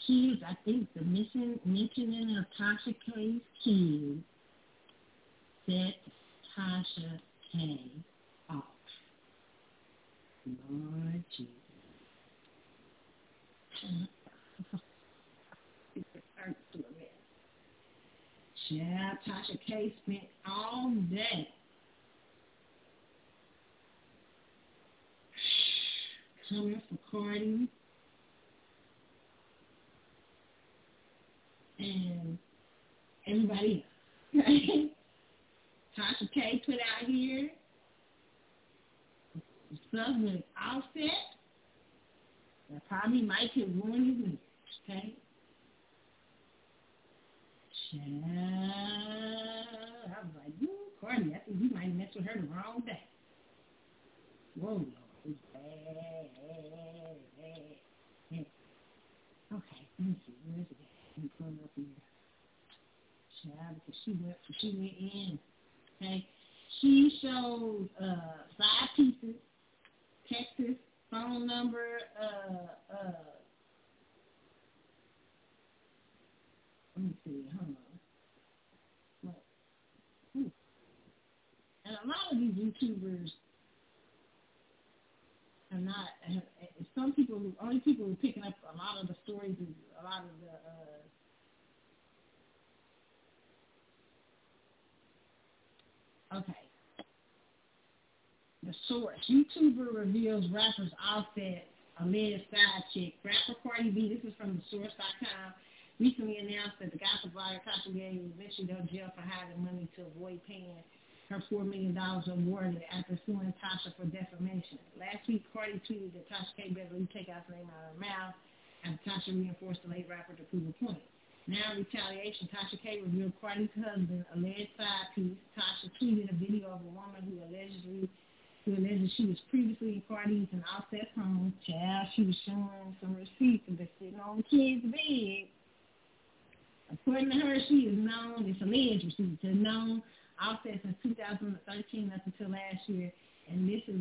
kids, I think the mission, mentioning of Tasha K's kids set Tasha K. off. Lord Jesus. Yeah, Tasha K. spent all day? Coming for Cardi and everybody else. Tasha K put out here with Offset that probably might have ruined his marriage, okay? Child. I was like, ooh, Cardi, I think you might mess with her the wrong day. Whoa, Lord, it's bad, bad, bad. Okay, let me see, where's it up here. Child, because she went, she went in, okay? She showed uh, five pieces, Texas phone number, uh, uh, let me see, hold on. And a lot of these YouTubers are not. Some people, only people who are picking up a lot of the stories, a lot of the. Uh, okay. The source. YouTuber reveals rappers Offset alleged side chick. Rapper Cardi B, this is from the source.com, recently announced that the gossip blogger Tasha K will eventually go to jail for hiding money to avoid paying her $4 million awarded after suing Tasha for defamation. Last week, Cardi tweeted that Tasha K. better take out her name out of her mouth after Tasha reinforced the late rapper to prove a point. Now, in retaliation, Tasha K. revealed Cardi's husband, alleged side piece. Tasha tweeted a video of a woman who allegedly who alleged she was previously in Cardi's and Offset's home. Child, she was showing some receipts of the sitting on kid's bed. According to her, she is known, it's alleged receipts, is known Offset since 2013 up until last year, and this is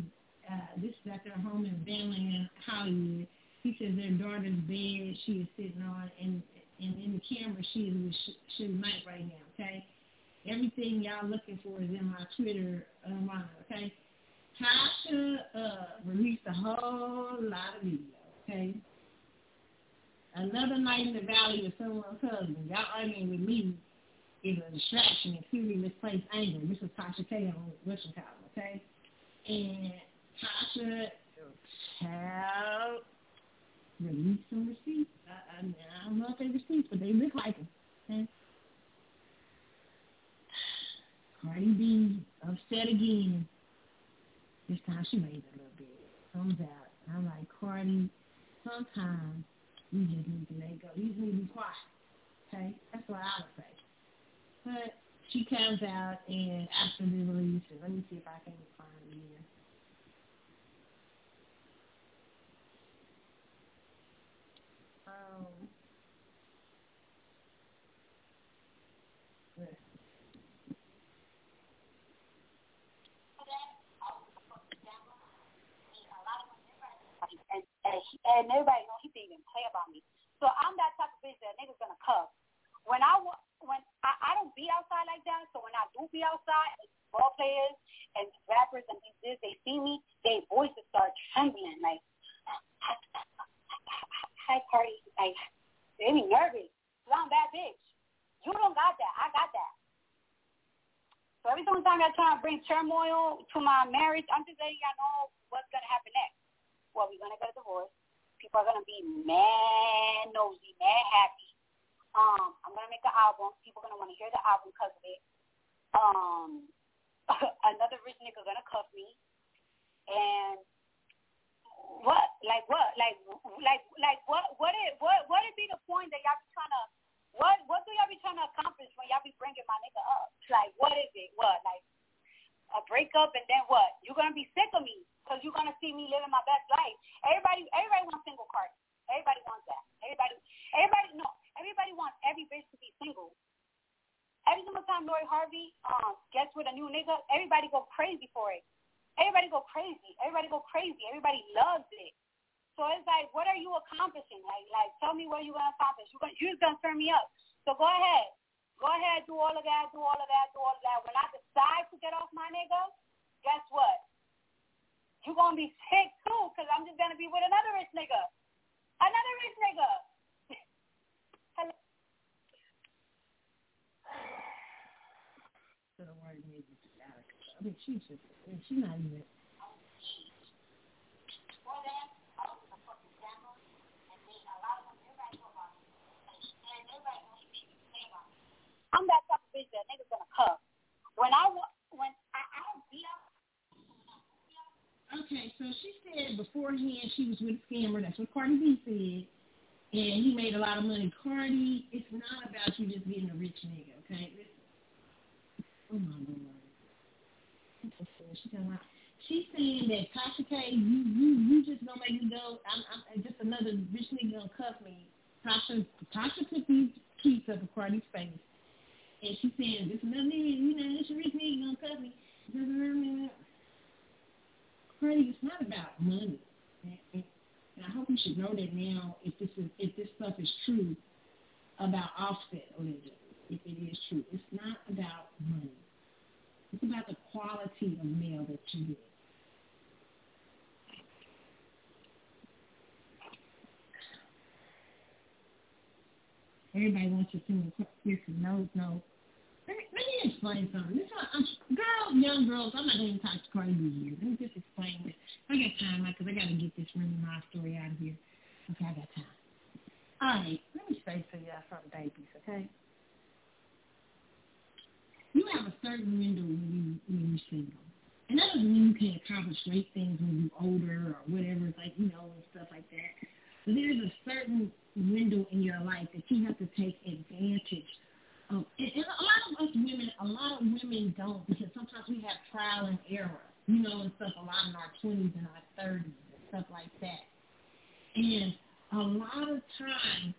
uh, this is at their home in Van Hollywood. He says their daughter's bed she is sitting on, and and in the camera she is with Suge Knight right now. Okay, everything y'all looking for is in my Twitter um, Okay, Tasha uh, released a whole lot of videos. Okay. Another night in the valley with someone's husband. Y'all arguing with me is a distraction and purely misplaced anger. This is Tasha K on Western College, okay? And Tasha, child, release some receipts. Uh, uh, I, I, I don't know if they receipts, but they look like them. Okay? Cardi B upset again. This time she made a little bit. Comes out. I'm like, Cardi, sometimes you just need to let go. You just need to be quiet. Okay? That's what I would say. But she comes out and after the release, let me see if I can find it here. Um, and, and, everybody know he didn't even play about me. So I'm that type of bitch that niggas gonna cuff. When I when I, I don't be outside like that, so when I do be outside, ball players and rappers and these this, they see me, their voices start trembling like, hi Cardi, like they be nervous. Cause I'm that bitch. You don't got that. I got that. So every single time I try to bring turmoil to my marriage, I'm just letting y'all know what's gonna happen next well, we're gonna get a divorce. People are gonna be mad nosy, mad happy. Um, I'm gonna make an album. People gonna want to hear the album because of it. Um, another rich nigga gonna cuff me, and what, like what, like, like, like what, what it, what, what it be the point that y'all be trying to, what, what do y'all be trying to accomplish when y'all be bringing my nigga up? Like, what is it? What, like, a breakup and then what? You're gonna be sick of me because you're gonna see me living my best life. Everybody, everybody wants single card. Everybody wants that. Everybody, everybody, no, everybody wants every bitch to be single. Every single time Lori Harvey um gets with a new nigga, everybody go crazy for it. Everybody go crazy. Everybody go crazy. Everybody loves it. So it's like, what are you accomplishing? Like, like, tell me what you're gonna accomplish. You're gonna, you're gonna turn me up. So go ahead, go ahead, do all of that, do all of that, do all of that. When I decide to get off my nigga, guess what? you're to be sick too because I'm just to be with another rich nigga. Another rich nigga. Hello. So the word maybe She's just, she's not even. I'm that type of bitch that niggas gonna cuff. When I when I, I don't be Okay, so she said beforehand she was with a scammer. That's what Cardi B said. And he made a lot of money. Cardi, it's not about you just being a rich nigga, okay? Oh my lord. She talking about, she's saying that Tasha K, you you you just gonna make me go. I'm, I'm just another rich nigga gonna cuff me. Tasha Tasha put these tweets up of Cardi's face, and she's saying this another nigga, you know, this rich nigga gonna cuff me. Freddie, it's not about money. And, I hope you should know that now if this is if this stuff is true about Offset allegedly, if it is true. It's not about money. It's about the quality of mail that you get. Everybody wants to sing the listen, no, no. Let me, explain something. This is, girls, young girls, I'm not going to talk to B here. Let me just explain this. I got time, because I got to get this Remy Ma story out of here. Okay, I got time. All right, let me say to y'all babies, okay? You have a certain window when you when you're single. And that doesn't mean you can't accomplish great things when you're older or whatever, like, you know, and stuff like that. But there's a certain window in your life that you have to take advantage um, and, and a lot of us women, a lot of women don't because sometimes we have trial and error, you know, and stuff. A lot in our twenties and our thirties and stuff like that. And a lot of times,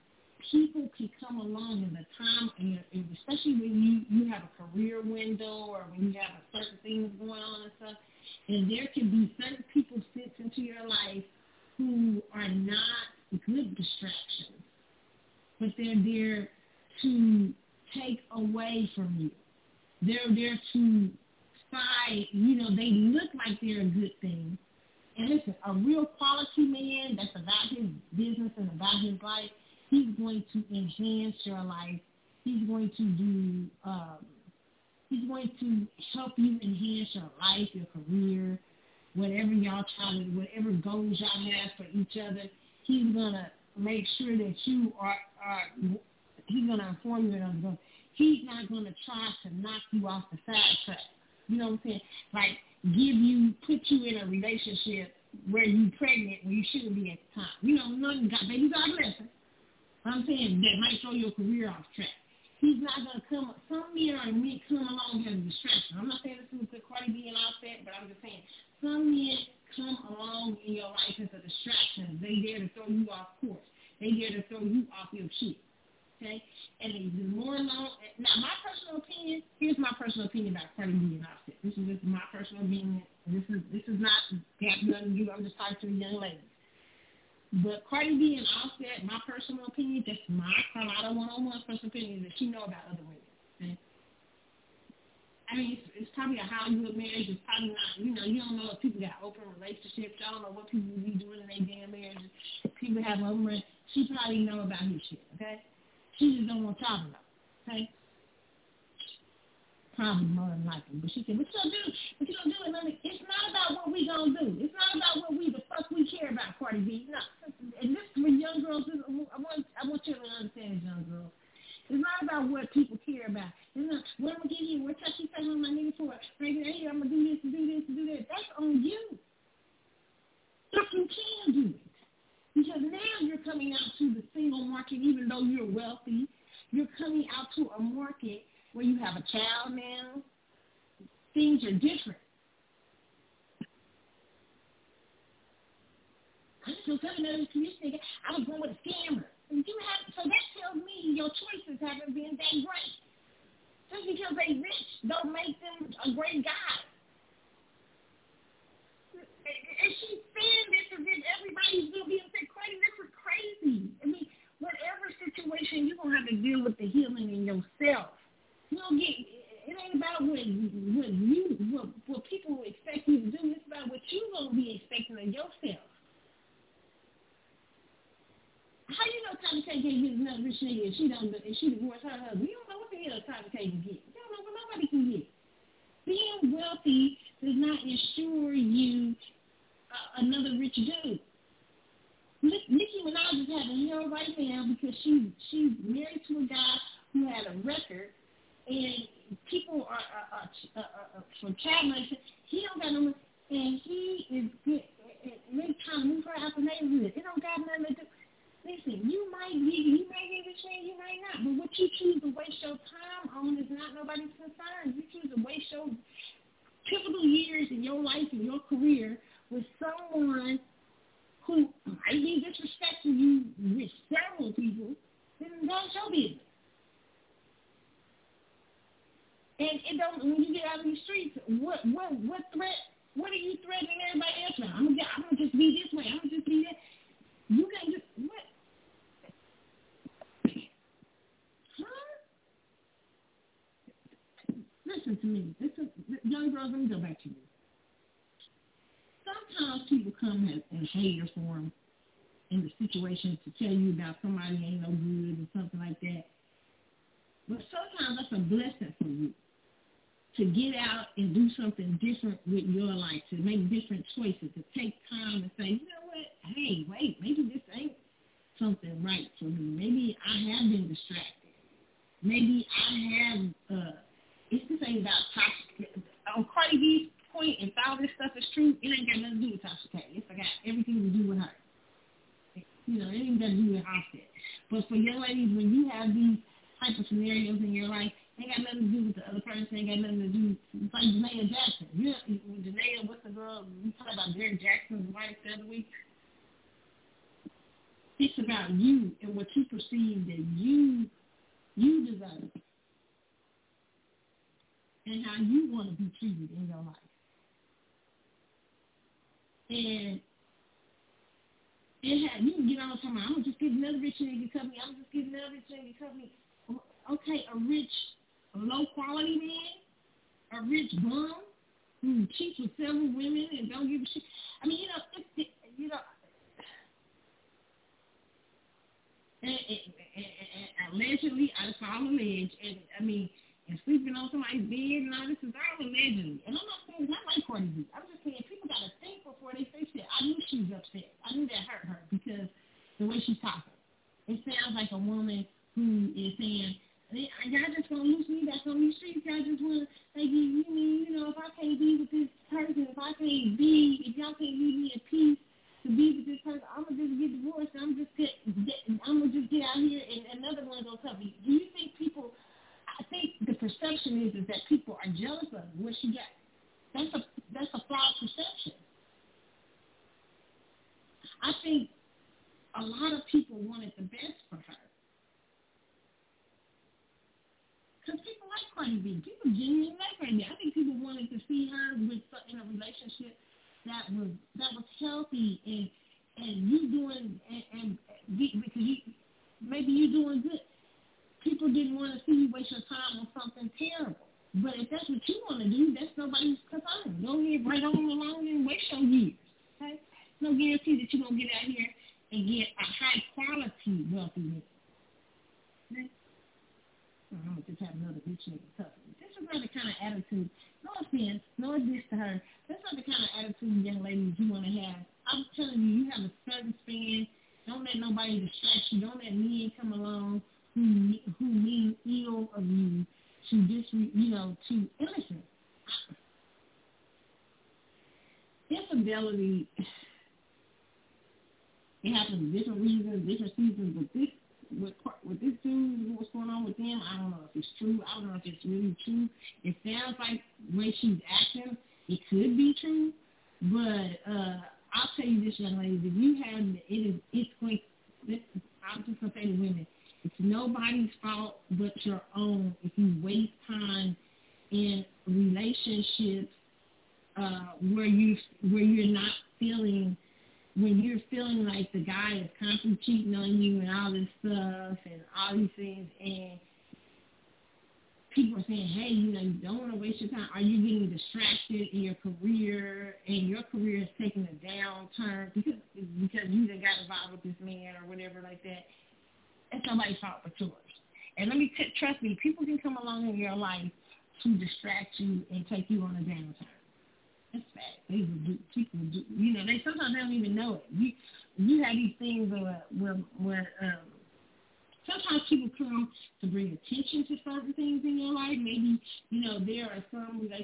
people can come along in the time, and, especially when you you have a career window or when you have a certain things going on and stuff, and there can be certain people sent into your life who are not good distractions, but they're there to take away from you. They're there to spy, you know, they look like they're a good thing. And listen, a real quality man that's about his business and about his life, he's going to enhance your life. He's going to do, um, he's going to help you enhance your life, your career, whatever y'all try to, whatever goals y'all have for each other. he's gonna make sure that you are are he's gonna inform you that he's not gonna try to knock you off the side track. You know what I'm saying? Like give you put you in a relationship where you pregnant when you shouldn't be at the time. You know, none got baby God bless her. I'm saying that might throw your career off track. He's not gonna come some men are meant come along as a distraction. I'm not saying this is the Cardi B and Offset, but I'm just saying some men come along in your life as a distraction. They there to throw you off course. They there to throw you off your shit. Okay? And the more along now my personal opinion, here's my personal opinion about Cardi B and Offset. This is just my personal opinion. This is this is not got nothing to do. I'm just talking to the young ladies. But Cardi B and Offset, my personal opinion, just my Carlotta one-on-one personal opinion, that she know about other women. Okay? I mean, it's, it's probably a Hollywood marriage. It's probably not, you know, you don't know if people got open relationships. I don't know what people be doing in their damn marriages. People have open She probably know about his shit, okay? She just don't want to talk about it, okay? More than likely. But she said, what you gonna do? What you gonna do? And it's not about what we gonna do. It's not about what we, the fuck we care about, Cardi B. No. And this for young girls, I want, I want you to understand young girls. It's not about what people care about. It's not, what I'm to give you, what touch on my nigga for. Maybe, hey, I'm to do this and do this and do that. That's on you. If you can do it. Because now you're coming out to the single market, even though you're wealthy. You're coming out to a market where you have a child now. Things are different. I'm still coming out of nigga. I was going with a scammer. You have, so that tells me your choices haven't been that great. Just because they rich don't make them a great guy. And she's saying this as if everybody's going to be crazy. This is crazy. I mean, whatever situation, you're going to have to deal with the healing in yourself. You don't get, it ain't about what, what you, what, what people expect you to do. It's about what you're going to be expecting of yourself. How you know Tommy K can't get another rich nigga and she don't and she divorced her husband? You don't know what the hell Tommy K can get. You don't know what nobody can get. Being wealthy does not ensure you uh, another rich dude. Nicki Minaj is having hell right now because she she's married to a guy who had a record, and people are, are, are, are, are from child. He don't got no, and he is good. And they trying to move her out the neighborhood. It don't got nothing to do. Listen, you might be, you might be the trend, you might not. But what you choose to waste your time on is not nobody's concern. You choose to waste your pivotal years in your life and your career with someone who might be disrespecting you with several people, then that's your business. And it don't when you get out in the streets, what what what threat what are you threatening everybody else with? I'm gonna I'm gonna just be this way, I'm gonna just be that. You can't just what Huh? listen to me. This is, young girls, let me go back to you. Sometimes people come in, in hater form in the situation to tell you about somebody ain't no good or something like that. But sometimes that's a blessing for you to get out and do something different with your life, to make different choices, to take time and say, you know what, hey, wait, maybe this ain't something right for me. Maybe I have been distracted. Maybe I have uh, it's this ain't about toxic. On Cardi B's point, if all this stuff is true, it ain't got nothing to do with Tasha K. It's got everything to do with her. You know, it ain't got to do with Offset. But for young ladies, when you have these type of scenarios in your life, ain't got nothing to do with the other person. Ain't got nothing to do. It's like Janaea Jackson. You know, Janaea, what's the girl? We talked about Derrick Jackson's wife the other week. It's about you and what you perceive that you you deserve and how you want to be treated in your life. And it had, you can get on time. I'm gonna just give another rich nigga company. I'm just give another rich nigga company. Okay, a rich, a low quality man, a rich bum who cheats with several women and don't give a shit. I mean, you know, it, it, you know. And, and, and, and allegedly, I just all and I mean, and sleeping on somebody's bed and all this is all allegedly. And I'm not saying not like Courtney I'm just saying people gotta think before they say shit. I knew she was upset. I knew that hurt her because the way she's talking. It sounds like a woman who is saying, y'all just gonna lose me back on these streets. Y'all just wanna like you mean, you know, if I can't be with this person, if I can't be, if y'all can't leave me in peace to be with this person, I'm gonna just get divorced. I'm just get, get I'm gonna just get out here and another one's gonna come. Do you think people? I think the perception is is that people are jealous of what she got. Mm-hmm.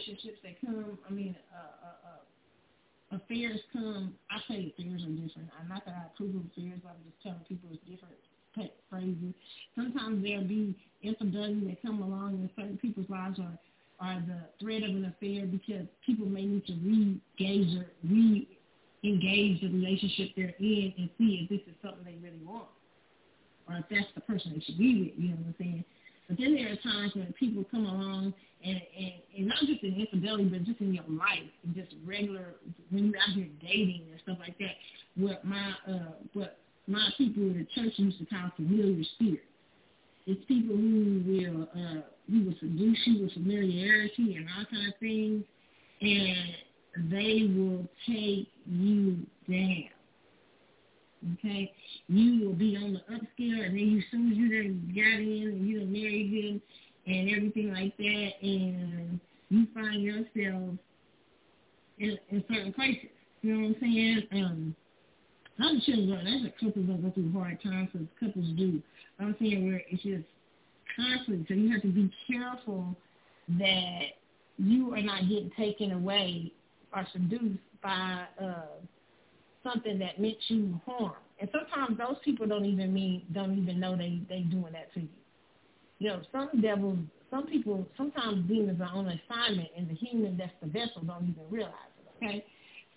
Relationships that come. I mean, uh, uh, uh, affairs come. I say affairs are different. I'm not that I approve of affairs. I'm just telling people it's different phrases. Sometimes there'll be infidelity that come along in certain people's lives or or the threat of an affair because people may need to re-engage or re-engage the relationship they're in and see if this is something they really want or if that's the person they should be with, you know what I'm saying? But then there are times when people come along and, and, and not just in infidelity, but just in your life, just regular, when you're out here dating and stuff like that, what my, uh, what my people in the church used to call familiar spirit. It's people who will uh, who will seduce you with familiarity and all kind of things, and they will take you down. Okay, you will be on the upscale, and then as soon as you done got in and you done married them and everything like that, and you find yourself in, in certain places. You know what I'm saying? Um, I'm sure that's a couple that go through hard times, because couples do. I'm saying where it's just constantly, so you have to be careful that you are not getting taken away or seduced by uh, something that meant you harm. And sometimes those people don't even mean don't even know they they doing that to you. You know, some devils, some people, sometimes demons are on assignment, and the human that's the vessel don't even realize it. Okay,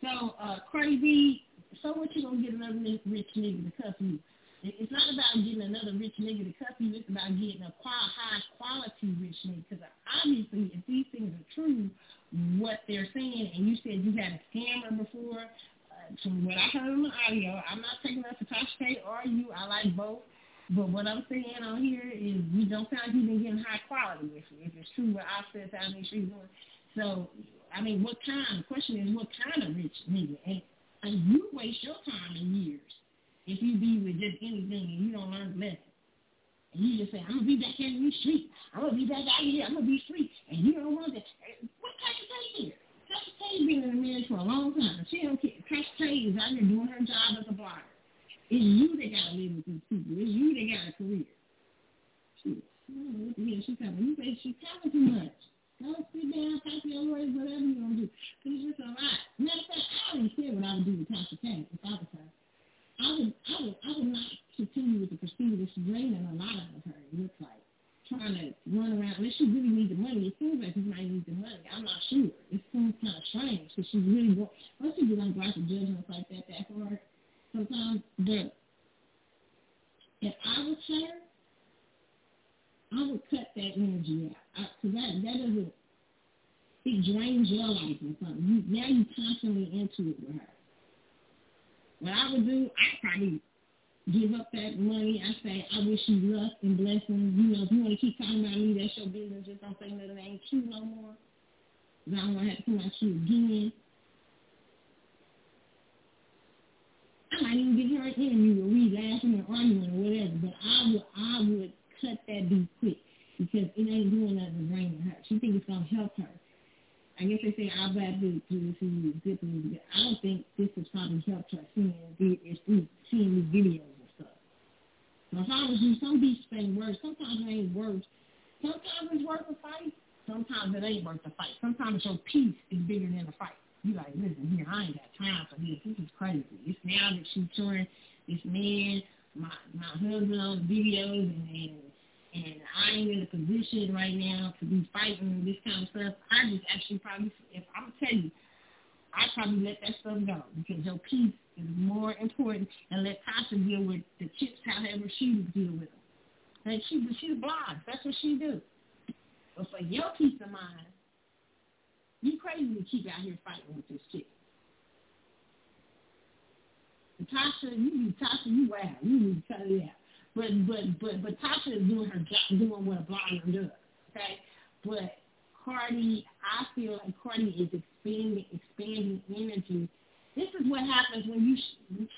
so uh, B, so what you gonna get another rich nigga to cuff you? It's not about getting another rich nigga to cuff you. It's about getting a high quality rich nigga. Because obviously, if these things are true, what they're saying, and you said you had a scammer before, uh, from what I heard in the audio, I'm not taking up Tasha or you. I like both. But what I'm saying on here is you don't sound like you've been getting high quality if, if it's true what I said out in the streets. So, I mean, what kind? The question is, what kind of rich nigga? And, and you waste your time in years if you be with just anything and you don't learn the lesson. And you just say, I'm gonna be back in the street. I'm gonna be back out here. I'm gonna be free. And you don't want that. What Tasha K here? Tasha K been in the marriage for a long time. She don't care. Tasha K is out here doing her job as a blogger. It's you that gotta live with these people. It's you that got a career. Shit. I don't talking. You say she's talking too much. Go sit down, talk to your lawyers, whatever you want to do. Cause it's just a lot. Matter of fact, I already said what I would do with Tasha K if I was her. I would, I would, I would not continue with the procedure. It's draining a lot out of her. It looks like trying to run around. Unless she really needs the money, it seems like she might need the money. I'm not sure. It seems kind of strange because she's really. Most people don't go out judgments like that that hard sometimes. But if I was her, I would cut that energy out because that that doesn't. It drains your life or something. You, now you're constantly into it with her. What I would do, I'd probably give up that money. I say, I wish you luck and blessings. You know, if you want to keep talking about me, that's your business. Just don't say nothing ain't true no more. Because I don't want to have to come at you again. I might even give her an interview where we laughing and arguing or whatever, but I would I would cut that beat quick because it ain't doing nothing to bring her. She thinks it's gonna help her. I guess they say I'll bad good to see good things. I don't think this has probably helped her seeing seeing these videos and stuff. So if I was you, some beats ain't worth. Sometimes it ain't worth. Sometimes it's worth a fight. Sometimes it ain't worth the fight. Sometimes your peace is bigger than the fight. You like, listen here, I ain't got time for this. This is crazy. It's now that she's showing this man, my my husband on videos and, and and I ain't in a position right now to be fighting this kind of stuff. I just actually probably, if I'm tell you, I probably let that stuff go because your peace is more important and let Tasha deal with the chips however she deal with them. And she she's blind. That's what she do. But for your peace of mind, you crazy to keep out here fighting with this chick. Tasha, you be Tasha, you wow. You need to cut it out. But but but but Tasha is doing her job, doing what a blogger does. Okay, but Cardi, I feel like Cardi is expanding expanding energy. This is what happens when you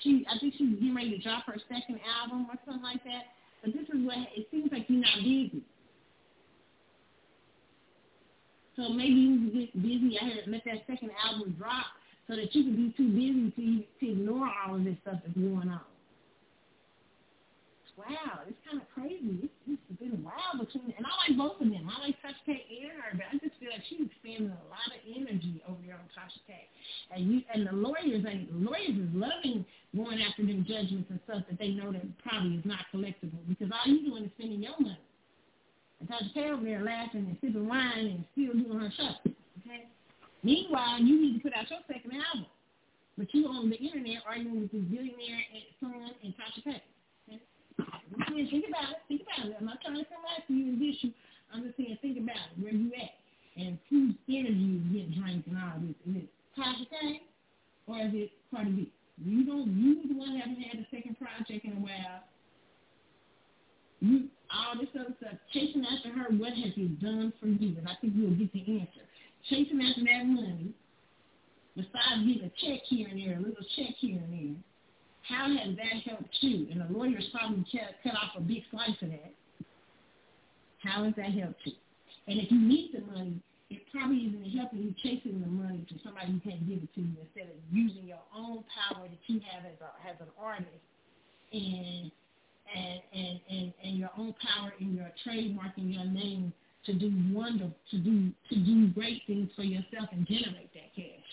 she I think she's getting ready to drop her second album or something like that. But this is what it seems like you're not busy. So maybe you get busy out here and let that second album drop so that you can be too busy to, to ignore all of this stuff that's going on wow, it's kind of crazy. It's, it's been a while between, and I like both of them. I like Tasha K and her, but I just feel like she's expending a lot of energy over there on Tasha K. And you, and the lawyers, and lawyers is loving going after them judgments and stuff that they know that probably is not collectible because all you're doing is spending your money. Over there laughing and sipping wine and still doing her show. Okay. Meanwhile, you need to put out your second album, but you on the internet arguing with this billionaire and son and Tasha K. Yeah, think about it. Think about it. I'm not trying to come after you and dish you. I'm just saying, think about it. Where you at? And whose energy is getting drained and all this? Is it Tasha K or is it Cardi B? You don't. You the one haven't had a second project in a while. You all this other stuff, chasing after her. What has he done for you? And I think you'll get the answer. Chasing after that money, besides getting a check here and there, a little check here and there how has that helped you? And the lawyers probably cut, cut off a big slice of that. How has that helped you? And if you need the money, it probably isn't helping you chasing the money to somebody who can't give it to you instead of using your own power that you have as a as an artist and and and and, and your own power in your trademarking your name to do wonder to do to do great things for yourself and generate that cash.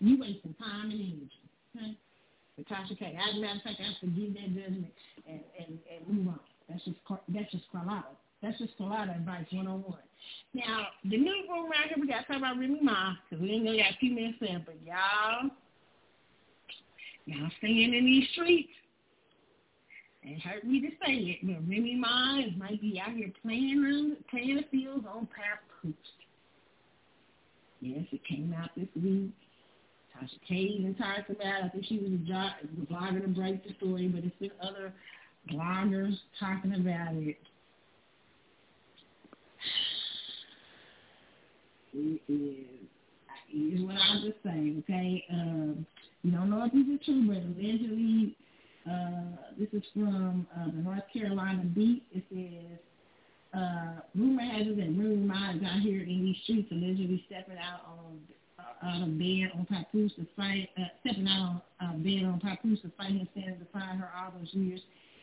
You wasting time and energy. Okay? Natasha K. As a matter of fact, I have to give that judgment and, and, and move on. That's just that's just Carlotta. That's just Carlotta advice one on one. Now, the new room right here, we got to talk about Remy Ma, because we ain't gonna got a few minutes left, but y'all, y'all staying in these streets. And hurt me to say it, but Remy Ma might be out here playing on playing the fields on Papoose. Yes, it came out this week. Tasha K even talked about. I think she was a blogger to break the story, but it's been other bloggers talking about it. It is, is what I'm just saying, okay? Um, you don't know if this is true, but allegedly, uh, this is from uh, the North Carolina Beat. It says, uh, rumor has it that Remy Ma out here in these streets allegedly stepping out on out of bed on Papoose to fight, uh, stepping out on uh, bed on Papoose to fight him, standing to find her all those years.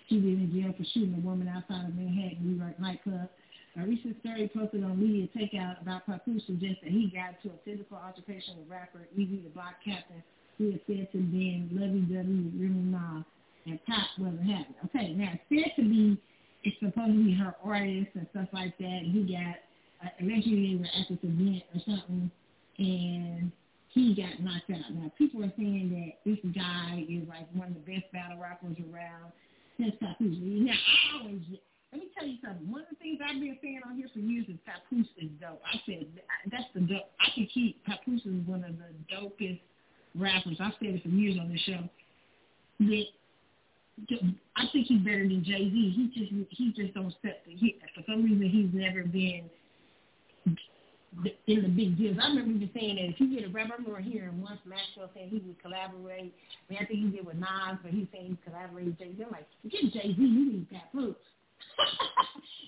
She was in jail for shooting a woman outside of Manhattan New York nightclub. A recent story posted on Media Takeout about Papoose suggests that he got into a physical altercation with rapper Eazy the Block Captain, who is said to have been lovey-dovey with Remy Ma, and Pop wasn't having. Okay, now it's said to be, it's supposed to be her artist and stuff like that, and he got, uh, eventually they were at this event or something, and he got knocked out. Now, people are saying that this guy is like one of the best battle rappers around since Papoose. Now, I always let me tell you something. One of the things I've been saying on here for years is Papoose is dope. I said that's the dope. I can keep Papoose is one of the dopest rappers. I've said it for years on this show. That I think he's better than Jay Z. He just he just don't step the hit. For some reason, he's never been in the big deals. I remember even saying that if you get a rapper, I remember hearing once Maxwell saying he would collaborate. I mean, I think he did with Nas, but he's saying he collaborated Jay Z. I'm like, get Jay Z, you need Papoose.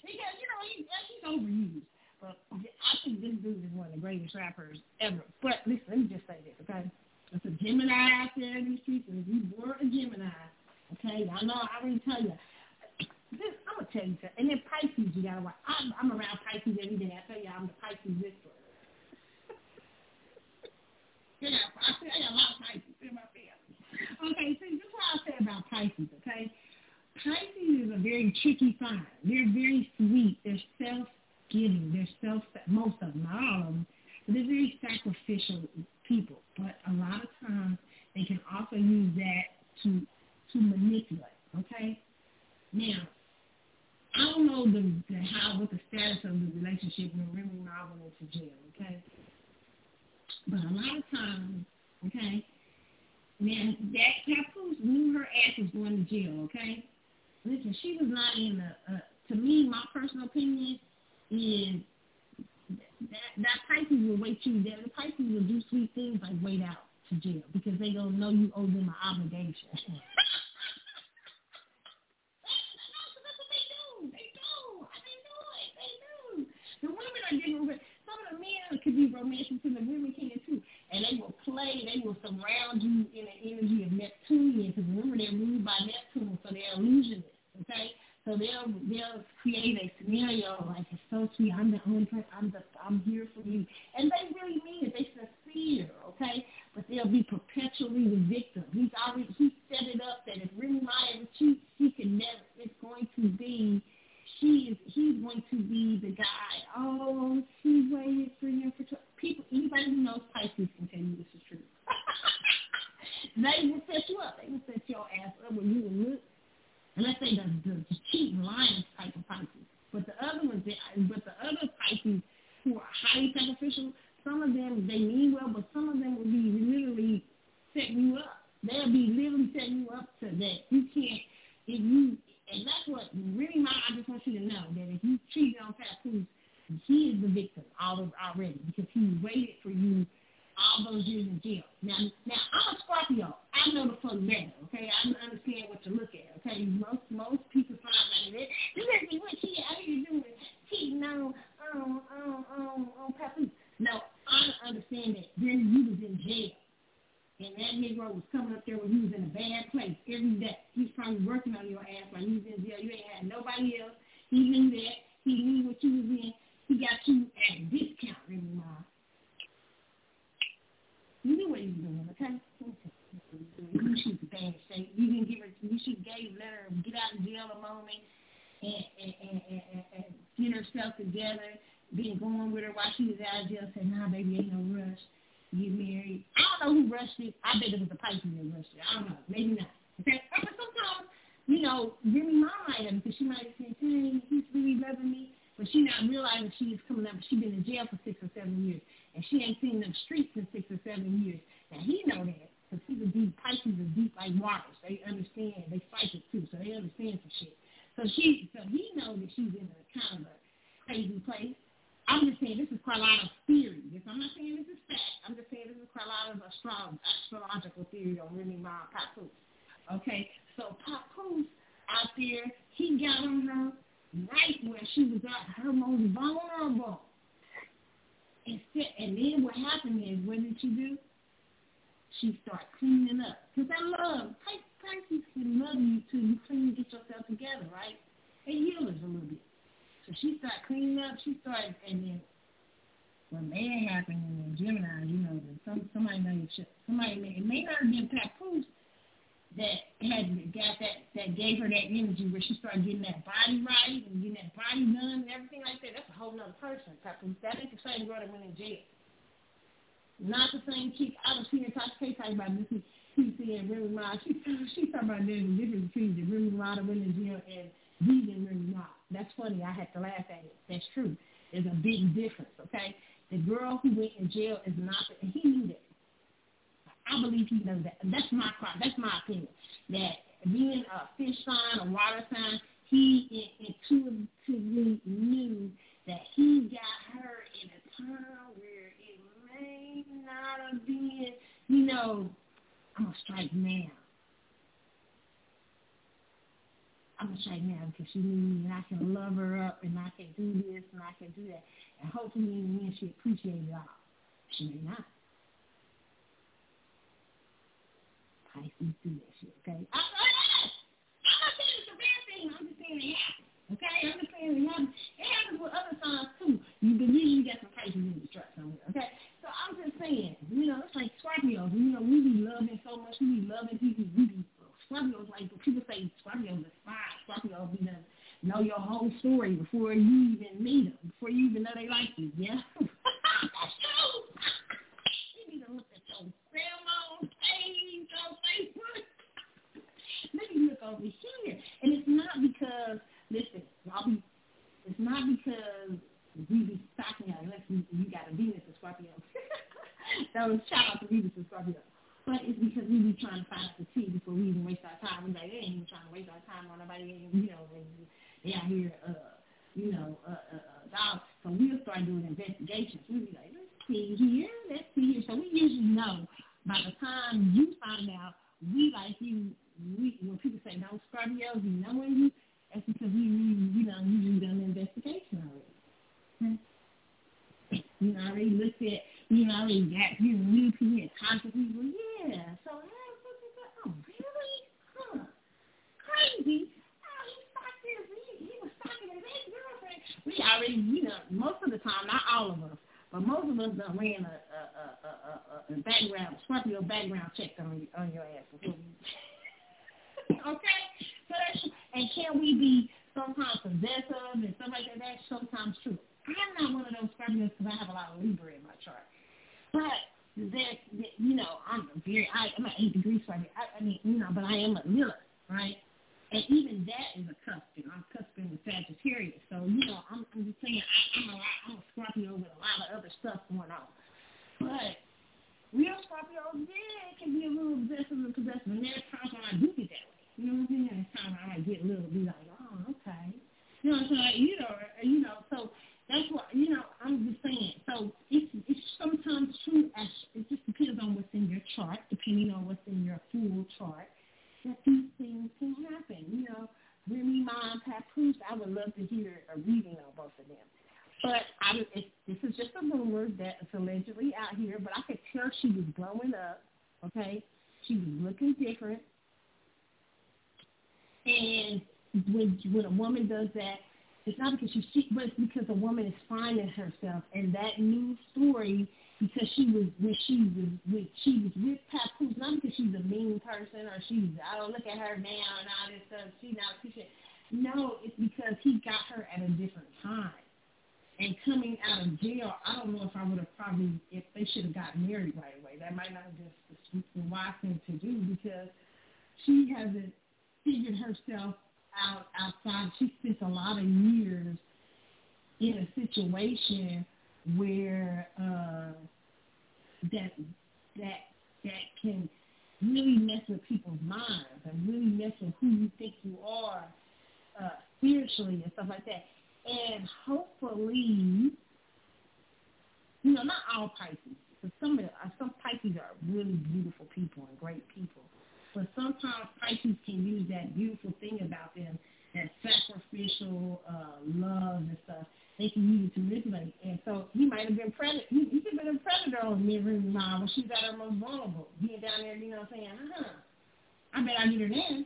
because you know he, he's overused. But I think this dude is one of the greatest rappers ever. But listen, let me just say this, okay? It's a Gemini out there in these streets, and if you born a Gemini, okay? I know I already tell you. This, I'm gonna tell you something. And then Pisces, you gotta watch. I'm, I'm around Pisces every day. I tell you, I'm the Pisces whisperer. yeah, I, I got a lot of Pisces in my family. Okay, see, this is what I say about Pisces. Okay, Pisces is a very tricky sign. They're very sweet. They're self-giving. They're self, most of them, not all of them, but they're very sacrificial people. But a lot of times they can also use that to to manipulate. Okay. Now, I don't know the, the how what the status of the relationship Remy went into jail. Okay. But a lot of times, okay, now that Papoose knew her ass was going to jail. Okay listen, she was not in the. Uh, to me, my personal opinion is that that Pisces will wait you. That the Pisces will do sweet things like wait out to jail because they don't know you owe them an obligation. women some of the men could be romantic and the women can too. And they will play, they will surround you in the energy of Neptunian because remember they're ruled by Neptune, so they're illusionists. Okay, so they'll they'll create a scenario like it's so sweet. I'm the only. I'm the I'm here for you, and they really mean it. They sincere. Okay, but they'll be perpetually the victim. He's already he set it up that if Remy Ma ever cheats, he can never. It's going to be. She is. He's going to be the guy. Oh, she waited for him for people. Anybody who knows Pisces can tell you this is true. they will set you up. They will set your ass up when you will look And let's the, the, the cheating, lying type of Pisces. But the other ones, they, but the other Pisces who are highly sacrificial, some of them they mean well, but some of them will be literally setting you up. They'll be literally setting you up to that you can't. If you and that's what really my I just want you to know that if you cheat on Papoose, he is the victim already because he waited for you all those years in jail. Now, now I'm a Scorpio. I know the fuck better. Okay, I understand what to look at. Okay, most most people find like that. This is what she out here doing, cheating on um, um, um, on on on on Papoose. No, I understand that. Then you was in jail. And that Negro was coming up there when he was in a bad place every day. He's probably working on your ass while you was in jail. You ain't had nobody else. He knew that. He knew what you was in. He got you at a discount, every month. You knew what he was doing, okay? You should have bad shape. You didn't give her. You should gave let her get out of jail a moment and and, and, and, and get herself together. Then going with her while she was out of jail. Said, "Nah, baby, ain't no rush. Get married." I don't know who rushed it. I bet it was the Pisces that rushed it. I don't know. Maybe not. Okay. But sometimes, you know, Remy Ma might have because she might have said, "Hey, he's really loving me." But she not realizing she is coming up. She been in jail for six or seven years, and she ain't seen them streets in six or seven years. Now he know that because he's a deep. Pisces are deep like waters. They understand. They it too, so they understand some shit. So she, so he know that she's in a kind of a crazy place. I'm just saying this is quite a lot of theory. I'm not saying this is fact. I'm just saying this is quite a lot of astro- astrological theory on Remy Ma Papoose. Okay, so Papoose out there, he got on her right where she was at her most vulnerable. And, and then what happened is, what did she do? She started cleaning up. Because I love, Pisces can love you till you clean get yourself together, right? And heal us a little bit. So she started cleaning up. She started, and then when that happened in Gemini, you know, some somebody may somebody may it may not have been Papoose that had got that that gave her that energy where she started getting that body right and getting that body done and everything like that. That's a whole nother person. Papoose. That ain't the same girl that went in jail. Not the same chick. I was seeing Tasha K talking about this. She said Remy Ma. She she talking about there's a difference between the Remy Ma that went in jail and vegan Remy Ma. That's funny. I had to laugh at it. That's true. There's a big difference. Okay. The girl who went in jail is not, and he knew that. I believe he knows that. That's my that's my opinion. That being a fish sign, a water sign, he intuitively knew that he got her in a time where it may not have been, you know, I'm gonna strike now. I'm gonna strike now because she knew me and I can love her up and I can do this and I can do that. And hopefully in the end she appreciated it all. She may not. Pisces do that shit, okay? I'm not saying it's a bad thing. I'm just saying it happens. Okay? I'm just saying it happens. It happens with other signs too. You believe you got some Pisces in the truck somewhere, okay? So I'm just saying, you know, it's like Scorpios. You know, we be loving so much. We be loving people. We be Scorpios like people say Scorpios are spies. Scorpios done know your whole story before you even meet them, before you even know they like you. Yeah, that's true. you need to look at your grandma's page on Facebook. Let me look over here, and it's not because listen, I'll be. It's not because we be stocking out unless you, you got a Venus and Scorpio. so shout out to Venus and Scorpio. But it's because we be trying to find the tea before we even waste our time. We're like, they ain't even trying to waste our time on nobody, you know, they out here, uh, you know, uh, uh, uh, so we'll start doing investigations. We'll be like, let's see here, let's see here. So we usually know by the time you find out, we like you. We when people say no Scorpios, we know you. That's because we we you know usually done the investigation already. You know, already looked at, you know, already got, you know, new people, talked to people. Yeah, so, hey, oh, really? Huh. Crazy oh, we already, you know, most of the time, not all of us, but most of us done ran a, a, a, a background, background check on, on your ass. okay? So that's, and can we be sometimes possessive and stuff? That's sometimes true. I'm not one of those Scorpios because I have a lot of Libra in my chart. But that, you know, I'm a very, I, I'm an eight degree Scorpio. I, I mean, you know, but I am a Lilith, right? And even that is a cusping. I'm cusping with Sagittarius. So, you know, I'm, I'm just saying I, I'm, a lot, I'm a Scorpio with a lot of other stuff going on. But real Scorpios, yeah, it can be a little obsessive and possessive. And there's times when I do get that way. You know what I'm saying? There's times when I get a little, be like, oh, okay. You know what I'm saying? You know, you know, so that's what, you know, I'm just saying. So it's, it's sometimes true. As, it just depends on what's in your chart, depending on what's in your full chart that these things can happen. You know, Remy Ma and Papoose, I would love to hear a reading on both of them. But I, it, this is just a rumor that it's allegedly out here, but I could tell she was glowing up, okay? She was looking different. And when, when a woman does that, it's not because she's cheap, but it's because a woman is finding herself. And that new story because she was when she was with she was with Papoose, not because she's a mean person or she's I don't look at her now and all this stuff. She not appreciate. No, it's because he got her at a different time. And coming out of jail, I don't know if I would have probably if they should have gotten married right away. That might not have been the wise thing to do because she hasn't figured herself out outside. She spent a lot of years in a situation where uh, that that that can really mess with people's minds and really mess with who you think you are uh, spiritually and stuff like that. And hopefully, you know, not all Pisces, because some of the, uh, some Pisces are really beautiful people and great people. But sometimes Pisces can use that beautiful thing about them, that sacrificial uh, love and stuff, they can use it to manipulate. And so he might have been pred he could have been a predator. He she's at her most vulnerable, being down there, you know what I'm saying? Huh. I bet I get her then.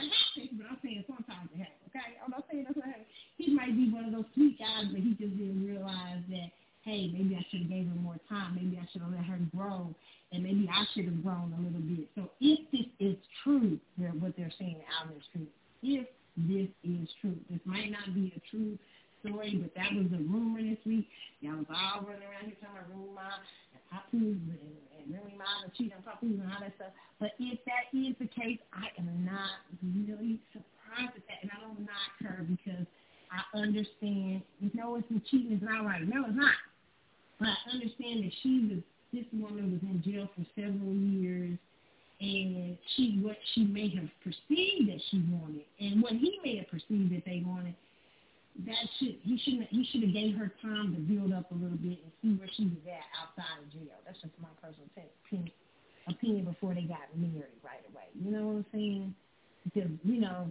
Happens, but I'm saying sometimes it happens, okay? I'm not saying that's what happens. He might be one of those sweet guys, but he just didn't realize that, hey, maybe I should have gave her more time. Maybe I should have let her grow, and maybe I should have grown a little bit. So if this is true, what they're saying out the street, if this is true, this might not be a true story, but that was a rumor this week. Y'all was all running around here talking about rumor and papoose and, and Remy Ma and cheating on papoose and all that stuff. But if that is the case, I am not really surprised at that, and I don't knock her because I understand. You know, it's the cheating is not right. No, it's not. I understand that she was this woman was in jail for several years and she what she may have perceived that she wanted and what he may have perceived that they wanted that should he shouldn't he should have gave her time to build up a little bit and see where she was at outside of jail. That's just my personal opinion, opinion before they got married right away. You know what I'm saying? Because you know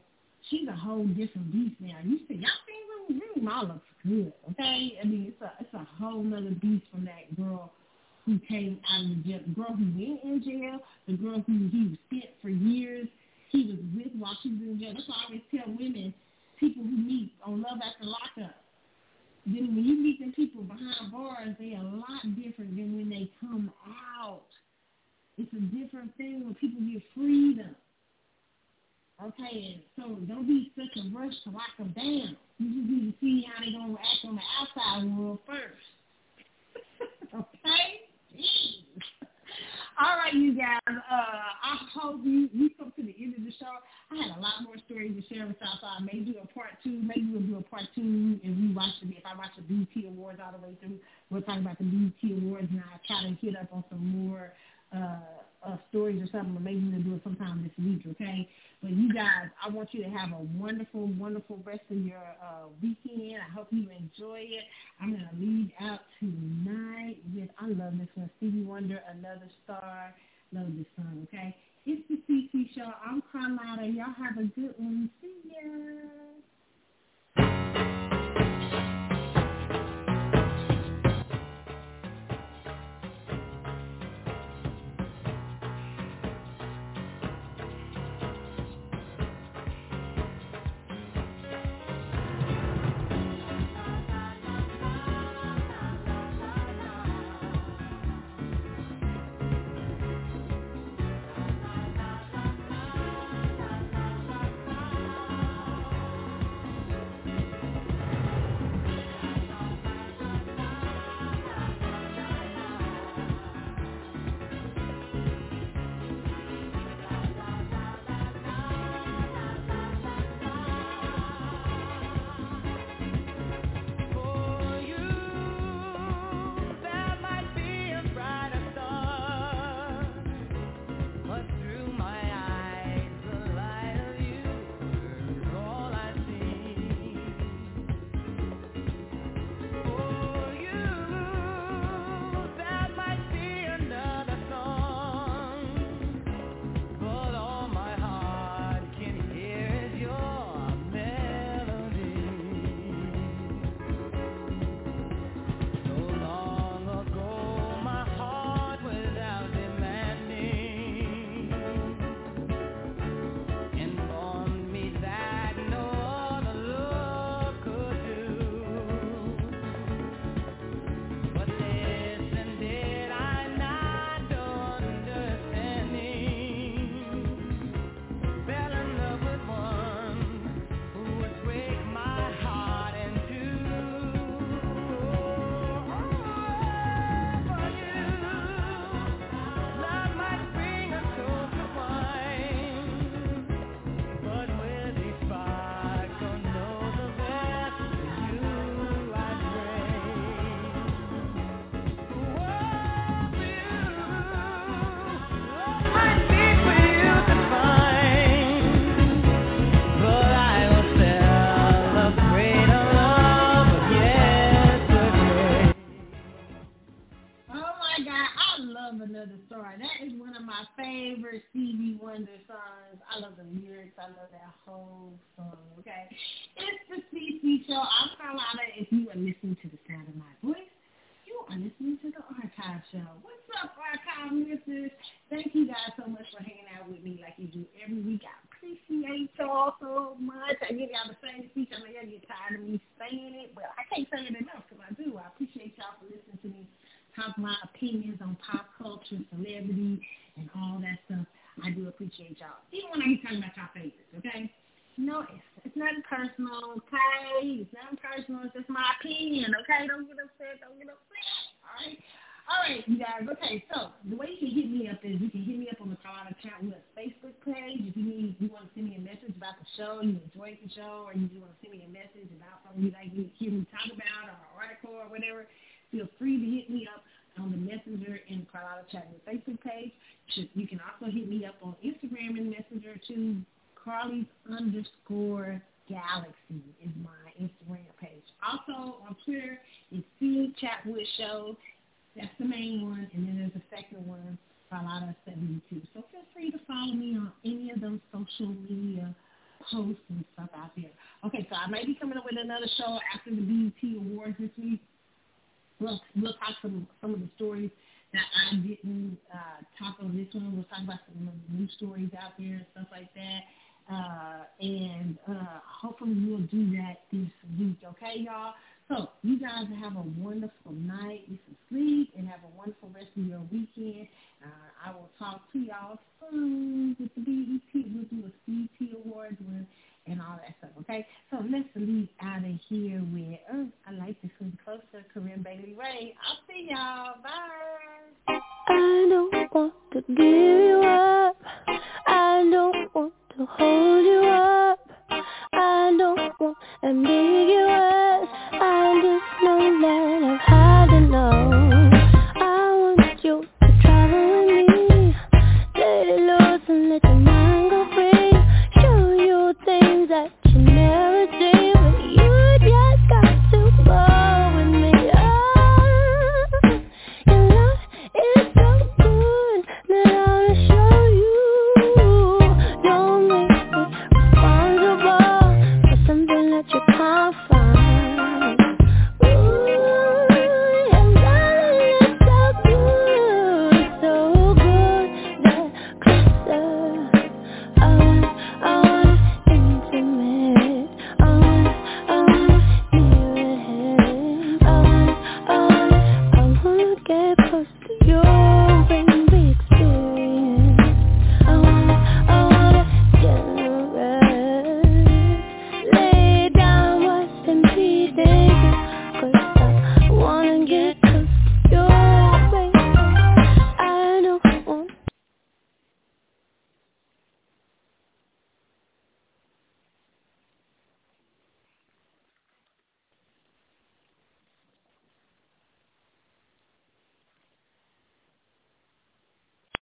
she's a whole different beast now. You see, y'all seen Room Room all looks good, okay? I mean it's a it's a whole nother beast from that girl who came out of the jail, the girl who went in jail, the girl who he was spent for years. He was with while she was in jail. That's why I always tell women people who meet on Love After Lockup. Then when you meet them people behind bars, they are a lot different than when they come out. It's a different thing when people get freedom. Okay, so don't be such a rush to lock them down. You just need to see how they're gonna act on the outside world first. okay? All right, you guys. Uh, I hope you we come to the end of the show. I had a lot more stories to share with y'all, so I may do a part two. Maybe we'll do a part two if we watch the if I watch the BET Awards all the way through. We'll talk about the BET Awards, and I try to hit up on some more uh, uh, stories or something, but maybe we'll do it sometime this week, okay? But you guys, I want you to have a wonderful, wonderful rest of your uh, weekend. I hope you enjoy it. I'm going to lead out tonight with, I love this one, Stevie Wonder, Another Star. Love this song, okay? It's the CC Show. I'm Carlotta. Y'all have a good one. See ya. 好的呀。talking about some new stories out there and stuff like that. Uh, and uh, hopefully we'll do that this week, okay, y'all? So you guys have a wonderful night. You